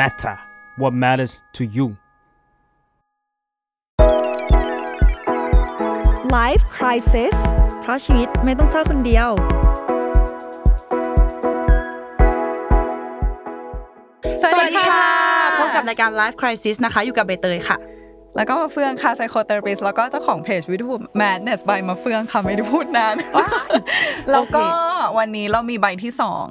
matter what matters to you Life Crisis เพราะชีวิตไม่ต้องเศร้าคนเดียว สวัสดีค่ะ พบกับรายการ Life Crisis นะคะ อยู่กับใบเตยค่ะ แล้วก็มาเฟืองค่ะ psychotherapist แล้วก็เจ้าของเพจวิทู madness by มาเฟืองค่ะ ไม่ได้พูดนาน แล้วก็วันนี้เรามีใบที่สอง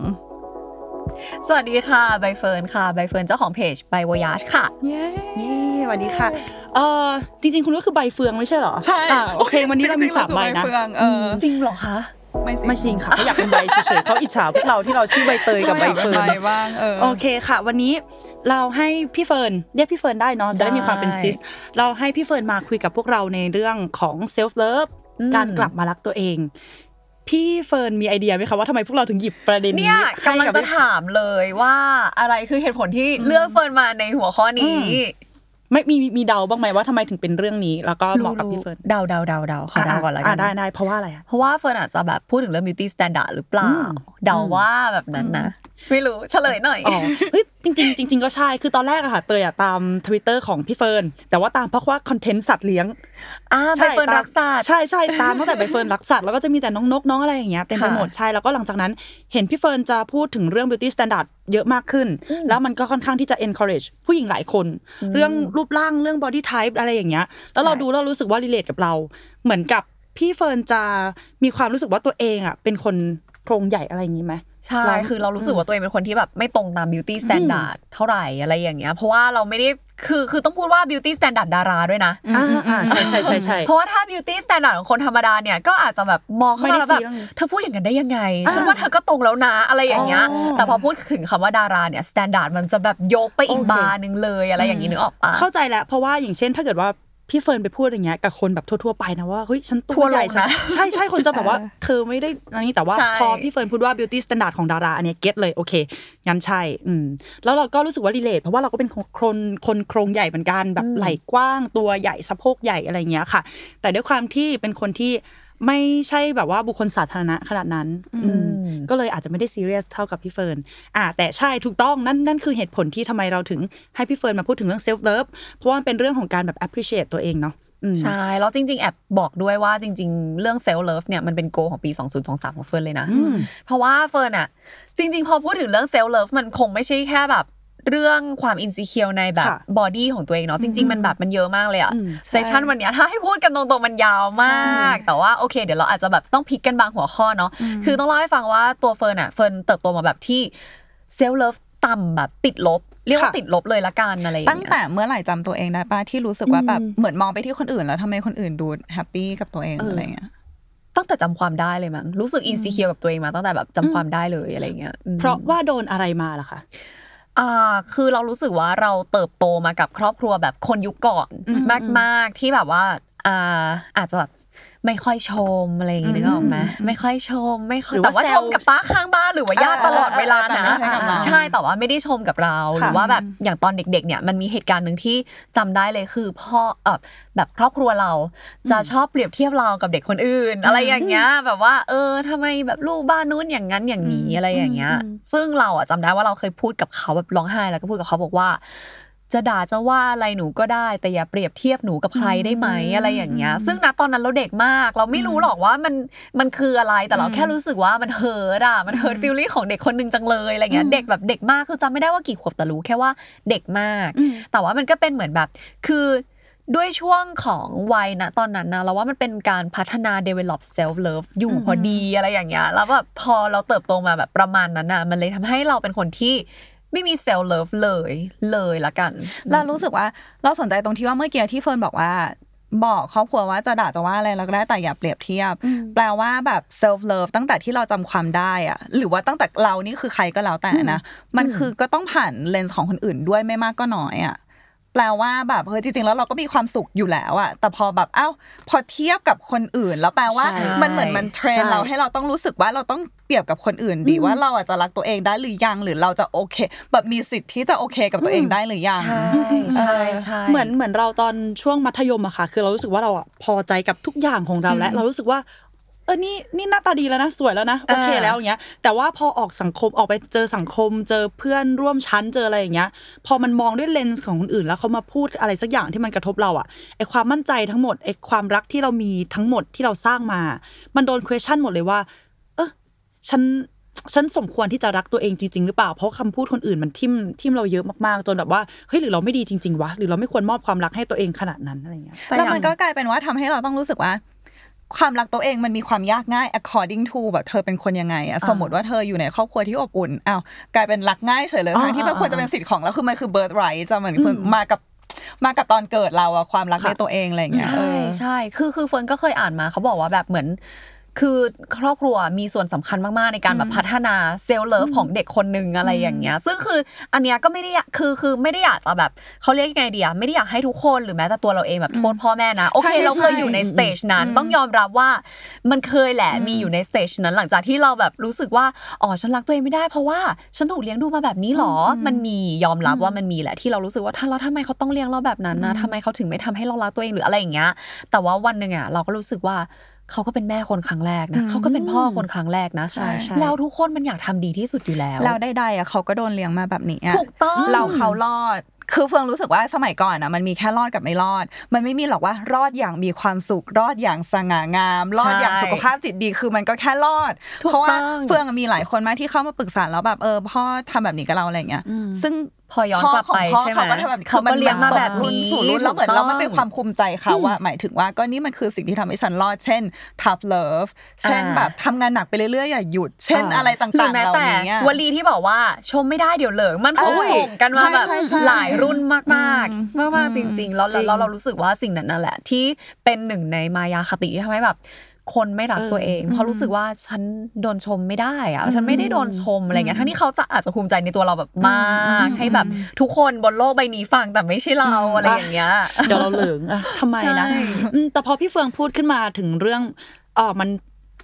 สวัสดีค่ะใบเฟิร์นค่ะใบเฟิร์นเจ้าของเพจใบวยาชค่ะ เย้เย้สวัสดีค่ะเอ่อจริงๆ คุณก็คือใบเฟืองไม่ใช่เหรอใช่อ่าโอเค วันนี้เรามีสามใบนะเฟืองเออจริงเหรอคะไม่สิไม่จริงค่ะเขาอยากเป็นใบเฉยๆเขาอิจฉาพวกเราที่เราชื่อใบเตยกับใบเฟิร์นใบบ้างเออโอเคค่ะ วันนี้เราให้พี่เฟิร์นเรียกพี่เฟิร์นได้เนาะจะได้มีความเป็น sis เราให้พี่เฟิร์นมาคุยกับพวกเราในเรื่องของ self-loveอืมการกลับมารักตัวเอง พี่เฟิร์นมีไอเดียไหมคะว่าทำไมพวกเราถึงหยิบประเด็นเนี่นี้ยให้กำลังกับจะถามเลยว่าอะไรคือเหตุผลที่เลือกเฟิร์นมาในหัวข้อนี้ ไม่มีมีเดาบ้างไหมว่าทำไมถึงเป็นเรื่องนี้ แล้วก็เหมาะกับพี่เฟิร์นเดาเดาเดาเดาขอเดาก่อนละกัน อ่าได้ได้เพราะว่าอะไรอะเพราะว่าเฟิร์นอาจจะแบบพูดถึงเรื่อง beauty standard หรือเปล่า เดาว่าแบบนั้นนะ ไม่รู้เฉลยหน่อยอ๋อเฮ้ยจริงๆจริงๆก็ใช่คือตอนแรกอะค่ะเตยอะตามทวิตเตอร์ของพี่เฟิร์นแต่ว่าตามเพราะว่าคอนเทนต์สัตว์เลี้ยงอ่าใบเฟิร์นตามรักสัตว์ใช่ใช่ตามตั้งแต่ใบเฟิร์นรักสัตว์แล้วก็จะมีแต่น้องนกน้องอะไรอย่างเงี้ยเต็มไปค่ะหมดใช่แล้วก็หลังจากนั้น เห็นพี่เฟิร์นจะพูดถึงเรื่อง beauty standard เยอะมากขึ้น แล้วมันก็ค่อนข้างที่จะ encourage ผู้หญิงหลายคน เรื่องรูปร่างเรื่อง body type อะไรอย่างเงี้ยแล้วเราดูแล้วรู้สึกว่า relate กับเรา เหมือนกับพี่เฟิร์นจะมีความรู้สึกว่าตัวเองอะเป็นคน โครงใหญ่อะไรอย่างงี้ไหมใช่เราคือเรารู้สึกว่าตัวเองเป็นคนที่แบบไม่ตรงตาม beauty standard เท่าไหร่อะไรอย่างเงี้ย เพราะว่าเราไม่ได้ คือ คือต้องพูดว่า beauty standard ดาราด้วยนะอ่าอ่าใช่ใช่ใช่ใช่เพราะว่าถ้า beauty standard ของคนธรรมดาเนี่ย ก็อาจจะแบบมองเข้าไม่มาได้แล้วแบบซีเรื่องเธอพูดอย่างนั้นได้ยังไงอ่าฉันว่าเธอก็ตรงแล้วนะ อะไรอย่างเงี้ยอ๋อแต่พอพูดถึงคำว่าดาราเนี่ย standard มันจะแบบยกไปอีกโอเคบาร์หนึ่งเลยอะไรอย่างงี้นึกออกปะเข้าใจแล้ว เพราะว่าอย่างเช่น ถ้าเกิดว่า พี่เฟิร์นไปพูดอย่างเงี้ยกับคนแบบทั่วๆไปนะว่าเฮ้ยฉันตัทัววร์ใหญ่ลงฉันนะใช่ใช่คนจะแบบว่า เธอไม่ได้อันนี้แต่ว่าใช่พอพี่เฟิร์นพูดว่า beauty standard ของดาราอันเนี้ย get เลยโอเคงั้นใช่อืมแล้วเราก็รู้สึกว่า relate เพราะว่าเราก็เป็นคนคนโครงใหญ่เหมือนกันแบบไหล่กว้างตัวใหญ่สะโพกใหญ่อะไรเงี้ยค่ะ แต่ด้วยความที่เป็นคนที่ ไม่ใช่แบบว่าบุคคลสาธารณะขนาดนั้น อืมก็เลยอาจจะไม่ได้ซีเรียสเท่ากับพี่เฟิร์นอ่าแต่ใช่ถูกต้องนั่นนั่นคือเหตุผลที่ทำไมเราถึงให้พี่เฟิร์นมาพูดถึงเรื่อง self love เพราะว่ามันเป็นเรื่องของการแบบ appreciate ตัวเองเนาะอืมใช่ แล้วจริง ๆ แอบบอกด้วยว่าจริง ๆ เรื่อง self love เนี่ยมันเป็น goal ของปี 2023 ของเฟิร์นเลยนะ เพราะว่าเฟิร์นอะจริง ๆ พอพูดถึงเรื่อง self love มันคงไม่ใช่แค่แบบ เรื่องความอิน e ิเคียวในแบบค่ะบอดี้ของตัวเองเนาะจริง ๆ มันแบบมันเยอะมากเลยอะอืม session วันเนี้ยถ้าให้พูดกันตรงๆ มันยาวมาก แต่ว่าโอเค เดี๋ยวเราอาจจะแบบต้อง pick กันบางหัวข้อเนาะคือต้องเล่าให้ฟังว่าตัวเฟิร์นอะเฟิร์นเติบโตมาแบบที่ self love ต่ำแบบติดลบเรียกว่าค่ะติดลบเลยละกันอะไรอย่างตั้งเงี้ยแต่เมื่อไหร่จำตัวเองได้ป้าที่รู้สึกว่าแบบเหมือนมองไปที่คนอื่นแล้วทำไมคนอื่นดูแฮปปี้กับตัวเองอะไรเงี้ยตั้งแต่จำความได้เลยมั้งรู้สึก insecure กับตัวเองมาตั้งแต่แบบจำความได้เลยอะไรเงี้ยอืมเพราะว่าโดนอะไรมาล่ะคะ อ่าคือเรารู้สึกว่าเราเติบโตมากับครอบครัวแบบคนยุคก่อนมาก ๆ ที่แบบว่าอ่าอาจจะแบบ ไม่ค่อยชมอะไรอย่างงี้นึกออกไหมไม่ค่อยชม ไม่ค่อยหรือแต่ว่าว่าแซชวมกับป้าข้างบ้านหรือว่าญาติตลอดเวลาแต่นะไม่ใช่กับเรา ใช่แต่ว่าไม่ได้ชมกับเราหรือค่ะว่าแบบอย่างตอนเด็กๆเนี่ยมันมีเหตุการณ์หนึ่งที่จำได้เลยคือพ่อเออแบบครอบครัวเราจะชอบเปรียบเทียบเรากับเด็กคนอื่น อะไรอย่างเงี้ยแบบว่า เออทำไมแบบลูกบ้านนู้นอย่างนั้นอย่างนี้อะไรอย่างเงี้ย ซึ่งเราอะจำได้ว่าเราเคยพูดกับเขาแบบร้องไห้แล้วก็พูดกับเขาบอกว่า จะด่าจะว่าอะไรหนูก็ได้ แต่อย่าเปรียบเทียบหนูกับใครได้ไหมอะไรอย่างเงี้ย ซึ่งณตอนนั้นเราเด็กมาก เราไม่รู้หรอกว่ามันมันคืออะไรแต่เราแค่รู้สึกว่ามัน hurt อะมัน hurt feeling ของเด็กคนหนึ่งจังเลยอะไรเงี้ยเด็กแบบเด็กมากคือจำไม่ได้ว่ากี่ขวบแต่รู้แค่ว่าเด็กมาก แต่ว่ามันก็เป็นเหมือนแบบคือด้วยช่วงของวัยนะตอนนั้นนะเราว่ามันเป็นการพัฒนา develop self love อยู่พอดีอะไรอย่างเงี้ยแล้วแบบพอเราเติบโตมาแบบประมาณนั้นน่ะมันเลยทำให้เราเป็นคนที่ ไม่มี self love เลยเลยละกัน เรารู้สึกว่าเราสนใจตรงที่ว่าเมื่อกี้ที่เฟิร์นบอกว่าบอกครอบครัวว่าจะด่าจะว่าอะไรเราก็ได้แต่อย่าเปรียบเทียบ แปลว่าแบบ self love ตั้งแต่ที่เราจำความได้อะหรือว่าตั้งแต่เรานี่คือใครก็แล้วแต่นะ มันคือก็ต้องผ่านเลนส์ของคนอื่นด้วยไม่มากก็น้อยอะ แปลว่าแบบเฮ้ยจริงๆแล้วเราก็มีความสุขอยู่แล้วอะแต่พอแบบเอ้าพอเทียบกับคนอื่น แล้วแปลว่าใช่มันเหมือนมัน train ใช่เราให้เราต้องรู้สึกว่าเราต้องเปรียบกับคนอื่นดีว่าเราอาจจะรักตัวเองได้หรือยังหรือเราจะโอเค แบบมีสิทธิ์ที่จะโอเคกับตัวเองได้หรือยังใช่ใช่ใช่เหมือนเหมือนเราตอนช่วงมัธยมอะค่ะ คือเรารู้สึกว่าเราอะพอใจกับทุกอย่างของเราและเรารู้สึกว่า เออนี่นี่หน้าตาดีแล้วนะสวยแล้วนะโอเคอ่าแล้วอย่างเงี้ย แต่ว่าพอออกสังคมออกไปเจอสังคม เจอเพื่อนร่วมชั้นเจออะไรอย่างเงี้ย พอมันมองด้วยเลนส์ของคนอื่น แล้วเขามาพูดอะไรสักอย่างที่มันกระทบเราอะไอความมั่นใจทั้งหมดไอความรักที่เรามีทั้งหมดที่เราสร้างมา มันโดน question หมดเลยว่า เออฉันฉันสมควรที่จะรักตัวเองจริง ๆ หรือเปล่า เพราะคำพูดคนอื่นมันทิ่มทิ่มเราเยอะมากๆ จนแบบว่า เฮ้ย หรือเราไม่ดีจริง ๆ วะ หรือเราไม่ควรมอบความรักให้ตัวเองขนาดนั้นอะไรเงี้ยแต่แล้วอย่างมันก็กลายเป็นว่าทำให้เราต้องรู้สึกว่า ความรักตัวเองมันมีความยากง่าย according to แบบเธอเป็นคนยังไงอะสมมติว่าเธออยู่ในครอบครัวที่อบอุ่นอ้าวกลายเป็นรักยากเฉยเลยอ่าทั้งที่มันอ่าควรจะเป็นสิทธิ์ของเราคือมันคือ birth right จะเหมือนมากับมากับตอนเกิดเราอะความรักค่ะในตัวเองอะไรอย่างเงี้ยใช่เออใช่คือคือเฟิร์นก็เคยอ่านมาเขาบอกว่าแบบเหมือน คือครอบครัวมีส่วนสำคัญมาก ๆ ในการแบบพัฒนา self love ของเด็กคนหนึ่งอะไรอย่างเงี้ย ซึ่งคืออันเนี้ยก็ไม่ได้อยากคือคือไม่ได้อยากจะแบบเขาเรียกยังไงดีอะไม่ได้อยากให้ทุกคนหรือแม้แต่ตัวเราเองแบบโทษพ่อแม่นะ โอเคใช่เราเคยใช่อยู่ใน stage นั้นต้องยอมรับว่า มันเคยแหละมีอยู่ใน stage นั้นหลังจากที่เราแบบรู้สึกว่าอ๋อฉันรักตัวเองไม่ได้เพราะว่าฉันถูกเลี้ยงดูมาแบบนี้หรออมันมียอมรับว่ามันมีแหละที่เรารู้สึกว่าถ้าเราทำไมเขาต้องเลี้ยงเราแบบนั้นนะทำไมเขาถึงไม่ทำให้เรารักตัวเองหรืออะไรอย่างเงี้ย แต่ว่าวันหนึ่งอะเราก็รู้สึกว่า เขาก็เป็นแม่คนครั้งแรกนะเขาก็เป็นพ่อคนครั้งแรกนะใช่ใช่แล้วทุกคนมันอยากทำดีที่สุดอยู่แล้วแล้วได้ๆอะเขาก็โดนเลี้ยงมาแบบนี้อะถูกต้องเราเขารอดคือเฟืองรู้สึกว่าสมัยก่อนอะมันมีแค่รอดกับไม่รอด มันไม่มีหรอกว่ารอดอย่างมีความสุขรอดอย่างสง่างาม รอดอย่างสุขภาพจิตดีคือมันก็แค่รอดถูกเพราะว่าต้องเฟืองมีหลายคนมากที่เข้ามาปรึกษาแล้วแบบเออพ่อทำแบบนี้กับเราอะไรเงี้ยซึ่ง พอย้อนกลับไปพ่อใช่ไหมเขาก็ทำแบบนี้เขาก็เลี้ยงมาแบบรุ่นนี้สู่รุ่นแล้วเหมือนถูกต้องเรามันเป็นความภูมิใจเขาอะหมายถึงว่าก็นี่มันคือสิ่งที่ทำให้ฉันรอด เช่น tough love เช่นอ่าแบบทำงานหนักไปเรื่อยๆอย่าหยุด เช่นอะไรต่างหรือๆแม้เหล่าแต่นี้อะวลีที่บอกว่าชมไม่ได้เดี๋ยวเหลิงมันถูกโอ้ยส่งกันมาแบบใช่ใช่ใช่หลายรุ่นมากมากอืมมากมากๆจริง ๆ แล้วจริงแล้วเรารู้สึกว่าสิ่งนั้นนั่นแหละที่เป็นหนึ่งในมายาคติที่ทำให้แบบ คนไม่รักตัวเอง เพราะรู้สึกว่าฉันโดนชมไม่ได้อะฉันไม่ได้โดนชมอะไรเงี้ยทั้งที่เขาจะอาจจะภูมิใจในตัวเราแบบมากให้แบบทุกคนบนโลกใบนี้ฟังแต่ไม่ใช่เราอะไรอย่างเงี้ยเดี๋ยวเราเหลิงอะทำไมนะใช่อืมแต่พอพี่เฟืองพูดขึ้นมาถึงเรื่องเออมัน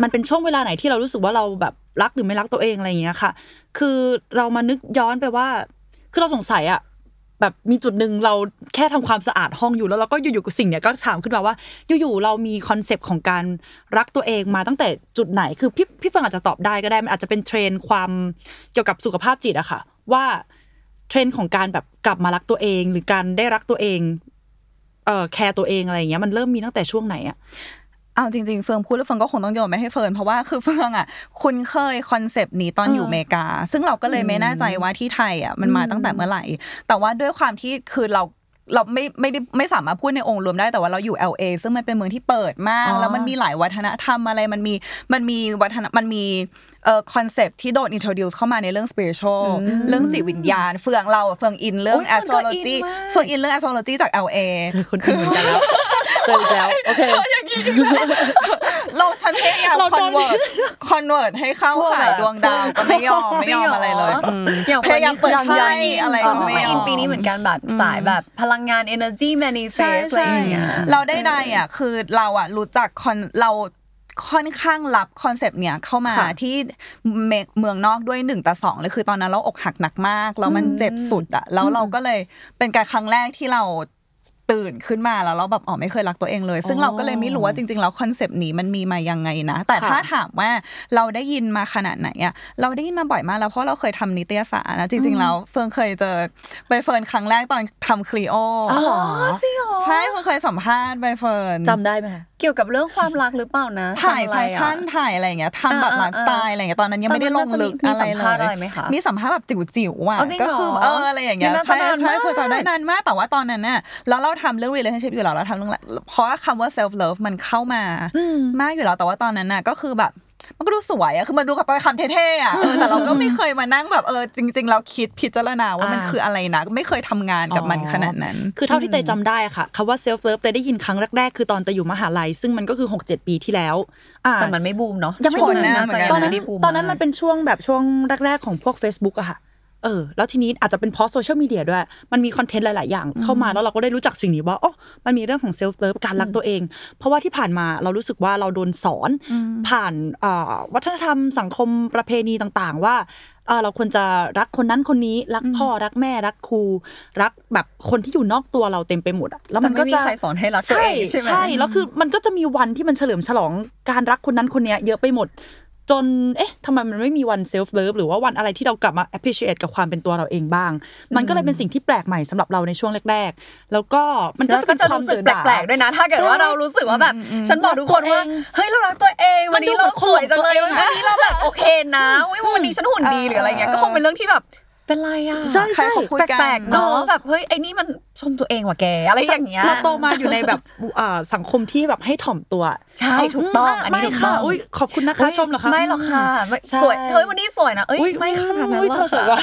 มันเป็นช่วงเวลาไหนที่เรารู้สึกว่าเราแบบรักหรือไม่รักตัวเองอะไรอย่างเงี้ยค่ะ คือเรามานึกย้อนไปว่า คือเราสงสัยอะ แบบมีจุดหนึ่งเราแค่ทำความสะอาดห้องอยู่แล้วเราก็อยู่ๆกับสิ่งเนี้ยก็ถามขึ้นมาว่าอยู่ๆเรามีคอนเซปต์ของการรักตัวเองมาตั้งแต่จุดไหนคือพี่พี่เฟืองอาจจะตอบได้ก็ได้มันอาจจะเป็นเทรนด์ความเกี่ยวกับสุขภาพจิตอะค่ะ ว่าเทรนด์ของการแบบกลับมารักตัวเอง หรือการได้รักตัวเองเอ่อแคร์ตัวเองอะไรเงี้ยมันเริ่มมีตั้งแต่ช่วงไหนอะ เอาจริงๆเฟิร์นพูดแล้วเฟิร์นก็คงต้องโยนไปให้เฟิร์นเพราะว่าคือเฟิร์นอะคุ้นเคยคอนเซปต์นี้ตอนอยู่อเมริกา ซึ่งเราก็เลยไม่แน่ใจว่าที่ไทยอะมันมาตั้งแต่เมื่อไหร่ แต่ว่าด้วยความที่คือเราเราไม่ไม่ได้ไม่สามารถพูดในองค์รวมได้แต่ว่าเราอยู่ LA ซึ่งมันเป็นเมืองที่เปิดมาก แล้วมันมีหลายวัฒนธรรมอะไรมันมีมันมีวัฒนมันมี คอนเซปต์ที่โดน introduce เข้ามาในเรื่อง spiritual เรื่องจิตวิญญาณ เฟืองเราเฟืองอินเรื่องโอ้ยเฟืองก็อิน astrology มากเฟืองอินเรื่อง astrology จาก LA เจอคนอื่นเหมือนกันแล้วเจออีกแล้วโอเคเราฉันพยายามเราคโดอนนเวิร์ตคอนเวิร์ตให้เข้าสายดวงดาวก็ไม่ยอมไม่ยอมอะไรเลยอืมอย่างพยายามเปิดคนนี้ไพ่คืออะไรเอก็อไม่มาออิอนกปีนี้เหมือนกันแบบสายแบบพลังงาน energy manifest อะไรอย่างเงี้ยเราได้ใดอะคือเราอะรู้จักคอนเรา ค่อนข้างรับคอนเซปต์เนี้ยเข้ามาค่ะที่เมกเมืองนอกด้วยหนึ่งแต่สองเลยคือตอนนั้นเราอกหักหนักมากแล้วมันเจ็บสุดอะแล้วเราก็เลยเป็นการครั้งแรกที่เราตื่นขึ้นมาแล้วเราแบบอ๋อไม่เคยรักตัวเองเลย ซึ่งเราก็เลยไม่รู้ว่าจริงๆแล้วคอนเซปต์นี้มันมีมายังไงนะ แต่ค่ะถ้าถามว่าเราได้ยินมาขนาดไหนอะเราได้ยินมาบ่อยมากแล้วเพราะเราเคยทำนิตยสารนะจริงๆแล้วเฟิร์นเคยเจอใบเฟิร์นครั้งแรกตอนทำคลีโออ๋อเหรอจริงเหรอใช่เพิ่งเคยสัมภาษณ์ใบเฟิร์นจำได้ไหมคะ เกี่ยวกับเรื่องความรักหรือเปล่านะถ่ายจำอะแฟไรอะแฟชั่นถ่ายอะไรอย่างเงี้ยทำแบบอ่าไลฟ์สไตล์อะไรอย่างเงี้ยตอนนั้นยังไม่ได้ลงลึกตอนนั้นอะไรน่าจะมีเลสัมภาษณ์อะไรยไหมคะมีสัมภาษณ์แบบจิ๋วๆอะอ๋อจริงก็เหรอคือเอออะไรอย่างเงี้ยนี่น่าจะใช่นานใช่มากคือจำได้นานมากแต่ว่าตอนนั้นน่ะแล้วเราทำเรื่อง relationship อยู่แล้วเราทำเรื่องเพราะว่าคำว่า self love มันเข้ามามากอยู่แล้วแต่ว่าตอนนั้นน่ะก็คือแบบ มันก็ดูสวยอะคือมันดูกับไปคำเท่ๆอะเออแต่เราก็ไม่เคยมานั่งแบบเออจริง ๆ เราคิดพิจารณาว่ามันอ่าคืออะไรนะไม่เคยทำงานกับมันขนาดนั้น คือเท่าที่เตยจำได้อะค่ะคำว่า self love เตยได้ยินครั้งแรกๆคือตอนเตยอยู่มหาลัย ซึ่งมันก็คือ 6-7 ปีที่แล้วอ่าแต่มันไม่บูมเนาะยังไม่ช่วบูมนั้นนะน่าจะเหมือนกันตอนนั้นยังไม่ได้บูมตอนนั้นมันากเป็นช่วงแบบช่วงแรกๆของพวก Facebook อะค่ะ เออแล้วทีนี้อาจจะเป็นเพราะโซเชียลมีเดียด้วย มันมีคอนเทนต์หลาย ๆ อย่างเข้ามาแล้วเราก็ได้รู้จักสิ่งนี้ว่าอ๋อมันมีเรื่องของ self love การรักตัวเอง เพราะว่าที่ผ่านมาเรารู้สึกว่าเราโดนสอน ผ่านเอ่อวัฒนธรรมสังคมประเพณีต่าง ๆ ว่าเอ่อเราควรจะรักคนนั้นคนนี้รักพ่อรักแม่รักครูรักแบบคนที่อยู่นอกตัวเราเต็มไปหมดอะแล้วมันก็แต่ไม่มีจะใครสอนให้รักตัวเองใช่ไหมใช่แล้วคือมันก็จะมีวันที่มันเฉลิมฉลองการรักคนนั้นคนเนี้ยเยอะไปหมด จนเอ๊ะทำไมมันไม่มีวัน self love หรือว่าวันอะไรที่เรากลับมา appreciate กับความเป็นตัวเราเองบ้าง มันก็เลยเป็นสิ่งที่แปลกใหม่สำหรับเราในช่วงแรก ๆ แล้วก็มันก็แล้วจะก็เป็นจะความรู้สึกเดือดแปลกๆด้วยนะ ถ้าเกิดว่าเรารู้สึกว่าแบบ ฉันบอกทุกคนว่าเฮ้ยเรารักตัวเองวันนี้เราสวยจังเลยวันนี้เราแบบโอเคนะอุ๊ยวันนี้ฉันหุ่นดีหรืออะไรเงี้ยก็คงเป็นเรื่องที่แบบ เป็นไรอะใช่ใครใช่เขาพูดกันแปลกๆเนาะแบบเฮ้ยไอ้นี่มันชมตัวเองว่ะแกอะไรอย่างเงี้ยเราโตมาอยู่ในแบบอ่าสังคมที่แบบให้ถ่อมตัวใช่ถูกต้องอันนี้ไม่ถูกค่ะต้องอุ้ยขอบคุณนะคะชมเหรอคะไม่หรอกค่ะไม่ใช่สวยเฮ้ยวันนี้สวยนะเอ้ยอุ๊ยไม่ขนาดนั้นอุ๊ยหรเธออกสวยค่ะว่ะ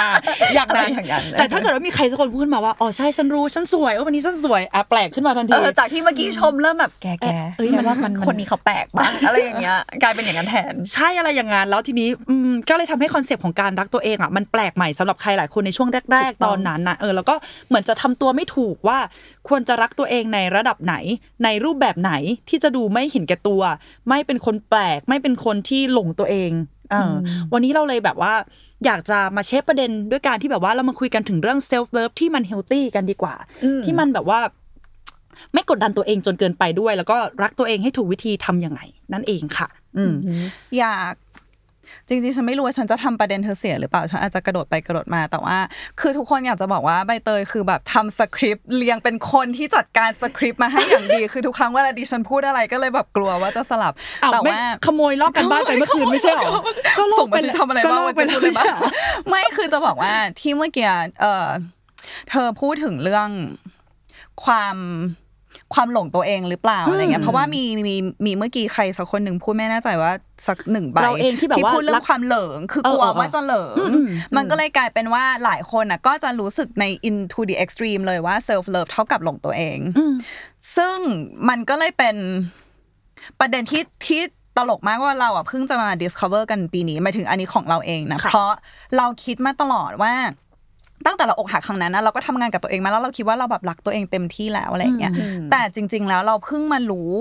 อะอย่างนั้นอะไรอย่างนั้นแต่ถ้าเกิดว่ามีใครสักคนพูดมาว่าอ๋อใช่ฉันรู้ฉันสวยว่าวันนี้ฉันสวยอะแปลกขึ้นมาทันทีเออจากที่เมื่อกี้ชมเริ่มแบบแกแกเอ้ยแกมันว่ามันคนนี้เขาแปลกปะอะไรอย่างเงี้ยกลายเป็นอย่างนั้นแทนใช่อะไรอย่างงั้นแล้วทีนี้อืมก็เลยทำให้คอนเซปต์ของการรักตัวเองอะมันแปลกใหม่สำหรับใครหลายคนในช่วงแรกถูกๆต้ตองอนนั้นนะเออแล้วก็เหมือนจะทำตัวไม่ถูกว่าควรจะรักตัวเองในระดับไหน ในรูปแบบไหนที่จะดูไม่เห็นแก่ตัว ไม่เป็นคนแปลก ไม่เป็นคนที่หลงตัวเองเอออวันนี้เราเลยแบบว่า อยากจะมา shape ประเด็นด้วยการที่แบบว่าเรามาคุยกันถึงเรื่อง self-love ที่มัน healthy กันดีกว่า ที่มันแบบว่า ไม่กดดันตัวเองจนเกินไปด้วย แล้วก็รักตัวเองให้ถูกวิธีทำยังไง นั่นเองค่ะอืมอยาก จริงๆ ฉันไม่รู้ว่าฉันจะทำประเด็นเธอเสียหรือเปล่า ฉันอาจจะกระโดดไปกระโดดมา แต่ว่า คือทุกคนอยากจะบอกว่าใบเตยคือแบบทำสคริปต์เรียงเป็นคนที่จัดการสคริปต์มาให้อย่างดี คือทุกครั้งเวลาดิฉันพูดอะไรก็เลยแบบกลัวว่าจะสลับอ้าวแต่ไม่ว่าขโมยลอกกันบ้านไปเมื่อคืนไม่ใช่หรอ ก็ลอส่กงไปมาสิทำอะไรบ้างก็ลวัอกนไปจะแล้วพูดอะไรบ้างใช่หรอไม่คือจะบอกว่าที่เมื่อกี้เออเธอพูดถึงเรื่องความ ความหลงตัวเองหรือเปล่าอะไรเงี้ยเพราะว่ามีมีมีเมื่อกี้ใครสักคนหนึ่งพูดไม่แน่ใจว่าสักหนึ่งใบเราเองที่แบบว่าพูดเรื่องความเหลิงคือกลัวเออเออเออว่าจะเหลิงอืมมันก็เลยกลายเป็นว่าหลายคนอะก็จะรู้สึกใน into the extreme เลยว่า self love เท่ากับหลงตัวเอง ซึ่งมันก็เลยเป็นประเด็นที่ที่ตลกมากว่าเราอะเพิ่งจะมา discover กันปีนี้หมายถึงอันนี้ของเราเองนะค่ะเพราะเราคิดมาตลอดว่า ตั้งแต่เราอกหักครั้งนั้นนะเราก็ทำงานกับตัวเองมาแล้วเราคิดว่าเราแบบรักตัวเองเต็มที่แล้วอะไรอย่างเงี้ยแต่จริง ๆ แล้วเราเพิ่งมารู้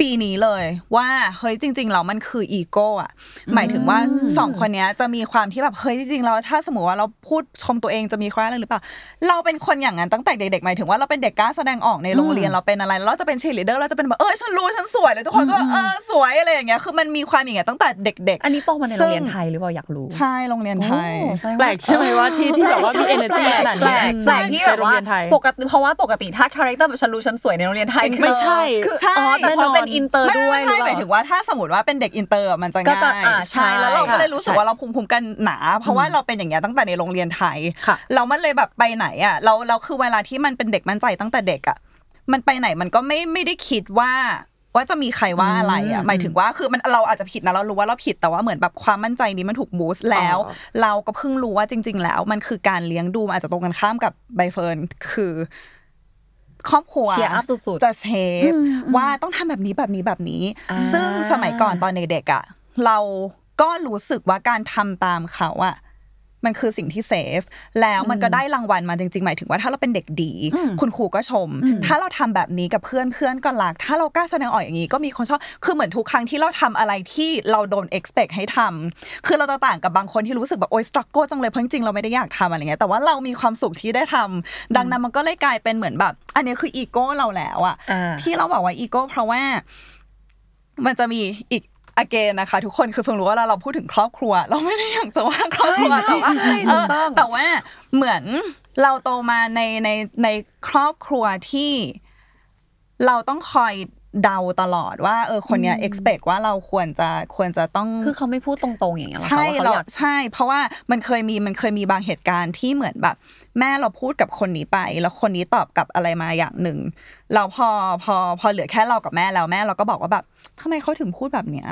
ปีนี้เลยว่าเฮ้ยจริง ๆ แล้วมันคืออีโก้อะหมายถึงว่าสองคนเนี้ยจะมีความที่แบบเฮ้ยจริงๆแล้วถ้าสมมติว่าเราพูดชมตัวเองจะมีความอะไรหรือเปล่า เราเป็นคนอย่างนั้นตั้งแต่เด็กๆหมายถึงว่าเราเป็นเด็กกล้าแสดงออกในโรงเรียนเราเป็นอะไรแล้วเราจะเป็นเชียร์ลีดเดอร์เราจะเป็นแบบเออฉันรู้ฉันสวยเลยทุกคนก็เออสวยอะไรอย่างเงี้ยคือมันมีความอย่างเงี้ยตั้งแต่เด็ก ๆ อันนี้โตมาในโรงเรียนไทยหรือเปล่าอยากรู้ใช่โรงเรียนไทยโอ้ใช่ว่าแปลกใช่ไหมว่าที่ที่แบบว่ามี energy ขนาดแปลนี้กแปลกที่แบบว่าในโรงเรียนไทยปกติเพราะว่าปกติถ้าคาแรคเตอร์แบบฉันรู้ฉันสวยในโรงเรียนไทยคือไม่ใช่คือใช่อ๋อแต่พอเป็นอินเตอร์ไม่ด้วยไม่หรือเปใช่หมายล่าถึงว่าถ้าสมมติว่าเป็นเด็กอินเตอร์มันจะก็จะง่ายอ่าใช่ใช่แล้วเราก็เลยรู้สึกใช่ว่าเราภูมิคุ้มกันหนา เพราะว่าเราเป็นอย่างเงี้ยตั้งแต่ในโรงเรียนไทยค่ะเรามันเลยแบบไปไหนอะเราเราคือเวลาที่มันเป็นเด็กมั่นใจตั้งแต่เด็กอะมันไปไหนมันก็ไม่ไม่ได้คิดว่าว่าจะมีใครว่าอะไรอะหมายถึงว่าคือมันเราอาจจะผิดนะเรารู้ว่าเราผิดแต่ว่าเหมือนแบบความมั่นใจนี้มันถูก boost แล้วอ๋อเราก็เพิ่งรู้ว่าจริง ๆ แล้ว มันคือการเลี้ยงดูมันอาจจะตรงกันข้ามกับใบเฟิร์นคือ ครอบครัว cheer up สุดๆจะ shape ว่าต้องทำแบบนี้แบบนี้แบบนี้อ่าซึ่งสมัยก่อนตอนเด็กๆอะเราก็รู้สึกว่าการทำตามเขาอะ มันคือสิ่งที่ safe แล้วมันก็ได้รางวัลมาจริงๆ หมายถึงว่าถ้าเราเป็นเด็กดี คุณครูก็ชม ถ้าเราทำแบบนี้กับเพื่อนเพื่อนก็รัก ถ้าเรากล้าแสดงออกอย่างนี้ก็มีคนชอบคือเหมือนทุกครั้งที่เราทำอะไรที่เราโดน expect ให้ทำคือเราจะต่างกับบางคนที่รู้สึกแบบโอ๊ย struggle จังเลยเพราะจริงๆเราไม่ได้อยากทำอะไรเงี้ยแต่ว่าเรามีความสุขที่ได้ทำดังนั้นมันก็เลยกลายเป็นเหมือนแบบ อันนี้คืออีโก้เราแล้วอะอ่าที่เราบอกว่าอีโก้เพราะว่ามันจะมีอีก อเกนนะคะ ทุกคนคือเพิ่งรู้ว่าเราเราพูดถึงครอบครัว เราไม่ได้อยากจะว่าครอบครัวใช่แต่ว่าใช่เอถูอกต้องแต่ว่าเหมือนเราโตมาในในในครอบครัวที่เราต้องคอยเดาตลอดว่าเออคนเนี้ย expect ว่าเราควรจะควรจะต้องคือเขาไม่พูดตรงๆอย่างเงี้ยหรอคะใช่ว่าเขาเราอยากใช่ เพราะว่ามันเคยมีมันเคยมีบางเหตุการณ์ที่เหมือนแบบ แม่เราพูดกับคนนี้ไป แล้วคนนี้ตอบกลับอะไรมาอย่างหนึ่งเราพอพอพอเหลือแค่เรากับแม่แล้วแม่เราก็บอกว่าแบบทำไมเขาถึงพูดแบบเนี้ย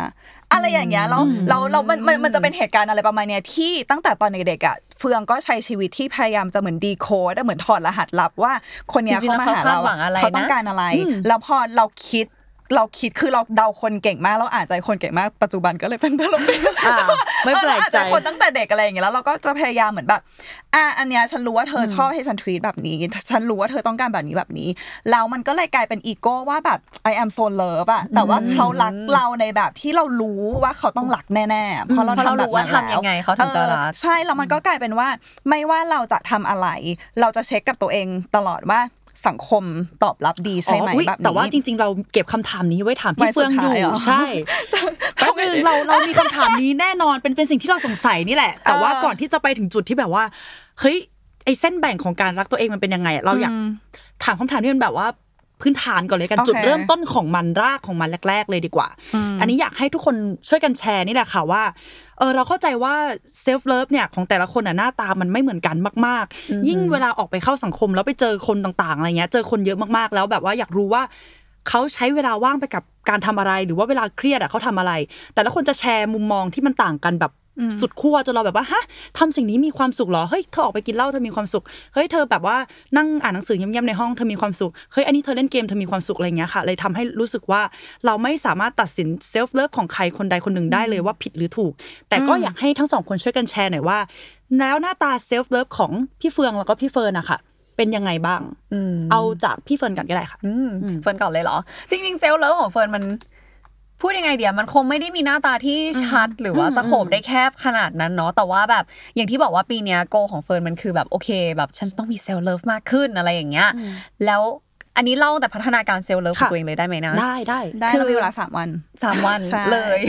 อะไรอย่างเงี้ยแล้วเราเรามันมันมันจะเป็นเหตุการณ์อะไรประมาณเนี้ยที่ตั้งแต่ตอนเด็กๆอะเฟืองก็ใช้ชีวิตที่พยายามจะเหมือนดีโคดเหมือนถอดรหัสลับว่า คนเนี้ยจริงๆเขามาหาเราแล้วเขาคาดหวังอะไรนะเขาต้องการอะไร แล้วพอเราคิด เราคิดคือเราเดาคนเก่งมากเราอ่านใจคนเก่งมากปัจจุบันก็เลยเป็นตลกอ่าไม่แปลกใจเออเราอ่านใจคนตั้งแต่เด็กอะไรอย่างเงี้ยแล้วเราก็จะพยายามเหมือนแบบอะอันเนี้ยฉันรู้ว่าเธอชอบให้ฉันทวีตแบบนี้ ฉันรู้ว่าเธอต้องการแบบนี้แบบนี้แล้วมันก็เลยกลายเป็นอีโก้ว่าแบบ I am so love อะแต่ว่าเขารักเราในแบบที่เรารู้ว่าเขาต้องรักแน่ๆเพราะเราเพราะเราทำแบบรู้ว่านั้นทำยังไงเขาถึงจะรักเออใช่แล้วมันก็กลายเป็นว่า ไม่ว่าเราจะทำอะไร เราจะเช็คกับตัวเองตลอดว่า สังคมตอบรับดีใช่ไหมอ๋ออุ๊ยแบบนี้แต่ว่าจริง ๆ เราเก็บคำถามนี้ไว้ถามไว้พี่เฟืองอยู่สุดท้ายเหรอใช่แป๊บนึงเราเรามีคำถามนี้แน่นอนเป็นเป็นสิ่งที่เราสงสัยนี่แหละ แต่ว่าเออก่อนที่จะไปถึงจุดที่แบบว่าเฮ้ยไอ้เส้นแบ่งของการรักตัวเองมันเป็นยังไงอะเราอยากอืมถามคำถามที่มันแบบว่าพื้นฐานก่อนเลยกันโอเคจุดเริ่มต้นของมันรากของมันแรก ๆ เลยดีกว่า อันนี้อยากให้ทุกคนช่วยกันแชร์นี่แหละค่ะว่า เออเราเข้าใจว่า self-love เนี่ยของแต่ละคนอะหน้าตามันไม่เหมือนกันมาก ๆ ยิ่งเวลาออกไปเข้าสังคมแล้วไปเจอคนต่างๆอะไรเงี้ยเจอคนเยอะมากๆแล้วแบบว่าอยากรู้ว่าเขาใช้เวลาว่างไปกับการทำอะไร หรือว่าเวลาเครียดอะเขาทำอะไร แต่ละคนจะแชร์มุมมองที่มันต่างกันแบบ สุดขั้วจนเราแบบว่าฮะทำสิ่งนี้มีความสุขเหรอเฮ้ยเธอออกไปกินเหล้าเธอมีความสุขเฮ้ยเธอแบบว่านั่งอ่านหนังสือเงียบๆในห้องเธอมีความสุขเฮ้ยอันนี้เธอเล่นเกมเธอมีความสุขอะไรเงี้ยค่ะ เลยทำให้รู้สึกว่าเราไม่สามารถตัดสิน self-love ของใครคนใดคนหนึ่งได้เลยว่าผิดหรือถูก แต่ก็อยากให้ทั้งสองคนช่วยกันแชร์หน่อยว่า แล้วหน้าตา self-love ของพี่เฟืองแล้วก็พี่เฟิร์นอะค่ะเป็นยังไงบ้างอืมเอาจากพี่เฟิร์นกันก็ได้ค่ะอืมเฟิร์นก่อนเลยเหรอ จริงๆ self-love ของเฟิร์นมัน พูดยังไงเดียวมันคงไม่ได้มีหน้าตาที่ชัดหรือว่า scope ได้แคบขนาดนั้นเนาะแต่ว่าแบบอย่างที่บอกว่าปีเนี้ย goal ของเฟิร์นมันคือแบบโอเคแบบฉันจะต้องมี self-love มากขึ้นอะไรอย่างเงี้ยแล้วอันนี้เล่าแต่พัฒนาการ self-love ของค่ะตัวเองเลยได้ไหมนะ ได้ได้ได้คือเรามีเวลาสามวันสามวันใช่เลย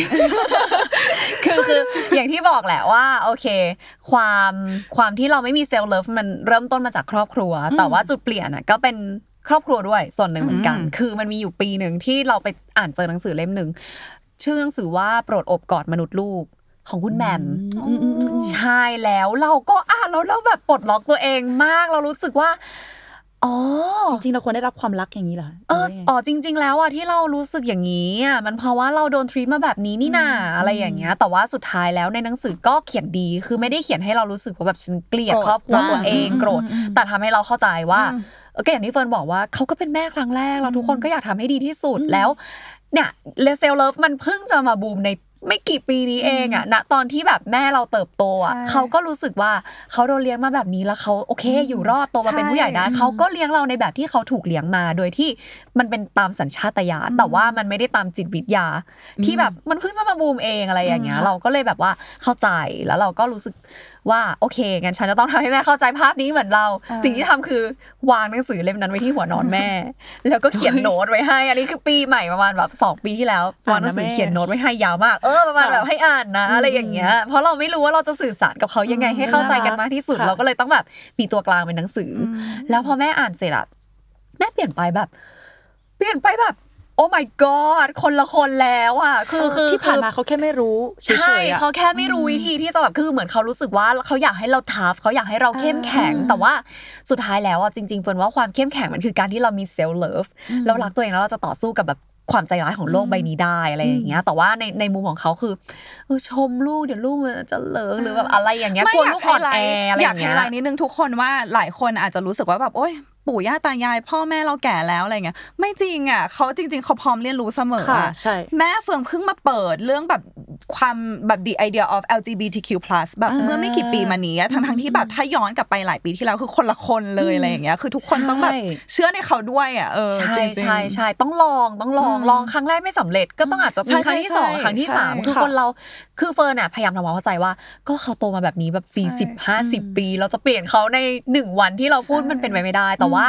คือคืออย่างที่บอกแหละว่า โอเค ความความที่เราไม่มีเซลล์เลิฟมันเริ่มต้นมาจากครอบครัว แต่ว่าจุดเปลี่ยนอะก็เป็น ครอบครัวด้วยส่วนหนึ่งเหมือนกัน คือมันมีอยู่ปีหนึ่งที่เราไปอ่านเจอหนังสือเล่มหนึ่งชื่อหนังสือว่าโปรดอบกอดมนุษย์ลูกของคุณแหม่มใช่แล้วเราก็อ่านแล้วเราแบบปลดล็อกตัวเองมากเรารู้สึกว่าอ๋อจริงๆเราควรได้รับความรักอย่างนี้เหรอเอออ๋อจริง ๆ แล้วอะที่เรารู้สึกอย่างนี้อะมันเพราะว่าเราโดนทรีตมาแบบนี้นี่นาอะไรอย่างเงี้ย แต่ว่าสุดท้ายแล้วในหนังสือก็เขียนดี คือไม่ได้เขียนให้เรารู้สึกว่าแบบฉันเกลียดโกรธครอบครัวจังตัวเองโกรธแต่ทำให้เราเข้าใจว่าเออก็อย่างที่เฟิร์นบอกว่าเขาก็เป็นแม่ครั้งแรกแล้วทุกคนก็อยากทำให้ดีที่สุดแล้วเนี่ยแล้ว self-love มันเพิ่งจะมาบูมในไม่กี่ปีนี้เองอะณตอนที่แบบแม่เราเติบโตอะใช่เขาก็รู้สึกว่าเขาโดนเลี้ยงมาแบบนี้แล้วเขาโอเค อยู่รอดโตมาเป็นผู้ใหญ่ได้ใช่เขาก็เลี้ยงเราในแบบที่เขาถูกเลี้ยงมา โดยที่มันเป็นตามสัญชาตญาณแต่ว่ามันไม่ได้ตามจิตวิทยา ที่แบบมันเพิ่งจะมาบูมเองอะไรอย่างเงี้ย เราก็เลยแบบว่าเข้าใจแล้วเราก็รู้สึก ว่าโอเคงั้นฉันจะต้องทำให้แม่เข้าใจภาพนี้เหมือนเรา สิ่งที่ทำคือวางหนังสือเล่มนั้นไว้ที่หัวนอนแม่ แล้วก็เขียนโน้ตไว้ให้ อันนี้คือปีใหม่ประมาณแบบสองปีที่แล้ววางหนังสือเขียนโน้ตไว้ให้ยาวมากเออประมาณแบบให้อ่านนะอะไรอย่างเงี้ยเพราะเราไม่รู้ว่าเราจะสื่อสารกับเขายังไงให้เข้าใจกันมากที่สุดค่ะเราก็เลยต้องแบบมีตัวกลางเป็นหนังสืออแล้วพอแม่อ่านเสร็จอะแม่เปลี่ยนไปแบบ เปลี่ยนไปแบบ oh my god คนละคนแล้วอะ คือคือที่ผ่านคือมาเขาแค่ไม่รู้เฉใช่ยๆอะเขาแค่ไม่รู้วิธีที่จะแบบคือเหมือนเขารู้สึกว่าเขาอยากให้เรา tough เขาอยากให้เราเข้มแข็ง แต่ว่าสุดท้ายแล้วอะจริงๆเฟิร์นว่าความเข้มแข็งมันคือการที่เรามี self-love เรารักตัวเองแล้วเราจะต่อสู้กับแบบความใจร้ายของโลกใบนี้ได้อะไรอย่างเงี้ย แต่ว่าในในมุมของเขาคือเออชมลูกเดี๋ยวลูกมันจะเหลิงหรือแบบอะไรอย่างเงี้ยกลัวลูกอ่อนแออะไรอย่อาย่ากงให้เงี้ยไลน์นิดนึงทุกคนว่าหลายคนอาจจะรู้สึกว่าแบบโอ๊ย ปู่ย่าตายาย พ่อแม่เราแก่แล้วอะไรเงี้ยไม่จริงอะเขาจริง ๆเขาพร้อมเรียนรู้เสมอค่ะอะใช่แม่เฟืองเพิ่งมาเปิดเรื่องแบบความแบบ the idea of LGBTQ+ แบบเมื่อไม่กี่ปีมานี้อะทั้งทั้งๆที่แบบถ้าย้อนกลับไปหลายปีที่แล้วคือคนละคนเลยอะไรอย่างเงี้ยคือทุกคนต้องแบบใช่เชื่อในเขาด้วยอะเออใช่จริงๆใช่ใช่ต้องลองต้องลองลองครั้งแรกไม่สำเร็จก็ต้องอาจจะใช่มีครั้งที่สองใช่ครั้งที่สามใช่คือค่ะคนเรา คือเฟิร์นอะพยายามทำความเข้าใจว่า ก็เขาโตมาแบบนี้แบบ 40 50 ปี เราจะเปลี่ยนเขาในหนึ่งวันที่เราพูดมันเป็นไปไม่ได้ แต่ว่า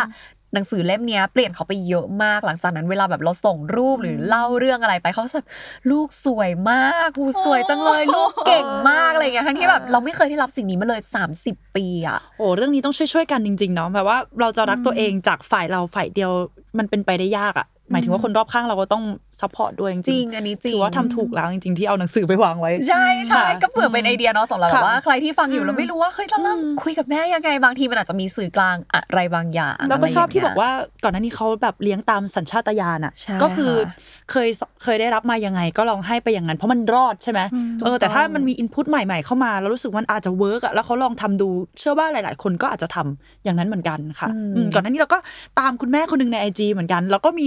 หนังสือเล่มเนี้ยเปลี่ยนเขาไปเยอะมากหลังจากนั้นเวลาแบบเราส่งรูปหรือเล่าเรื่องอะไรไปเขาจะแบบลูกสวยมากหูสวยจังเลยลูกเก่งมากอะไรอย่างเงี้ยทั้งที่แบบเราไม่เคยได้รับสิ่งนี้มาเลย 30 ปีอะโอ้เรื่องนี้ต้องช่วยๆกันจริงๆเนาะแบบว่าเราจะรักตัวเองจากฝ่ายเราฝ่ายเดียวมันเป็นไปได้ยากอะ หมายถึงว่าคนรอบข้างเราก็ต้องsupport ด้วยจริงๆจริงอันนี้จริงถือว่าทำถูกแล้วจริงๆที่เอาหนังสือไปวางไว้ ใช่ใช่ค่ะก็เผื่อเป็นไอเดียเนาะสำหรับแบบค่ะว่าใครที่ฟังอยู่แล้วไม่รู้ว่าเฮ้ยจะเริ่มคุยกับแม่ยังไงบางทีมันอาจจะมีสื่อกลางอะไรบางอย่างแล้วก็ชอบที่ะไรบอกว่าก่อนหน้านี้เขาแบบเลี้ยงตามสัญชาตญาณอะใช่ก็คือค่ะเคยเคยได้รับมายังไงก็ลองให้ไปอย่างนั้นเพราะมันรอดใช่ไหมเออแต่ถ้ามันมี input ใหม่ ๆ เข้ามาแล้วรู้สึกมันอาจจะ work อะแล้วเขาลองทำดูเชื่อว่าหลาย ๆ คนก็อาจจะทำอย่างนั้นเหมือนกันค่ะอืมก่อนหน้านี้เราก็ตามคุณแม่คนหนึ่งใน IG เหมือนกัน แล้วก็มี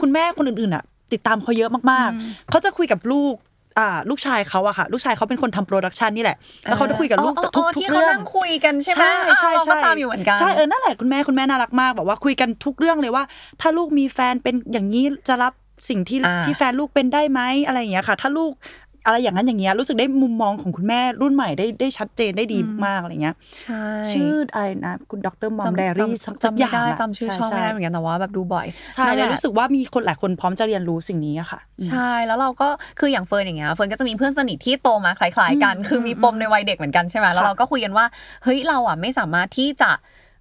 คุณแม่คนอื่นๆอะ ติดตามเขาเยอะมากๆ เขาจะคุยกับลูกอ่าลูกชายเขาอะค่ะ ลูกชายเขาเป็นคนทำ production นี่แหละ แล้วเขาจะคุยกับลูกอ๋อทุกอ๋อทุกที่เขาเรื่อนั่งงคุยกันใช่ไหมใช่ใช่อ่าเราก็ใช่ตามอยู่เหมือนกันใช่เออนั่นแหละคุณแม่คุณแม่น่ารักมากแบบว่าคุยกันทุกเรื่องเลยว่า ถ้าลูกมีแฟนเป็นอย่างนี้จะรับสิ่งที่อ่าที่แฟนลูกเป็นได้ไหมอะไรอย่างเงี้ยค่ะ ถ้าลูก อะไรอย่างนั้นอย่างเงี้ยรู้สึกได้มุมมองของคุณแม่รุ่นใหม่ได้ได้ชัดเจนได้ดีมากๆอะไรเงี้ยใช่ชื่ออะไรนะคุณดรมอมจำแดรี่จำจำไม่ได้จำชื่อช่องไม่ได้เหมือนกันแต่ว่าแบบดูบ่อยใช่นั่นแหแล้วละรู้สึกว่ามีคนหลายคนพร้อมจะเรียนรู้สิ่งนี้อะค่ะ ใช่แล้วเราก็คืออย่างเฟิร์นอย่างเงี้ยเฟิร์นก็จะมีเพื่อนสนิทที่โตมาคล้าย ๆ กัน คือมีปมในวัยเด็กเหมือนกันใช่ไหมแล้วเราก็คุยกันว่าเฮ้ยเราอะไม่สามารถที่จะ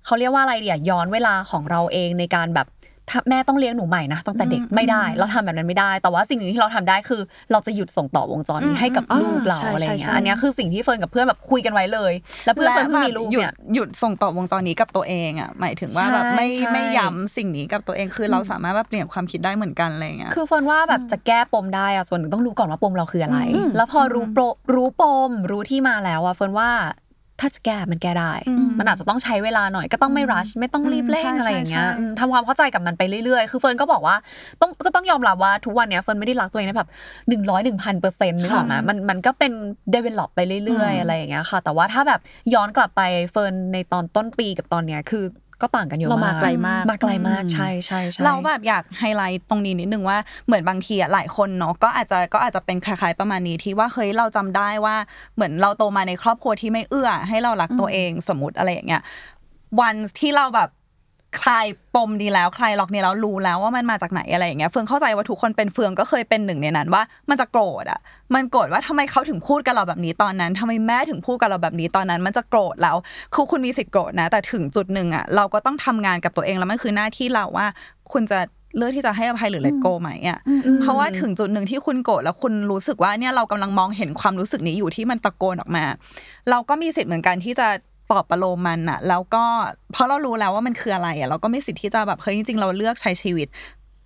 เขาเรียกว่าอะไรเดียย้อนเวลาของเราเองในการแบบถ้า แม่ต้องเลี้ยงหนูใหม่นะตั้งแต่เด็กไม่ได้ เราทำแบบนั้นไม่ได้ แต่ว่าสิ่งหนึ่งที่เราทำได้คือ เราจะหยุดส่งต่อวงจรนี้ให้กับอืมลูกเราใช่อะไรใช่เงี้ใช่ยอันเนี้ยคือสิ่งที่เฟิร์นกับเพื่อนแบบคุยกันไว้เลย แล้วเพื่อนเฟิร์นเพิ่งมีลูกหยุดเนี่ยหยุดส่งต่อวงจรนี้กับตัวเองอะหมายถึงว่าใช่แบบไม่ใช่ไม่ย้ำสิ่งนี้กับตัวเองคือเราสามารถแบบเปลี่ยนความคิดได้เหมือนกันอะไรอย่างเงี้ยคือเฟิร์นว่าแบบจะแก้ปมได้อะส่วนหนึ่งต้องรู้ก่อนว่าปมเราคืออะไร แล้วพอรู้ปมรู้ปมรู้ที่มาแล้วอะเฟิร์นว่า ถ้าจะแก้มันแก้ได้ มันอาจจะต้องใช้เวลาหน่อยก็ต้องไม่ rush ไม่ต้องรีบเร่งใช่อะไรอย่างเงี้ยใช่อืมทำความเข้าใจกับมันไปเรื่อยๆ คือเฟิร์นก็บอกว่าต้องก็ต้องยอมรับว่าทุกวันเนี้ยเฟิร์นไม่ได้รักตัวเองนะแบบหนึ่งร้อยหนึ่งพันเปอร์เซ็นต์นึกออกไหมมันมันก็เป็น develop ไปเรื่อยๆ อะไรอย่างเงี้ยค่ะ แต่ว่าถ้าแบบย้อนกลับไปเฟิร์นในตอนต้นปีกับตอนเนี้ยคือ ก็ต่างกันเยอะเรามากมาไกลมากมาไกลมากใช่ใช่ใช่เราแบบอยากไฮไลท์ตรงนี้นิดนึงว่าเหมือนบางทีอะหลายคนเนาะก็อาจจะก็อาจจะเป็นคล้ายๆประมาณนี้ที่ว่าเฮ้ยเราจำได้ว่าเหมือนเราโตมาในครอบครัวที่ไม่เอื้อ ให้เรารักตัวเองสมมติอะไรอย่างเงี้ยวันที่เราแบบ คลายปมดีแล้วคลายล็อกนี้แล้วรู้แล้วว่ามันมาจากไหนอะไรอย่างเงี้ยเฟืองเข้าใจว่าทุกคนเป็นเฟืองก็เคยเป็นหนึ่งในนั้นว่า มันจะโกรธอะ มันโกรธว่าทำไมเขาถึงพูดกับเราแบบนี้ตอนนั้นทำไมแม่ถึงพูดกับเราแบบนี้ตอนนั้น มันจะโกรธแล้วคือคุณมีสิทธิ์โกรธนะ แต่ถึงจุดหนึ่งอะเราก็ต้องทำงานกับตัวเองแล้วมันคือหน้าที่เราว่า คุณจะเลือกที่จะให้อภัยหรือ let go ไหมอะ เพราะว่าถึงจุดหนึ่งที่คุณโกรธแล้วคุณรู้สึกว่าเนี่ยเรากำลังมองเห็นความรู้สึกนี้อยู่ที่มันตะโกนออกมา เราก็มีสิทธิ์เหมือนกันที่จะ ปลอบประโลมมันอะแล้วก็เพราะเรารู้แล้วว่ามันคืออะไรอะเราก็มีสิทธิ์ที่จะแบบเฮ้ยจริงๆเราเลือกใช้ชีวิต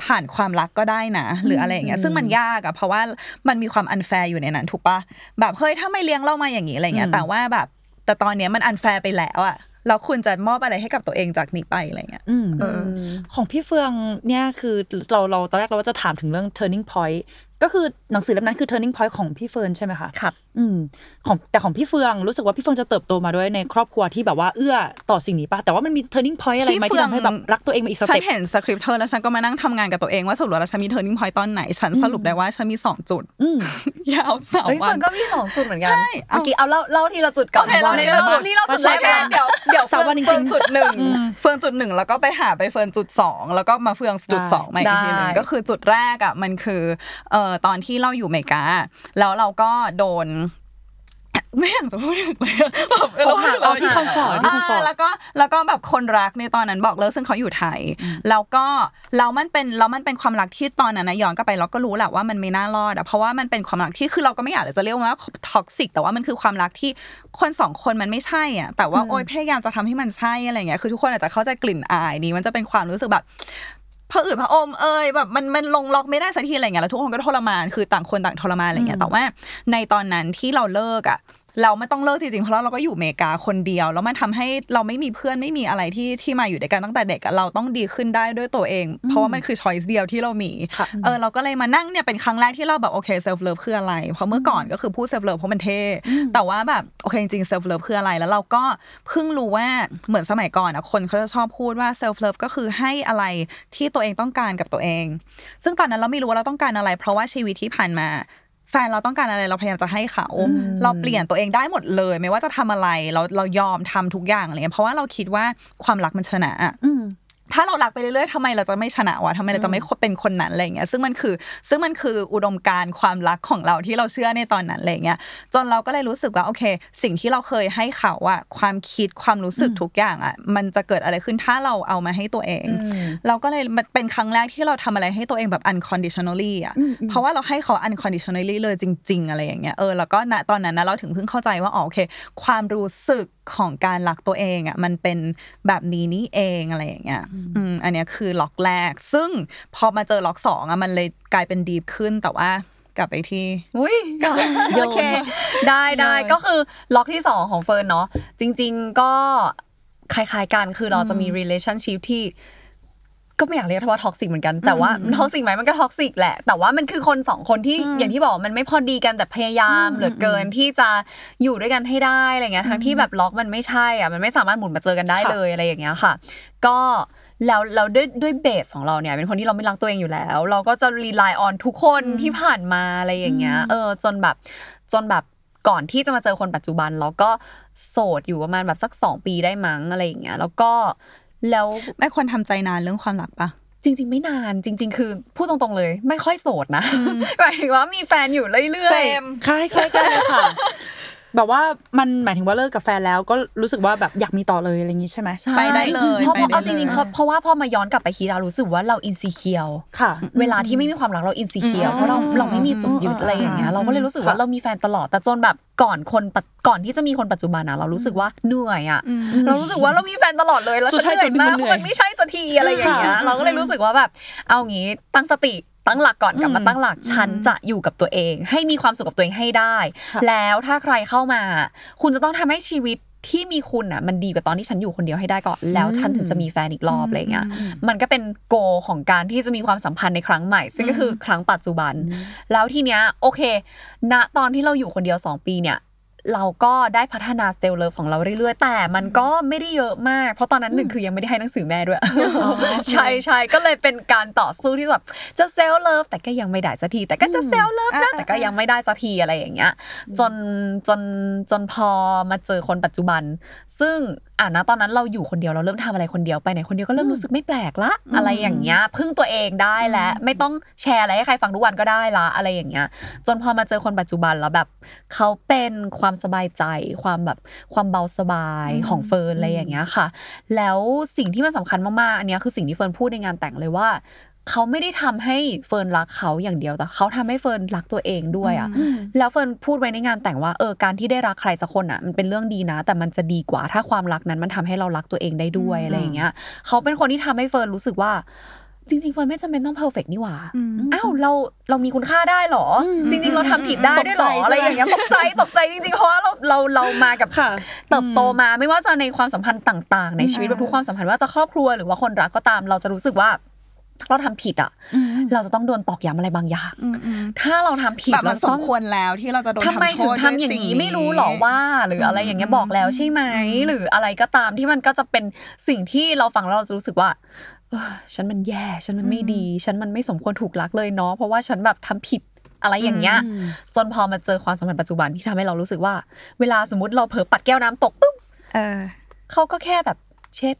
ผ่านความรักก็ได้นะ หรืออะไรอย่างเงี้ยซึ่งมันยากอะเพราะว่ามันมีความ unfair อยู่ในนั้นถูกปะแบบเฮ้ยถ้าไม่เลี้ยงเรามาอย่างนี้อะไรเงี้ยแต่ว่าแบบแต่ตอนเนี้ยมัน unfair ไปแล้วอะแล้วคุณจะมอบอะไรให้กับตัวเองจากนี้ไปอะไรเงี้ยอืมเออของพี่เฟืองเนี่ยคือเราเราตอนแรกเราว่าจะถามถึงเรื่อง turning point ก็คือหนังสือเล่มนั้นคือ turning point ของพี่เฟิร์นใช่ไหมคะครับอืมของแต่ของพี่เฟืองรู้สึกว่าพี่เฟืองจะเติบโตมาด้วยในครอบครัวที่แบบว่าเอื้อต่อสิ่งนี้ปะแต่ว่ามันมี turning point อะไรไหมที่ทำให้แบบรักตัวเองมาอีก step ฉันเห็นสคริปต์เธอแล้วฉันก็มานั่งทำงานกับตัวเองว่าสรุปแล้วฉันมี turning point ตอนไหน ฉันสรุปได้ว่าฉันมีสองจุดอืมยาวสามวันเฮ้ยวัเฟิร์นก็มีสองจุดเหมือนกันใช่เอาเมื่อกี้เอาเล่าเล่าทีละจุดก่อนโอเคเล่าทีในละจุดเล่านี่เล่าจุดแรกโอเคก่อนเดี๋ยวเดี๋ยวสามวันจริงๆเฟือจุดหนึ่งเฟืองจุดหนึ่งแล้วก็ไปหาไปเฟิร์นจุดสองแล้วก็มาเฟืองจุดสองมาอีกทีหนึงได้ก็คือจุดแรกอะมันคือเอ่อตอนที่เราอยู่อเมริกา แล้วเราก็โดนไม่อยากจะพูดถึงเลยอะแบบอกหักเอาที่ comfort ที่ comfort อะแล้วก็แล้วก็แบบคนรักในตอนนั้นบอกเลิกซึ่งเขาอยู่ไทย แล้วก็แล้วมันเป็นแล้วมันเป็นความรักที่ตอนนั้นนะย้อนกลับไปเราก็รู้แหละว่ามันไม่น่ารอดอะเพราะว่ามันเป็นความรักที่คือเราก็ไม่อยากจะเรียกว่า toxic แต่ว่ามันคือความรักที่คนสองคนมันไม่ใช่อะแต่ว่าโอ๊ยพยายามจะทำให้มันใช่อะไรเงี้ยคือทุกคนอาจจะเข้าใจกลิ่นอายนี้มันจะเป็นความรู้สึกแบบ พะอืดพะอมเอยแบบมันมันลงล็อกไม่ได้สักทีอะไรเงี้ยแล้วทุกคนก็ทรมานคือต่างคนต่างทรมานอะไรเงี้ยแต่ว่าในตอนนั้นที่เราเลิกอะ เราไม่ต้องเลิกจริงๆเพราะเราก็อยู่อเมริกาคนเดียว แล้วมันทำให้เราไม่มีเพื่อนไม่มีอะไรที่ที่มาอยู่ด้วยกันตั้งแต่เด็กอะเราต้องดีขึ้นได้ด้วยตัวเอง เพราะว่ามันคือ choice เดียวที่เรามีค่ะเออเราก็เลยมานั่งเนี่ยเป็นครั้งแรกที่เราแบบโอเค self-love คืออะไรเพราะเมื่อก่อนก็คือพูด self-love เพราะมันเท่แต่ว่าแบบโอเคจริงๆ self-love คืออะไรแล้วเราก็เพิ่งรู้ว่าเหมือนสมัยก่อนอะคนเขาจะชอบพูดว่า self-love ก็คือให้อะไรที่ตัวเองต้องการกับตัวเอง ซึ่งตอนนั้นเราไม่รู้ว่าเราต้องการอะไร เพราะว่าชีวิตที่ผ่านมา แฟนเราต้องการอะไรเราพยายามจะให้เขา เราเปลี่ยนตัวเองได้หมดเลย ไม่ว่าจะทำอะไรเราเรายอมทำทุกอย่างอะไรเงี้ยเพราะว่าเราคิดว่าความรักมันชนะอะอืม ถ้าเรารักไปเรื่อยๆทำไมเราจะไม่ชนะวะทำไมเราจะไม่เป็นคนนั้นอะไรเงี้ย ซึ่งมันคือ ซึ่งมันคืออุดมการณ์ความรักของเราที่เราเชื่อในตอนนั้นอะไรเงี้ย จนเราก็เลยรู้สึกว่าโอเค สิ่งที่เราเคยให้เขาอะความคิดความรู้สึกทุกอย่างอะมันจะเกิดอะไรขึ้นถ้าเราเอามาให้ตัวเอง เราก็เลยมันเป็นครั้งแรกที่เราทำอะไรให้ตัวเองแบบ unconditionally อะเพราะว่าเราให้เขา unconditionally เลยจริง ๆ อะไรอย่างเงี้ย เออ แล้วก็ณตอนนั้นนะเราถึงเพิ่งเข้าใจว่าอ๋อโอเค ความรู้สึกของการรักตัวเองอะมันเป็นแบบนี้นี่เองอะไรอย่างเงี้ยอืมอันเนี้ยคือล็อกแรก ซึ่งพอมาเจอล็อกสองอะมันเลยกลายเป็น deep ขึ้นแต่ว่ากลับไปที่อุ้ยโอเค ได้ได้ก็คือล็อกที่สองของเฟิร์นเนาะจริง ๆก็คล้ายๆกันคือเราจะมี relationship ที่ก็ไม่อยากเรียกว่า toxic เหมือนกันแต่ว่า toxic ไหมมันก็ toxic แหละ แต่ว่ามันคือคนสองคนที่อย่างที่บอกมันไม่พอดีกันแต่พยายามเหลือเกินที่จะอยู่ด้วยกันให้ได้อะไรเงี้ยทั้งที่แบบล็อกมันไม่ใช่อะมันไม่สามารถหมุนมาเจอกันได้เลยอะไรอย่างเงี้ยค่ะ ก็ แล้วเราด้วยด้วย base ของเราเนี่ย เป็นคนที่เราไม่รักตัวเองอยู่แล้ว เราก็จะ rely on ทุกคนที่ผ่านมาอะไรอย่างเงี้ยเออจนแบบจนแบบก่อนที่จะมาเจอคนปัจจุบันเราก็โสดอยู่ประมาณแบบสักสองปีได้มั้งอะไรอย่างเงี้ยแล้วก็แล้วเป็นคนทำใจนานเรื่องความรักปะจริง ๆ ไม่นานจริง ๆ คือพูดตรงๆเลย ไม่ค่อยโสดนะหมายถึงว่ามีแฟนอยู่เรื่อยๆคล้ายคล้ายกันเลยค่ะ แบบว่ามันหมายถึงว่าเลิกกับแฟนแล้วก็รู้สึกว่าแบบอยากมีต่อเลยอะไรอย่างงี้ใช่ไหมใช่ไปได้เลยเพราะไปเพราะได้เอาจริงเลยๆเพราะเพราะว่าพอมาย้อนกลับไปคิดเรารู้สึกว่าเรา insecure ค่ะ เวลาที่ไม่มีความรักเรา insecure เพราะเราเราไม่มีจุดยึดอะไรอย่างเงี้ยเราก็เลยรู้สึกว่าเรามีแฟนตลอดแต่จนแบบก่อนคนปัจก่อนที่จะมีคนปัจจุบันนะเรารู้สึกว่าเหนื่อยอะเรารู้สึกว่าเรามีแฟนตลอดเลยแล้วฉันใช่เหนื่อยมากจนเพมันเหนื่อยมันไม่ใช่สักทีอะไรอย่างเงี้ยเราก็เลยรู้สึกว่าแบบเอางี้ตั้งสติ ตั้งหลักก่อนกลับมาตั้งหลักฉันจะอยู่กับตัวเอง ให้มีความสุขกับตัวเองให้ได้ แล้วถ้าใครเข้ามา คุณจะต้องทำให้ชีวิตที่มีคุณอะมันดีกว่าตอนที่ฉันอยู่คนเดียวให้ได้ก่อนแล้วฉันถึงจะมีแฟนอีกรอบอะไรเงี้ยมันก็เป็นโกของการที่จะมีความสัมพันธ์ในครั้งใหม่ ซึ่งก็คือครั้งปัจจุบัน แล้วทีเนี้ยโอเค ณตอนที่เราอยู่คนเดียว 2 ปีเนี่ย เราก็ได้พัฒนาเซลล์เลิฟของเราเรื่อยๆ แต่มันก็ไม่ได้เยอะมาก เพราะตอนนั้นหนึ่งคือยังไม่ได้ให้หนังสือแม่ด้วย ใช่ใช่ก็เลยเป็นการต่อสู้ที่แบบจะ self-love แต่ก็ยังไม่ได้สักที แต่ก็จะ self-love นะแต่ก็ยังไม่ได้สักทีอะไรอย่างเงี้ย จนจนจนพอมาเจอคนปัจจุบัน ซึ่ง อ่านะตอนนั้นเราอยู่คนเดียวเราเริ่มทำอะไรคนเดียวไปไหนคนเดียวก็เริ่มรู้สึกไม่แปลกละอะไรอย่างเงี้ยพึ่งตัวเองได้แล้วไม่ต้องแชร์อะไรให้ใครฟังทุกวันก็ได้ละอะไรอย่างเงี้ย จนพอมาเจอคนปัจจุบันแล้วแบบเขาเป็นความสบายใจ ความแบบความเบาสบายของเฟิร์นอะไรอย่างเงี้ยค่ะ แล้วสิ่งที่มันสำคัญมากๆอันเนี้ยคือสิ่งที่เฟิร์นพูดในงานแต่งเลยว่า เขาไม่ได้ทำให้เฟิร์นรักเขาอย่างเดียวแต่เขาทำให้เฟิร์นรักตัวเองด้วยอะแล้วเฟิร์นพูดไว้ในงานแต่งว่าเออการที่ได้รักใครสักคนอะมันเป็นเรื่องดีนะ แต่มันจะดีกว่าถ้าความรักนั้นมันทำให้เรารักตัวเองได้ด้วยอะไรอย่างเงี้ยเขาเป็นคนที่ทำให้เฟิร์นรู้สึกว่าจริงๆเฟิร์นไม่จำเป็นต้อง perfect นี่หว่า อ้าวเราเรามีคุณค่าได้เหรอ จริง ๆ เราทำผิดได้ด้วยเหรอตกใจอะไรอย่างเงี้ยตกใจตกใจจริงๆเพราะว่าเราเราเรามากับค่ะเติบโตมาไม่ว่าจะในความสัมพันธ์ต่าง ๆ ในชีวิตแบบทุกความสัมพันธ์ว่าจะครอบครัวหรือว่าคนรักก็ตามเราจะรู้สึกว่า ถ้าเราทำผิดอะ เราจะต้องโดนตอกย้ำอะไรบางอย่างถ้าเราทำผิดแบบมันเราสต้มองควรแล้วที่เราจะโดนทำไมทำโทถึงษทำอย่างนี้ไม่รู้หรอว่า หรืออะไรอย่างเงี้ยบอกแล้วใช่ไหมหรืออะไรก็ตามที่มันก็จะเป็นสิ่งที่เราฟังแล้วเราจะรู้สึกว่าเอ้อฉันมันแย่ ฉันมันไม่ดี ฉันมันไม่สมควรถูกรักเลยเนาะเพราะว่าฉันแบบทำผิดอะไรอย่างเงี้ยจนพอมาเจอความสัมพันธ์ปัจจุบันที่ทำให้เรารู้สึกว่า เวลาสมมติเราเผลอปัดแก้วน้ำตกปุ๊บเออเขาก็แค่แบบเช็ด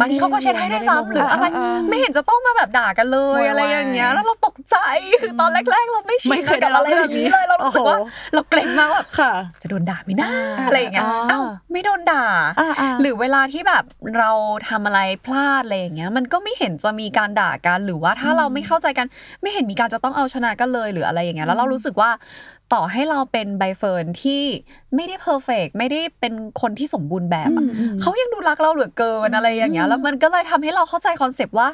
บางทีเขาก็เช็ดให้ด้วยซ้ำหรืออะไรเออเออไม่เห็นจะต้องมาแบบด่ากันเลยโวยวายอะไรอย่างเงี้ย แล้วเราตกใจคือตอนแรก ๆ เราไม่ชิไม่นเคยกับอะไรได้แบรับบนี้เลยเรารู้สึกว่าโอ้โหเราเกรงมากแบบค่ะจะโดนด่าไหม่น่าอะไรอย่างเงี้ยอ่าอ้าวไม่โดนด่าอ่าอ่า หรือเวลาที่แบบเราทำอะไรพลาดอะไรอย่างเงี้ย มันก็ไม่เห็นจะมีการด่ากันหรือว่าถ้าเราไม่เข้าใจกัน ไม่เห็นมีการจะต้องเอาชนะกันเลยหรืออะไรอย่างเงี้ยแล้วเรารู้สึกว่า ต่อให้เราเป็นใบเฟิร์นที่ไม่ได้ perfect ไม่ได้เป็นคนที่สมบูรณ์แบบอะเขายังดูรักเราเหลือเกินอะไรอย่างเงี้ยแล้วมันก็เลยทำให้เราเข้าใจ concept ว่า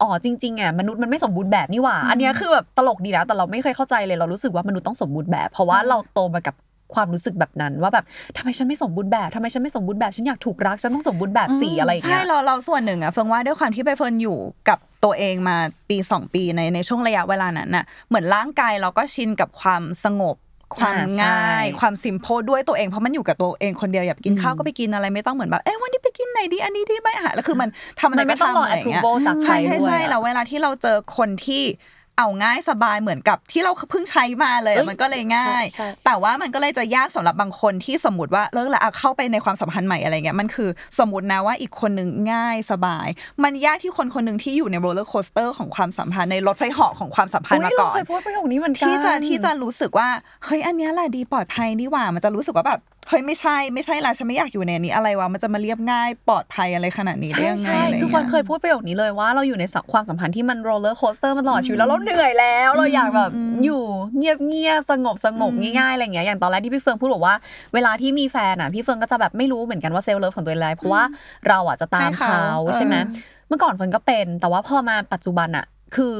อ๋อจริงๆอะมนุษย์มันไม่สมบูรณ์แบบนี่หว่า อันเนี้ยคือแบบตลกดีนะแต่เราไม่เคยเข้าใจเลยเรารู้สึกว่ามนุษย์ต้องสมบูรณ์แบบ เพราะว่าเราโตมากับ ความรู้สึกแบบนั้น ว่าแบบทำไมฉันไม่สมบูรณ์แบบทำไมฉันไม่สมบูรณ์แบบฉันอยากถูกรักฉันต้องสมบูรณ์แบบสิอะไรอย่างเงี้ยใช่เราเราส่วนหนึ่งอะเฟิงว่าด้วยความที่ไปเฟิร์นอยู่กับตัวเองมาปี 2 ปีในในช่วงระยะเวลานั้นน่ะเหมือนร่างกายเราก็ชินกับความสงบความอ่าใช่ง่ายความซิมโพด้วยตัวเองเพราะมันอยู่กับตัวเองคนเดียวอยากกินข้าวก็ไปกินอะไรไม่ต้องเหมือนแบบเอ้วันนี้ไปกินไหนดีอันนี้ดีไหมอาหารแล้วคือมันทำอะไรมันไม่ก็ต้องรอทำอะไรอย่างเงี้ย approval จากใครใช่ใช่ด้วยใช่อะแล้วเวลาที่เราเจอคนที่ เอาง่ายสบายเหมือนกับที่เราเพิ่งใช้มาเลยอะมันก็เลยง่ายใช่ใช่แต่ว่ามันก็เลยจะยากสำหรับบางคนที่สมมติว่าเลิกแล้วอะเข้าไปในความสัมพันธ์ใหม่อะไรเงี้ยมันคือสมมตินะว่าอีกคนหนึ่งง่ายสบาย มันยากที่คนคนหนึ่งที่อยู่ใน roller coaster ของความสัมพันธ์ในรถไฟเหาะของความสัมพันธ์ oh my god เราเคยพูดประโยคนี้เหมือนกันที่จะที่จะรู้สึกว่าเฮ้ยอันเนี้ยแหละดีปลอดภัยนี่หว่ามันจะรู้สึกว่าแบบเฮ้ยไม่ใช่ไม่ใช่ละฉันไม่อยากอยู่ในอันนี้อะไรวะมันจะมาเรียบง่ายปลอดภัยอะไรขนาดนี้ได้ใช่ยังไงใช่อะไรคือเฟิร์นเคเงี้ยพูดประโยคนี้เลยว่าเราอยู่ในสัความสัมพันธ์ที่มัน roller coaster มาตลอดชีวิตแล้วเราเหนื่อยแล้วเราอยากแบบอยู่เงียบเงียบสงบสงบง่ายๆอะไรอย่างเงี้ยอย่างตอนแรกที่พี่เฟิร์นพูดบอกว่าเวลาที่มีแฟนอะพี่เฟิร์นก็จะแบบไม่รู้เหมือนกันว่า self-love ของตัวเองอะไรเพราะว่าเราอะจะตามเขาใช่ไหมเมื่อก่อนเฟิร์นก็เป็น แต่ว่าพอมาปัจจุบันอะ คือ